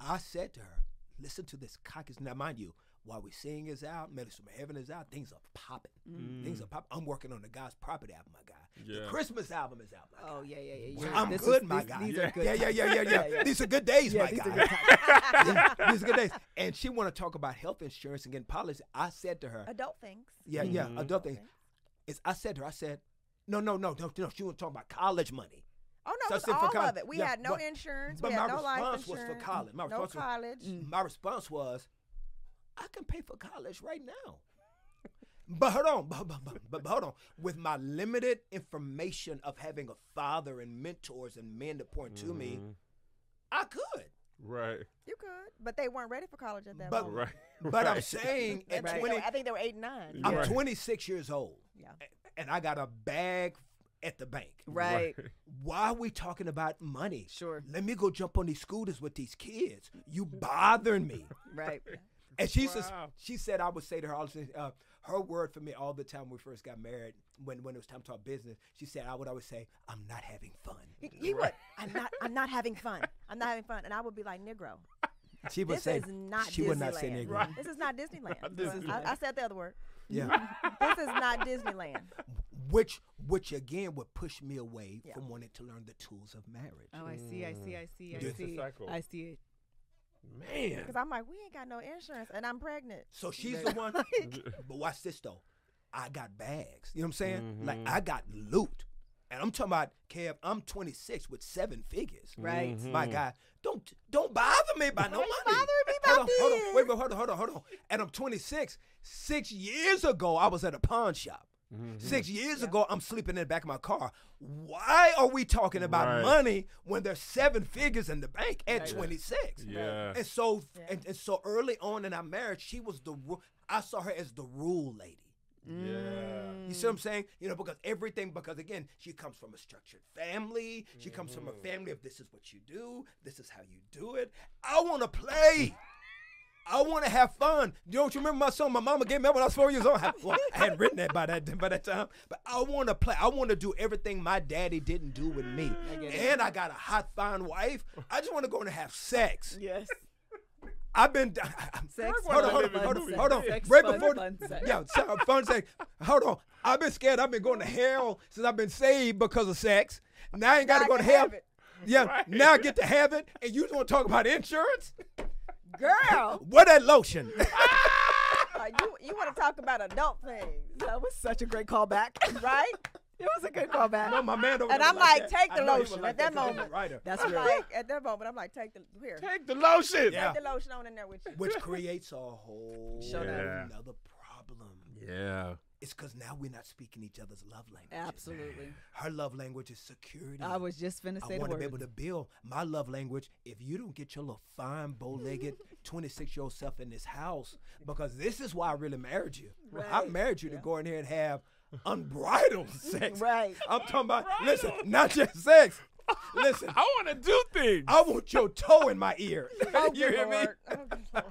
S2: Oh,
S4: I said to her, listen to this cocky. Now, mind you, Why We Sing is out, Melodies from Heaven is out, things are popping. Mm. Things are mm. popping. I'm working on the God's Property album, my guy.
S3: Yeah.
S4: The Christmas album is out, my
S2: Oh
S4: guy.
S2: yeah, yeah, yeah. Yeah.
S4: I'm
S2: This
S4: good,
S2: is-
S4: my
S2: these-
S4: guy.
S2: These
S4: yeah.
S2: are good.
S4: yeah, yeah, yeah, yeah, yeah,
S2: yeah.
S4: These are good days,
S2: Yeah,
S4: my
S2: these
S4: guy.
S2: are good times.
S4: These are good days. And she want to talk about health insurance and getting policy. I said to her,
S5: Adult things.
S4: yeah, yeah,
S3: Mhm.
S4: adult thing. Is I said to her, I said, no, no, no, no, no. She want to talk about college money.
S5: Oh no,
S4: So
S5: it was
S4: I for
S5: all
S4: college-
S5: of it. We
S4: yeah,
S5: had no
S4: but-
S5: insurance.
S4: but
S5: we had
S4: my
S5: no life
S4: response was for college. My
S5: no
S4: response was-
S5: college.
S4: My response was, I can pay for college right now. But hold on, but, but, but, but hold on. With my limited information of having a father and mentors and men to point to me,
S3: Mhm.
S4: I could.
S3: Right.
S5: You could, but they weren't ready for college at that
S4: But-
S5: moment.
S3: Right.
S4: But I'm saying at
S5: I think they
S4: 20,
S5: were- I think they were eight and nine.
S4: I'm
S3: Right.
S4: 26 years old,
S5: Yeah.
S4: and I got a bag at the bank.
S2: Right.
S4: Why are we talking about money?
S2: Sure.
S4: Let me go jump on these scooters with these kids. You bothering me.
S2: Right.
S4: And she says,
S3: Wow.
S4: she said I would say to her all uh, her word for me all the time when we first got married, when when it was time to talk business, she said I would always say, I'm not having fun.
S5: You, you would. I'm not. I'm not having fun. I'm not having fun, and I would be like Negro.
S4: She would
S5: This
S4: say
S5: is not
S4: she
S5: Disneyland.
S4: would not say nigga.
S3: Right.
S5: This is not Disneyland.
S3: Disneyland.
S5: I, I said the other word.
S4: Yeah.
S5: This is not Disneyland.
S4: which which again would push me away
S5: Yeah.
S4: from wanting to learn the tools of marriage.
S2: Oh, I see. I see. I mm. see. I
S3: Vicious
S2: see.
S3: cycle.
S2: I see it.
S3: Man.
S5: Because I'm like, we ain't got no insurance, and I'm pregnant.
S4: So she's the one. but watch this though. I got bags. You know what I'm saying? Like mm-hmm. I got loot. And I'm talking about Kev, I'm 26 with seven figures.
S2: Right. Mm-hmm.
S4: My guy, don't don't bother me by no money.
S5: bother me
S4: hold
S5: about
S4: on, hold on, wait, wait, hold on, hold on, hold on. And I'm 26. Six years ago, I was at a pawn shop. Mm-hmm. Six mm-hmm. years ago, I'm sleeping in the back of my car. Why are we talking about
S3: Right.
S4: money when there's seven figures in the bank at 26?
S3: Yeah.
S4: And so, and, and so early on in our marriage, she was the. ru- I saw her as the rule lady.
S3: Yeah.
S4: You see what I'm saying? You know, because everything, because again, she comes from a structured family. She comes from a family of this is what you do, this is how you do it. I want to play. I want to have fun. You don't you remember my song? My mama gave me up when I was four years old. I, well, I hadn't written that by that by that time, but I want to play. I want to do everything my daddy didn't do with me. And I got a hot, fine wife. I just want to go and have sex.
S2: Yes.
S4: I've been.
S2: Sex.
S4: Hold on, hold on,
S2: fun,
S4: hold on,
S2: sex.
S4: hold on.
S2: Sex,
S4: Right
S2: fun,
S4: before,
S2: fun, sex.
S4: yeah, so- fun sex. Hold on. I've been scared. I've been going to hell since I've been saved because of sex. Now I ain't got to go to hell. Yeah,
S3: Right.
S4: now I get to have it, and you just want to talk about insurance?
S5: Girl,
S4: What that lotion?
S5: uh, you you want to talk about adult things,
S2: That was such a great callback.
S5: right?
S2: It was a good callback.
S4: no, my man over
S5: And I'm
S4: was
S5: like, take the
S4: know
S5: lotion
S4: like
S5: at that
S4: he's
S5: moment.
S4: writer.
S2: That's
S5: I'm
S2: real.
S5: like, at that moment, I'm like, take the here,
S3: Take the lotion.
S4: Yeah.
S5: take the lotion on in there with you.
S4: Which creates a whole
S3: Yeah.
S4: another problem.
S3: Yeah.
S4: It's because now we're not speaking each other's love language.
S2: Absolutely.
S4: Her love language is security.
S2: I was just finna
S4: I
S2: say I
S4: want to be able to build my love language. If you don't get your little fine, bow-legged, 26-year-old self in this house, because this is why I really married you.
S2: Right.
S4: I married you to go in here and have unbridled sex.
S5: Right.
S4: I'm talking about. Listen, not just sex. Listen,
S3: I want to do things.
S4: I want your toe in my ear.
S5: Oh,
S4: you
S5: good
S4: hear me?
S5: Oh.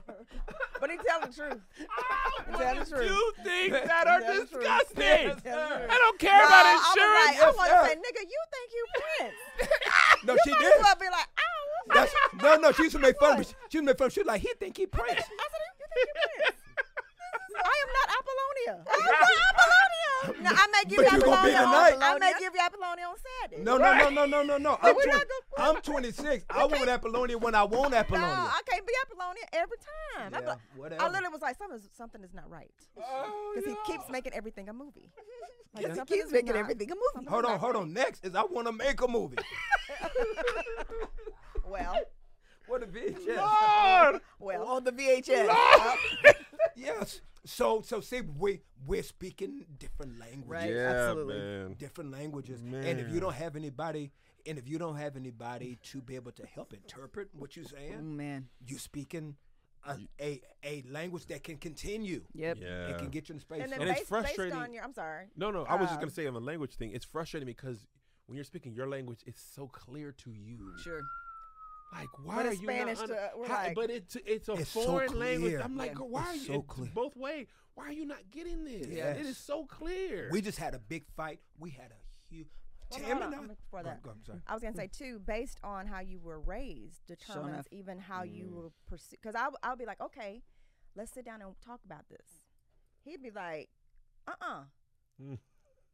S5: But he telling the truth.
S3: I
S5: Tell
S3: want to do things that are
S5: Tell the truth.
S3: disgusting.
S4: Yes,
S5: Tell the
S4: sir.
S5: truth.
S3: I don't care
S5: No,
S3: about
S5: I was
S3: insurance.
S5: like, I
S4: Yes,
S5: want to say, nigga, you think you Prince?
S4: No, she
S5: You
S4: did.
S5: gonna be like, oh,
S4: That's, no, no, she used to make fun of me. She used to make fun of me. She was like, he think he Prince.
S5: I said, you think you Prince? I am not Apollonia. I'm not Apollonia. No, I may give
S4: But
S5: you
S4: you gonna be
S5: Apollonia.
S4: tonight.
S5: On, I may give you Apollonia on Saturday.
S4: No, no, no, no, no, no, no. I'm,
S5: we're
S4: 20,
S5: not gonna-
S4: I'm 26. I want Apollonia when I want Apollonia.
S5: No,
S4: Apollonia.
S5: I can't be Apollonia every time. I'm
S4: Yeah,
S5: like-
S4: whatever.
S5: I literally was like, something is, something is not right.
S4: Oh,
S5: Because
S4: no.
S5: he keeps making everything a movie. Like,
S2: Yes, he keeps making
S5: not-
S2: everything a movie.
S4: Hold on,
S5: not
S4: hold
S5: right.
S4: on. Next is I want to make a movie.
S5: Well,
S4: What a VHS.
S3: Lord.
S5: well.
S2: on the VHS.
S4: Yes. So, so see, we we're speaking different languages.
S2: Right.
S3: yeah,
S2: absolutely.
S3: man.
S4: Different languages. And if you don't have anybody, and if you don't have anybody to be able to help interpret what you're
S2: Oh,
S4: saying,
S2: man.
S4: you speaking a, a a language that can continue.
S2: Yep.
S3: Yeah.
S4: It can get you in space.
S5: And then
S3: And it's frustrating-
S5: based on your, I'm sorry.
S3: No, no. I was just
S5: Uh,
S3: gonna say on the language thing. It's frustrating because when you're speaking your language, it's so clear to you.
S2: Sure.
S3: Like, why
S5: But
S3: are you
S5: Spanish,
S3: not?
S5: uh, we're
S3: how-
S5: like-
S3: but it's it's a
S4: It's so
S3: foreign language. I'm like,
S2: Yeah.
S3: why
S4: It's
S3: are
S4: so
S3: you?
S4: clear.
S3: Both way. Why are you not getting this?
S4: Yes.
S3: It is so clear.
S4: we just had a big fight. We had a huge.
S5: Well,
S6: Tammy
S5: hold on,
S6: not-
S5: I'm before that.
S6: go, I'm.
S5: I was gonna say too, based on how you were raised, determines
S2: enough.
S5: even how you
S3: Mm.
S5: will pursue. Because I, I'll be like, okay, let's sit down and talk about this. He'd be like, uh, uh
S3: Mm.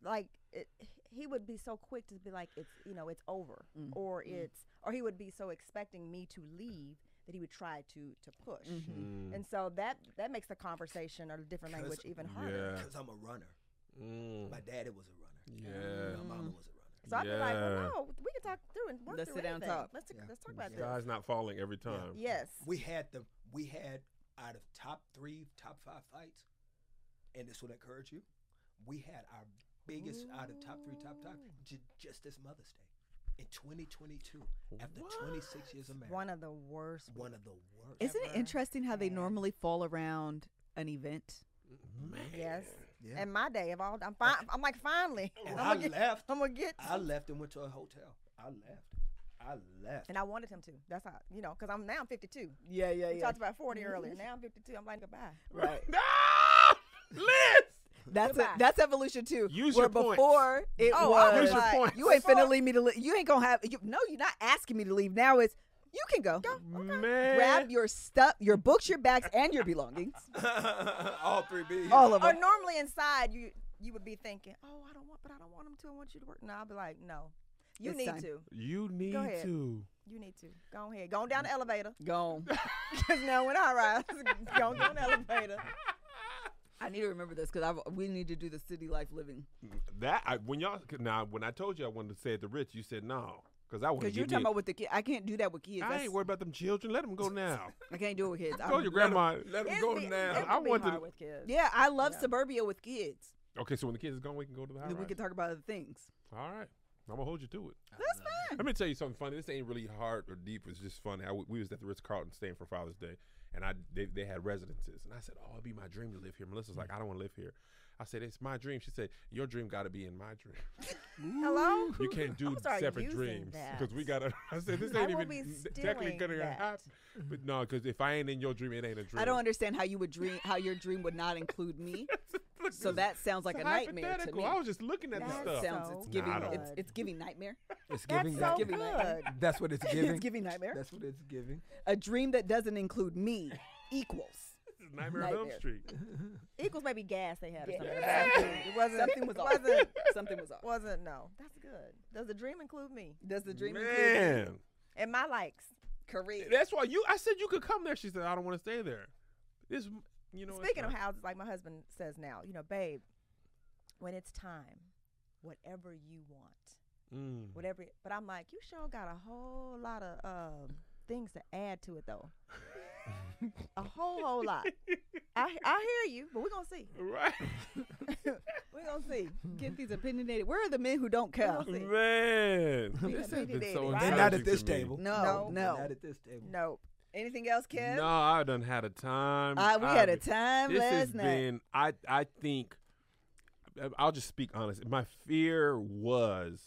S5: like it, he would be so quick to be like, it's you know, it's over,
S2: Mm.
S5: or it's, or he would be so expecting me to leave that he would try to to push.
S3: Mm.
S5: And so that that makes the conversation or the different
S6: 'Cause-
S5: language even harder.
S3: Yeah.
S6: Because I'm a runner.
S3: Mm.
S6: My daddy was a runner.
S3: Yeah.
S6: My mama was a runner.
S5: So I'd be like, well, no, we can talk through and work
S2: Let's
S5: through
S2: sit down and talk.
S5: Let's
S6: Yeah.
S5: let's talk about this.
S3: Sky's not falling every time.
S5: Yes.
S6: We had the we had out of top three, top five fights, and this would encourage you. We had our biggest out of top three, top top, j- just this Mother's Day in 2022 after 26 years of marriage.
S5: One of the worst.
S6: One of the worst.
S2: Isn't it interesting how they
S5: had.
S2: normally fall around an event?
S3: Man.
S5: Yes.
S6: Yeah.
S5: And my day of all, I'm fine. I'm like, finally, oh,
S6: And
S5: I'm
S6: I
S5: get,
S6: left.
S5: I'm gonna get.
S6: I left and went to a hotel. I left. I left.
S5: and I wanted him to. That's how you know, because I'm now I'm 52.
S2: Yeah, yeah,
S5: We talked about 40 earlier. Now I'm 52. I'm like goodbye.
S2: Right.
S3: Liz!
S2: That's a, that's evolution too.
S3: Use
S2: Where
S3: your points.
S2: before it
S5: Oh,
S2: was
S5: was Use your like-
S3: points.
S2: you ain't
S5: before-
S2: finna leave me to. Li- you ain't gonna have. You, no, you're not asking me to leave. Now it's you can go. go.
S3: Man.
S2: Grab your stuff, your books, your bags, and your belongings.
S6: All three B's.
S2: All of
S5: Or
S2: them.
S5: normally inside you you would be thinking, oh, I don't want, but I don't want them to. I want you to work. No, I'll be like, no, you
S2: It's
S5: need
S2: time.
S5: to.
S3: You need
S5: ahead.
S3: to.
S5: You need to. Go ahead. Go on down the elevator.
S2: Gone.
S5: Because now when I rise, go on down the elevator.
S2: I need to remember this because we need to do the city life living.
S3: That I, when y'all now when I told you I wanted to say it to Rich, you said no because I want
S2: Because you're talking
S3: me.
S2: about with the kid. I can't do that with kids.
S3: I
S2: That's-
S3: ain't worried about them children. Let them go now.
S2: I can't do it with kids.
S3: I
S2: told
S3: your grandma.
S6: Let them
S5: It'd
S6: go
S5: be-
S6: now.
S3: I
S5: want
S3: wanted
S5: hard
S3: to-
S5: with kids.
S2: Yeah, I love
S5: Yeah.
S2: suburbia with kids.
S3: Okay, so when the kids is gone, we can go to the high
S2: Then we can talk about other things.
S3: All right, I'm gonna hold you to it.
S2: That's fine.
S3: Let me tell you something funny. This ain't really hard or deep. It's just funny. I w- we was at the Ritz Carlton staying for Father's Day, and I they, they had residences, and I said, "Oh, it'd be my dream to live here." Melissa's like, hmm. "I don't want to live here." I said, "It's my dream." She said, "Your dream got to be in my dream.
S5: Hello?
S3: You can't do
S5: I'm gonna start
S3: separate dreams because we gotta." I said, "This ain't even technically gonna
S5: that.
S3: happen." But no, because if I ain't in your dream, it ain't a dream.
S2: I don't understand how you would dream, how your dream would not include me.
S3: Look,
S2: So
S3: this-
S2: that sounds like a nightmare to me.
S3: I was just looking at the
S5: That
S3: stuff.
S2: sounds
S5: so
S2: it's giving
S3: Nah, I don't-
S2: it's, it's giving nightmare.
S6: It's
S5: That's
S6: giving
S5: so
S6: that.
S2: giving nightmare.
S5: good.
S6: That's what it's giving.
S2: it's giving nightmare.
S6: That's what it's giving.
S2: A dream that doesn't include me equals
S3: This is Nightmare on Elm Street.
S5: Equals maybe gas they had or something.
S2: Yeah.
S5: It wasn't.
S2: something was off.
S5: wasn't.
S2: something was off.
S5: Wasn't no. That's good. Does the dream include me
S2: Does the dream include
S3: Man,
S5: and my likes?
S2: Career.
S3: that's why you. I said you could come there. She said I don't want to stay there. This, you know.
S5: Speaking of houses, like my husband says now, you know, babe, when it's time, whatever you want,
S3: Mm.
S5: whatever. But I'm like, you sure got a whole lot of um, things to add to it though. a whole whole lot. I I hear you, but we're gonna see.
S3: Right,
S5: We're gonna see.
S2: Get these opinionated. Where are the men who don't care?
S3: Man. This has been so
S5: right?
S6: They're not at this table.
S2: No,
S5: No.
S2: no.
S6: Not at this table.
S5: Nope.
S2: Anything else, Kev?
S3: No, I done had a time.
S2: Uh, we had a time
S3: This has
S2: last night.
S3: been. I I think. I'll just speak honest. My fear was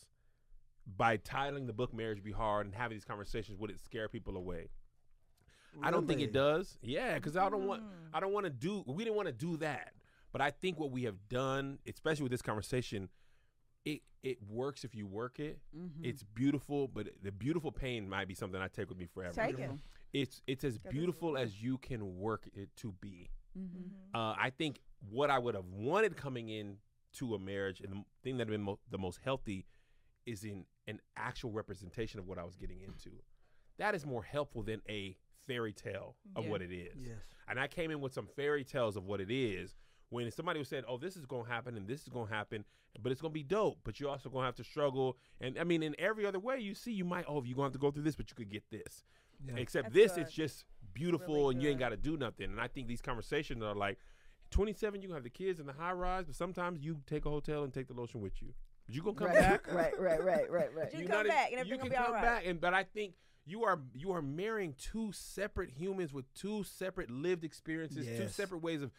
S3: by titling the book "Marriage Be Hard" and having these conversations, would it scare people away? I don't think it does. Yeah, because I don't want. I don't want to do. We didn't want to do that. But I think what we have done, especially with this conversation, it it works if you work it.
S2: Mm-hmm.
S3: It's beautiful, but the beautiful pain might be something I take with me forever.
S5: Take it.
S3: It's it's as beautiful as you can work it to be.
S2: Mm-hmm.
S3: Uh, I think what I would have wanted coming in to a marriage and the thing that had been mo- the most healthy is in an actual representation of what I was getting into. That is more helpful than a fairy tale of
S2: Yeah.
S3: what it is.
S6: Yes.
S3: And I came in with some fairy tales of what it is. When somebody was said, "Oh, this is going to happen and this is going to happen," but it's going to be dope. But you're also going to have to struggle. And I mean, in every other way, you see, you might, oh, you're going to have to go through this, but you could get this.
S6: Yeah.
S3: Except
S5: That's
S3: this,
S5: good.
S3: it's just beautiful,
S5: Really
S3: and you ain't
S5: good.
S3: got to do nothing. And I think these conversations are like, 27, you can have the kids in the high rise, but sometimes you take a hotel and take the lotion with you. But you gonna come
S2: right,
S3: back.
S2: right, right, right, right, right.
S5: You
S3: You're
S5: come back and
S3: you
S5: everything
S3: can
S5: will be
S3: come
S5: all right.
S3: back, and but I think you are you are marrying two separate humans with two separate lived experiences, two
S6: Yes.
S3: separate ways of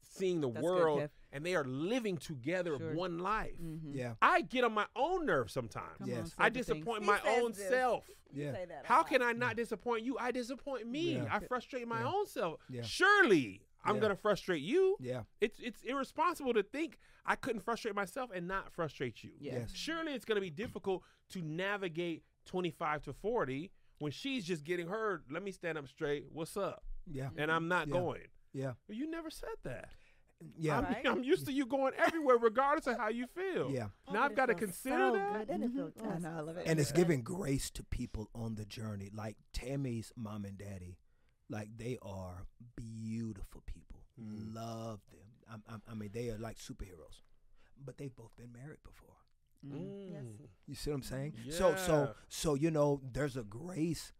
S3: seeing the
S2: That's good,
S3: world,
S2: Kev.
S3: And they are living together
S2: Sure.
S3: one life.
S2: Mm-hmm.
S6: Yeah.
S3: I get on my own nerves sometimes.
S2: Come
S6: Yes.
S2: on,
S3: I
S2: say the things.
S3: disappoint my own
S5: this.
S3: self.
S6: Yeah.
S5: say that a
S3: How can I not disappoint you? I disappoint me.
S6: Yeah.
S3: I frustrate my
S6: Yeah.
S3: own self.
S6: Yeah.
S3: Surely I'm
S4: Yeah.
S3: gonna frustrate you.
S4: Yeah.
S3: It's it's irresponsible to think I couldn't frustrate myself and not frustrate you.
S2: Yeah.
S4: Yes.
S3: Surely it's gonna be difficult to navigate 25 to 40 when she's just getting her. Let me stand up straight. What's up?
S4: Yeah.
S3: And I'm not
S4: Yeah.
S3: going.
S4: Yeah.
S3: Well, you never said that.
S4: Yeah.
S3: I'm,
S5: Right.
S3: I'm used to you going everywhere, regardless of how you feel.
S4: Yeah.
S3: Now I've got to consider that.
S5: Good. Didn't it feel
S2: Mhm. I
S5: good?
S2: I love it.
S4: and it's
S2: Yeah.
S4: giving grace to people on the journey like tammy's mom and daddy like they are beautiful people
S3: Mm.
S4: love them I'm, I'm, i mean they are like superheroes but they've both been married before
S5: Yes.
S3: Mm.
S4: you see what i'm saying so so so you know there's a grace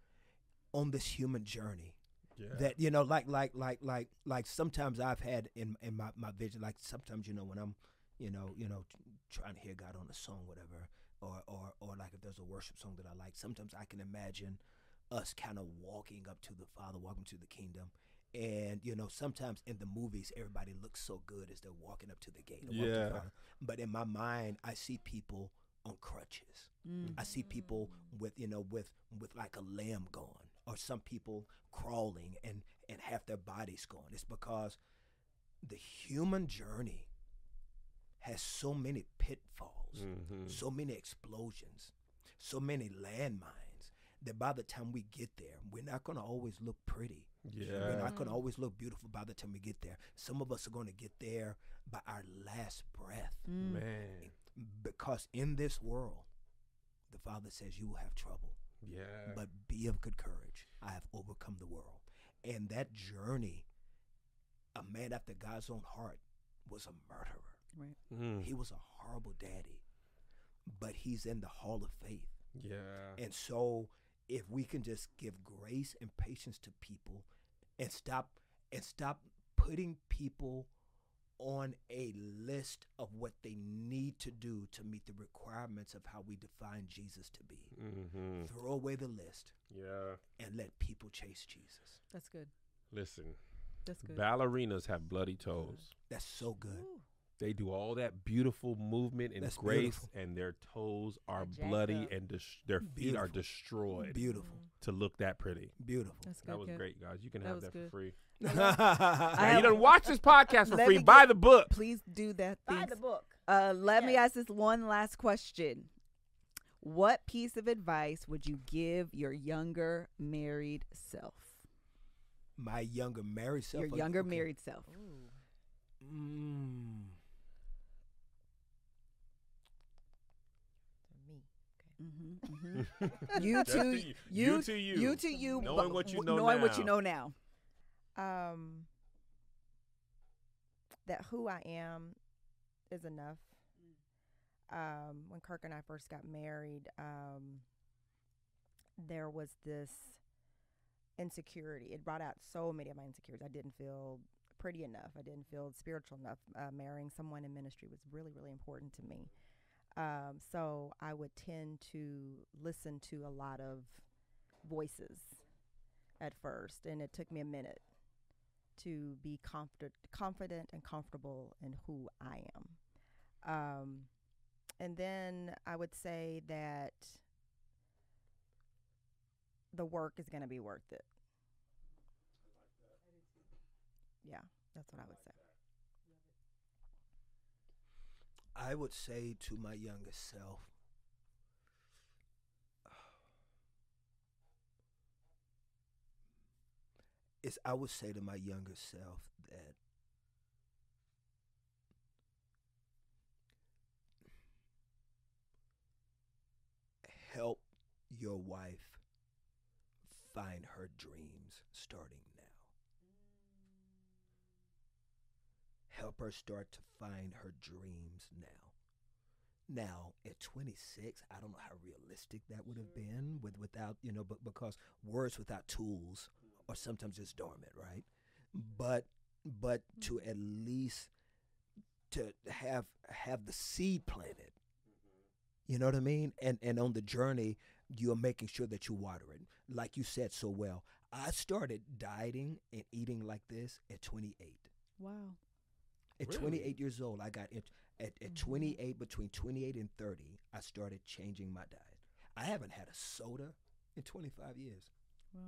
S4: on this human journey
S3: Yeah.
S4: that you know like like like like like sometimes i've had in in my, my vision like sometimes you know when i'm you know you know trying to hear god on a song whatever or or or like if there's a worship song that i like sometimes i can imagine us kind of walking up to the father walking to the kingdom and you know sometimes in the movies everybody looks so good as they're walking up to the gate or walking to the
S3: Yeah.
S4: Father. but in my mind i see people on crutches
S2: Mm.
S4: I see people with you know with with like a limb gone, or some people crawling and and half their bodies gone. It's because the human journey has so many pitfalls,
S3: Mhm.
S4: so many explosions, so many landmines that by the time we get there, we're not going to always look pretty. We're
S3: Yeah.
S4: not going to always look beautiful by the time we get there. Some of us are going to get there by our last breath
S2: Mm.
S3: Man.
S4: because in this world, the Father says you will have trouble,
S3: Yeah.
S4: but be of good courage. I have overcome the world. And that journey, a man after God's own heart, was a murderer.
S2: Right.
S3: Mm.
S4: He was a horrible daddy, but he's in the hall of faith.
S3: Yeah.
S4: And so, if we can just give grace and patience to people, and stop and stop putting people on a list of what they need to do to meet the requirements of how we define Jesus to be.
S3: Mm-hmm.
S4: Throw away the list
S3: Yeah.
S4: and let people chase Jesus.
S2: That's good.
S3: Listen,
S2: That's good.
S3: ballerinas have bloody toes.
S4: That's so good.
S3: They do all that beautiful movement and
S4: That's
S3: grace,
S4: beautiful.
S3: and their toes are
S5: jacked
S3: bloody
S5: up.
S3: and dis- their feet are destroyed
S4: Beautiful.
S3: to look that pretty.
S4: Beautiful.
S2: That's good.
S3: That was
S2: Kev.
S3: great, guys. You can
S2: That
S3: have that
S2: good.
S3: for free.
S2: I
S3: Now, you don't watch this podcast for free. Buy
S2: get-
S3: the book.
S2: Please do that.
S5: Buy the book.
S2: Uh, let me ask this one last question. What piece of advice would you give your younger married self?
S4: My younger married self.
S2: Your
S4: or-
S2: younger
S4: okay.
S2: married self.
S4: Mm.
S5: For me.
S2: Mm-hmm, You
S3: That's
S2: to
S3: to
S2: you,
S3: you. You to you.
S2: you to you,
S3: Knowing what you know
S2: knowing what you know now.
S5: Um, that who I am is enough. Um, when Kirk and I first got married, um, there was this insecurity. It brought out so many of my insecurities. I didn't feel pretty enough. I didn't feel spiritual enough. Uh, marrying someone in ministry was really, really important to me. Um, so I would tend to listen to a lot of voices at first, and it took me a minute to be confident, confident and comfortable in who I am. Um, and then I would say that the work is going to be worth it. Yeah, that's what I would say.
S4: I would say to my younger self, is I would say to my younger self that help your wife find her dreams starting now. Help her start to find her dreams now. Now, at 26, I don't know how realistic that would have mm. been with without, you know, but because words without tools are sometimes just dormant, right? But but hmm. to at least to have have the seed planted. Mm-hmm. You know what I mean? And and on the journey, you're making sure that you water it. Like you said so well, I started dieting and eating like this at 28.
S2: Wow.
S4: At
S3: Really?
S4: 28 years old, I got it. At, at mm-hmm. 28, between 28 and 30, I started changing my diet. I haven't had a soda in 25 years.
S2: Wow.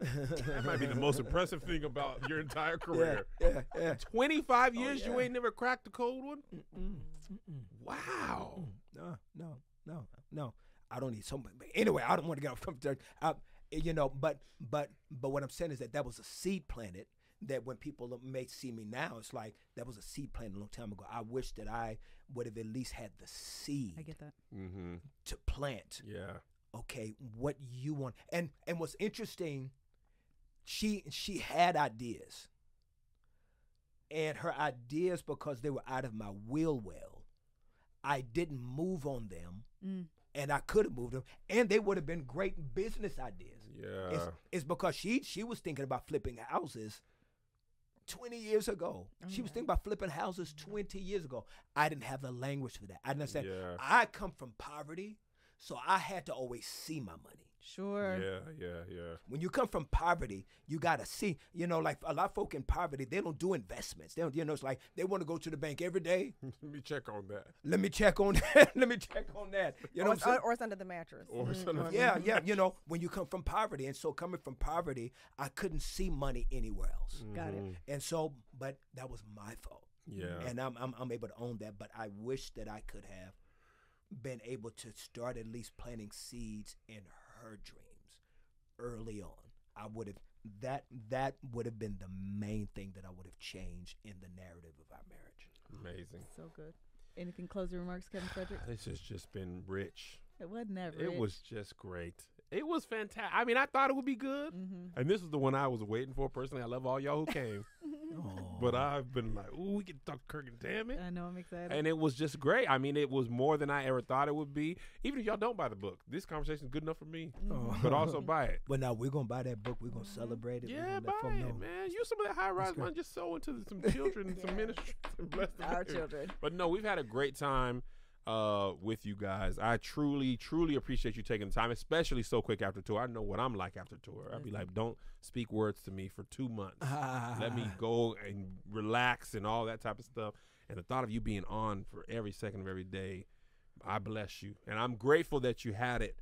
S3: That might be the most impressive thing about your entire career.
S4: yeah, yeah.
S3: 25 years you
S4: yeah.
S3: ain't never cracked a cold one?
S4: Mm-mm, mm-mm.
S3: Wow.
S4: No, no, no, no. I don't need somebody. But anyway, I don't want to get off from there. Uh, you know, but but but what I'm saying is that that was a seed planted. That when people may see me now, it's like that was a seed planted a long time ago. I wish that I would have at least had the seed
S2: I get that.
S3: Mm-hmm.
S4: to plant.
S3: Yeah.
S4: Okay, what you want, and and what's interesting, she she had ideas, and her ideas because they were out of my will well, I didn't move on them
S2: Mm.
S4: and I could have moved them, and they would have been great business ideas.
S3: Yeah.
S4: It's, it's because she she was thinking about flipping houses. 20 years ago. she was thinking about flipping houses 20 years ago. I didn't have the language for that. I didn't understand.
S3: Yeah.
S4: I come from poverty, so I had to always see my money.
S2: Sure.
S3: Yeah, yeah, yeah.
S4: When you come from poverty, you gotta see. You know, like a lot of folk in poverty, they don't do investments. They don't. You know, it's like they want to go to the bank every day.
S3: Let me check on that.
S4: Let me check on that. Let me check on that. You know,
S5: or,
S4: what I'm saying?
S5: it's, or it's under the mattress.
S3: Or something.
S4: yeah, yeah. You know, when you come from poverty, and so coming from poverty, I couldn't see money anywhere else.
S2: Got it.
S3: Mhm.
S4: And so, but that was my fault.
S3: Yeah.
S4: And I'm, I'm I'm able to own that. But I wish that I could have been able to start at least planting seeds in her dreams early on. I would have that that would have been the main thing that I would have changed in the narrative of our marriage.
S3: Amazing.
S2: So good. Anything closing remarks, Kevin Frederick?
S3: This has just been rich.
S2: It wasn't that
S3: It was just great. It was fantastic. I mean, I thought it would be good.
S2: Mm-hmm.
S3: And this is the one I was waiting for personally. I love all y'all who came. but I've been like, ooh, we can talk to Kirk and Tammy.
S2: I know I'm excited.
S3: And it was just great. I mean, it was more than I ever thought it would be. Even if y'all don't buy the book, this conversation is good enough for me.
S4: Oh.
S3: But also buy it.
S4: But now we're gonna buy that book. We're gonna celebrate it.
S3: Yeah, buy it,
S4: know.
S3: man. Use some of that high rise money. Just sow into some children and some ministry. and bless
S2: Our
S3: there.
S2: children.
S3: But no, we've had a great time uh, with you guys. I truly, truly appreciate you taking the time, especially so quick after tour. I know what I'm like after tour. I'd be like, don't speak words to me for two months. Let me go and relax and all that type of stuff. And the thought of you being on for every second of every day, I bless you. And I'm grateful that you had it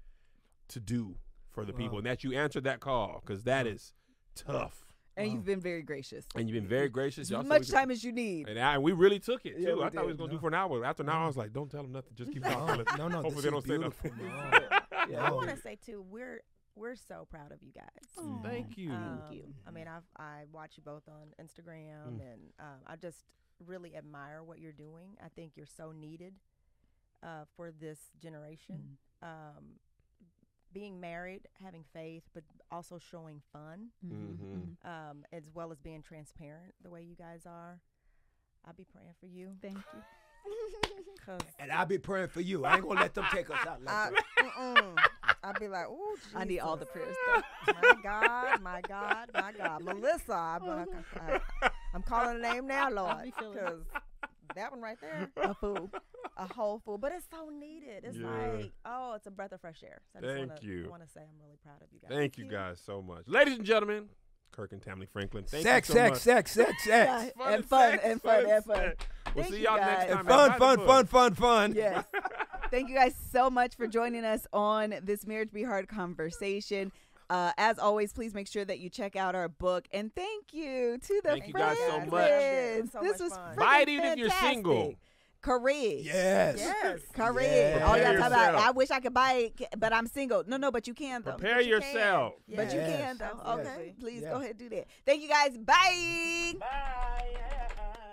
S3: to do for the people and that you answered that call because that is tough.
S2: And you've been very gracious.
S3: And you've been very gracious.
S2: As
S3: Y'all said
S2: much
S3: we could-
S2: time as you need.
S3: and, I, and we really took it too.
S2: Yeah, we
S3: I thought we was gonna do for an hour. After an hour, I was like, "Don't tell them nothing. Just keep
S4: No,
S3: talking."
S4: no, no.
S3: Hopefully
S4: this
S3: they don't say nothing.
S4: man.
S5: I want to say too, we're we're so proud of you guys.
S3: Thank you.
S5: Um,
S2: you.
S5: I mean, I've I watch you both on Instagram,
S3: Mm.
S5: and um, I just really admire what you're doing. I think you're so needed uh, for this generation. Um, being married, having faith, but also showing fun,
S3: Mhm.
S5: um, as well as being transparent the way you guys are. I'll be praying for you.
S2: Thank you.
S4: And I'll be praying for you. I ain't gonna let them take us out like
S5: I,
S4: that.
S5: I'll be like, oh,
S2: I need all the prayers.
S5: my God, my God, my God. Melissa, I'm, gonna, I, I'm calling the name now, Lord,
S2: be feeling it.
S5: because that one right there,
S2: A fool.
S5: A whole fool. But it's so needed. It's
S3: Yeah.
S5: like, oh, it's a breath of fresh air. So I just
S3: Thank
S5: wanna,
S3: you.
S5: I want to say I'm really proud of you guys.
S3: Thank you guys so much, ladies and gentlemen. Kirk and Tammy Franklin. Thank
S4: sex,
S3: you so
S4: sex,
S3: much.
S4: sex, sex,
S2: Yeah,
S4: sex.
S2: and fun,
S3: sex,
S2: and fun, and fun.
S3: sex. We'll
S2: Thank
S3: see
S2: you
S3: y'all next
S2: guys.
S3: time.
S4: And fun, fun, fun, fun, fun.
S2: Yes. Thank you guys so much for joining us on this Marriage Be Hard conversation. Uh, as always, please make sure that you check out our book. And thank you to the
S3: Thank you guys so much.
S5: So
S2: this
S5: much
S2: was
S5: fun.
S3: Buy it
S2: freaking
S3: even if you're single.
S2: Correct.
S4: Yes.
S5: Yes.
S2: Correct.
S4: Yes.
S2: Oh, All y'all talk about. I wish I could buy it, but I'm single. No, no, but you can though.
S3: Prepare
S5: you can.
S3: yourself.
S2: But you
S4: Yes.
S2: can though.
S5: Absolutely.
S2: Okay. Please
S4: Yes.
S2: go ahead and do that. Thank you guys. Bye.
S3: Bye.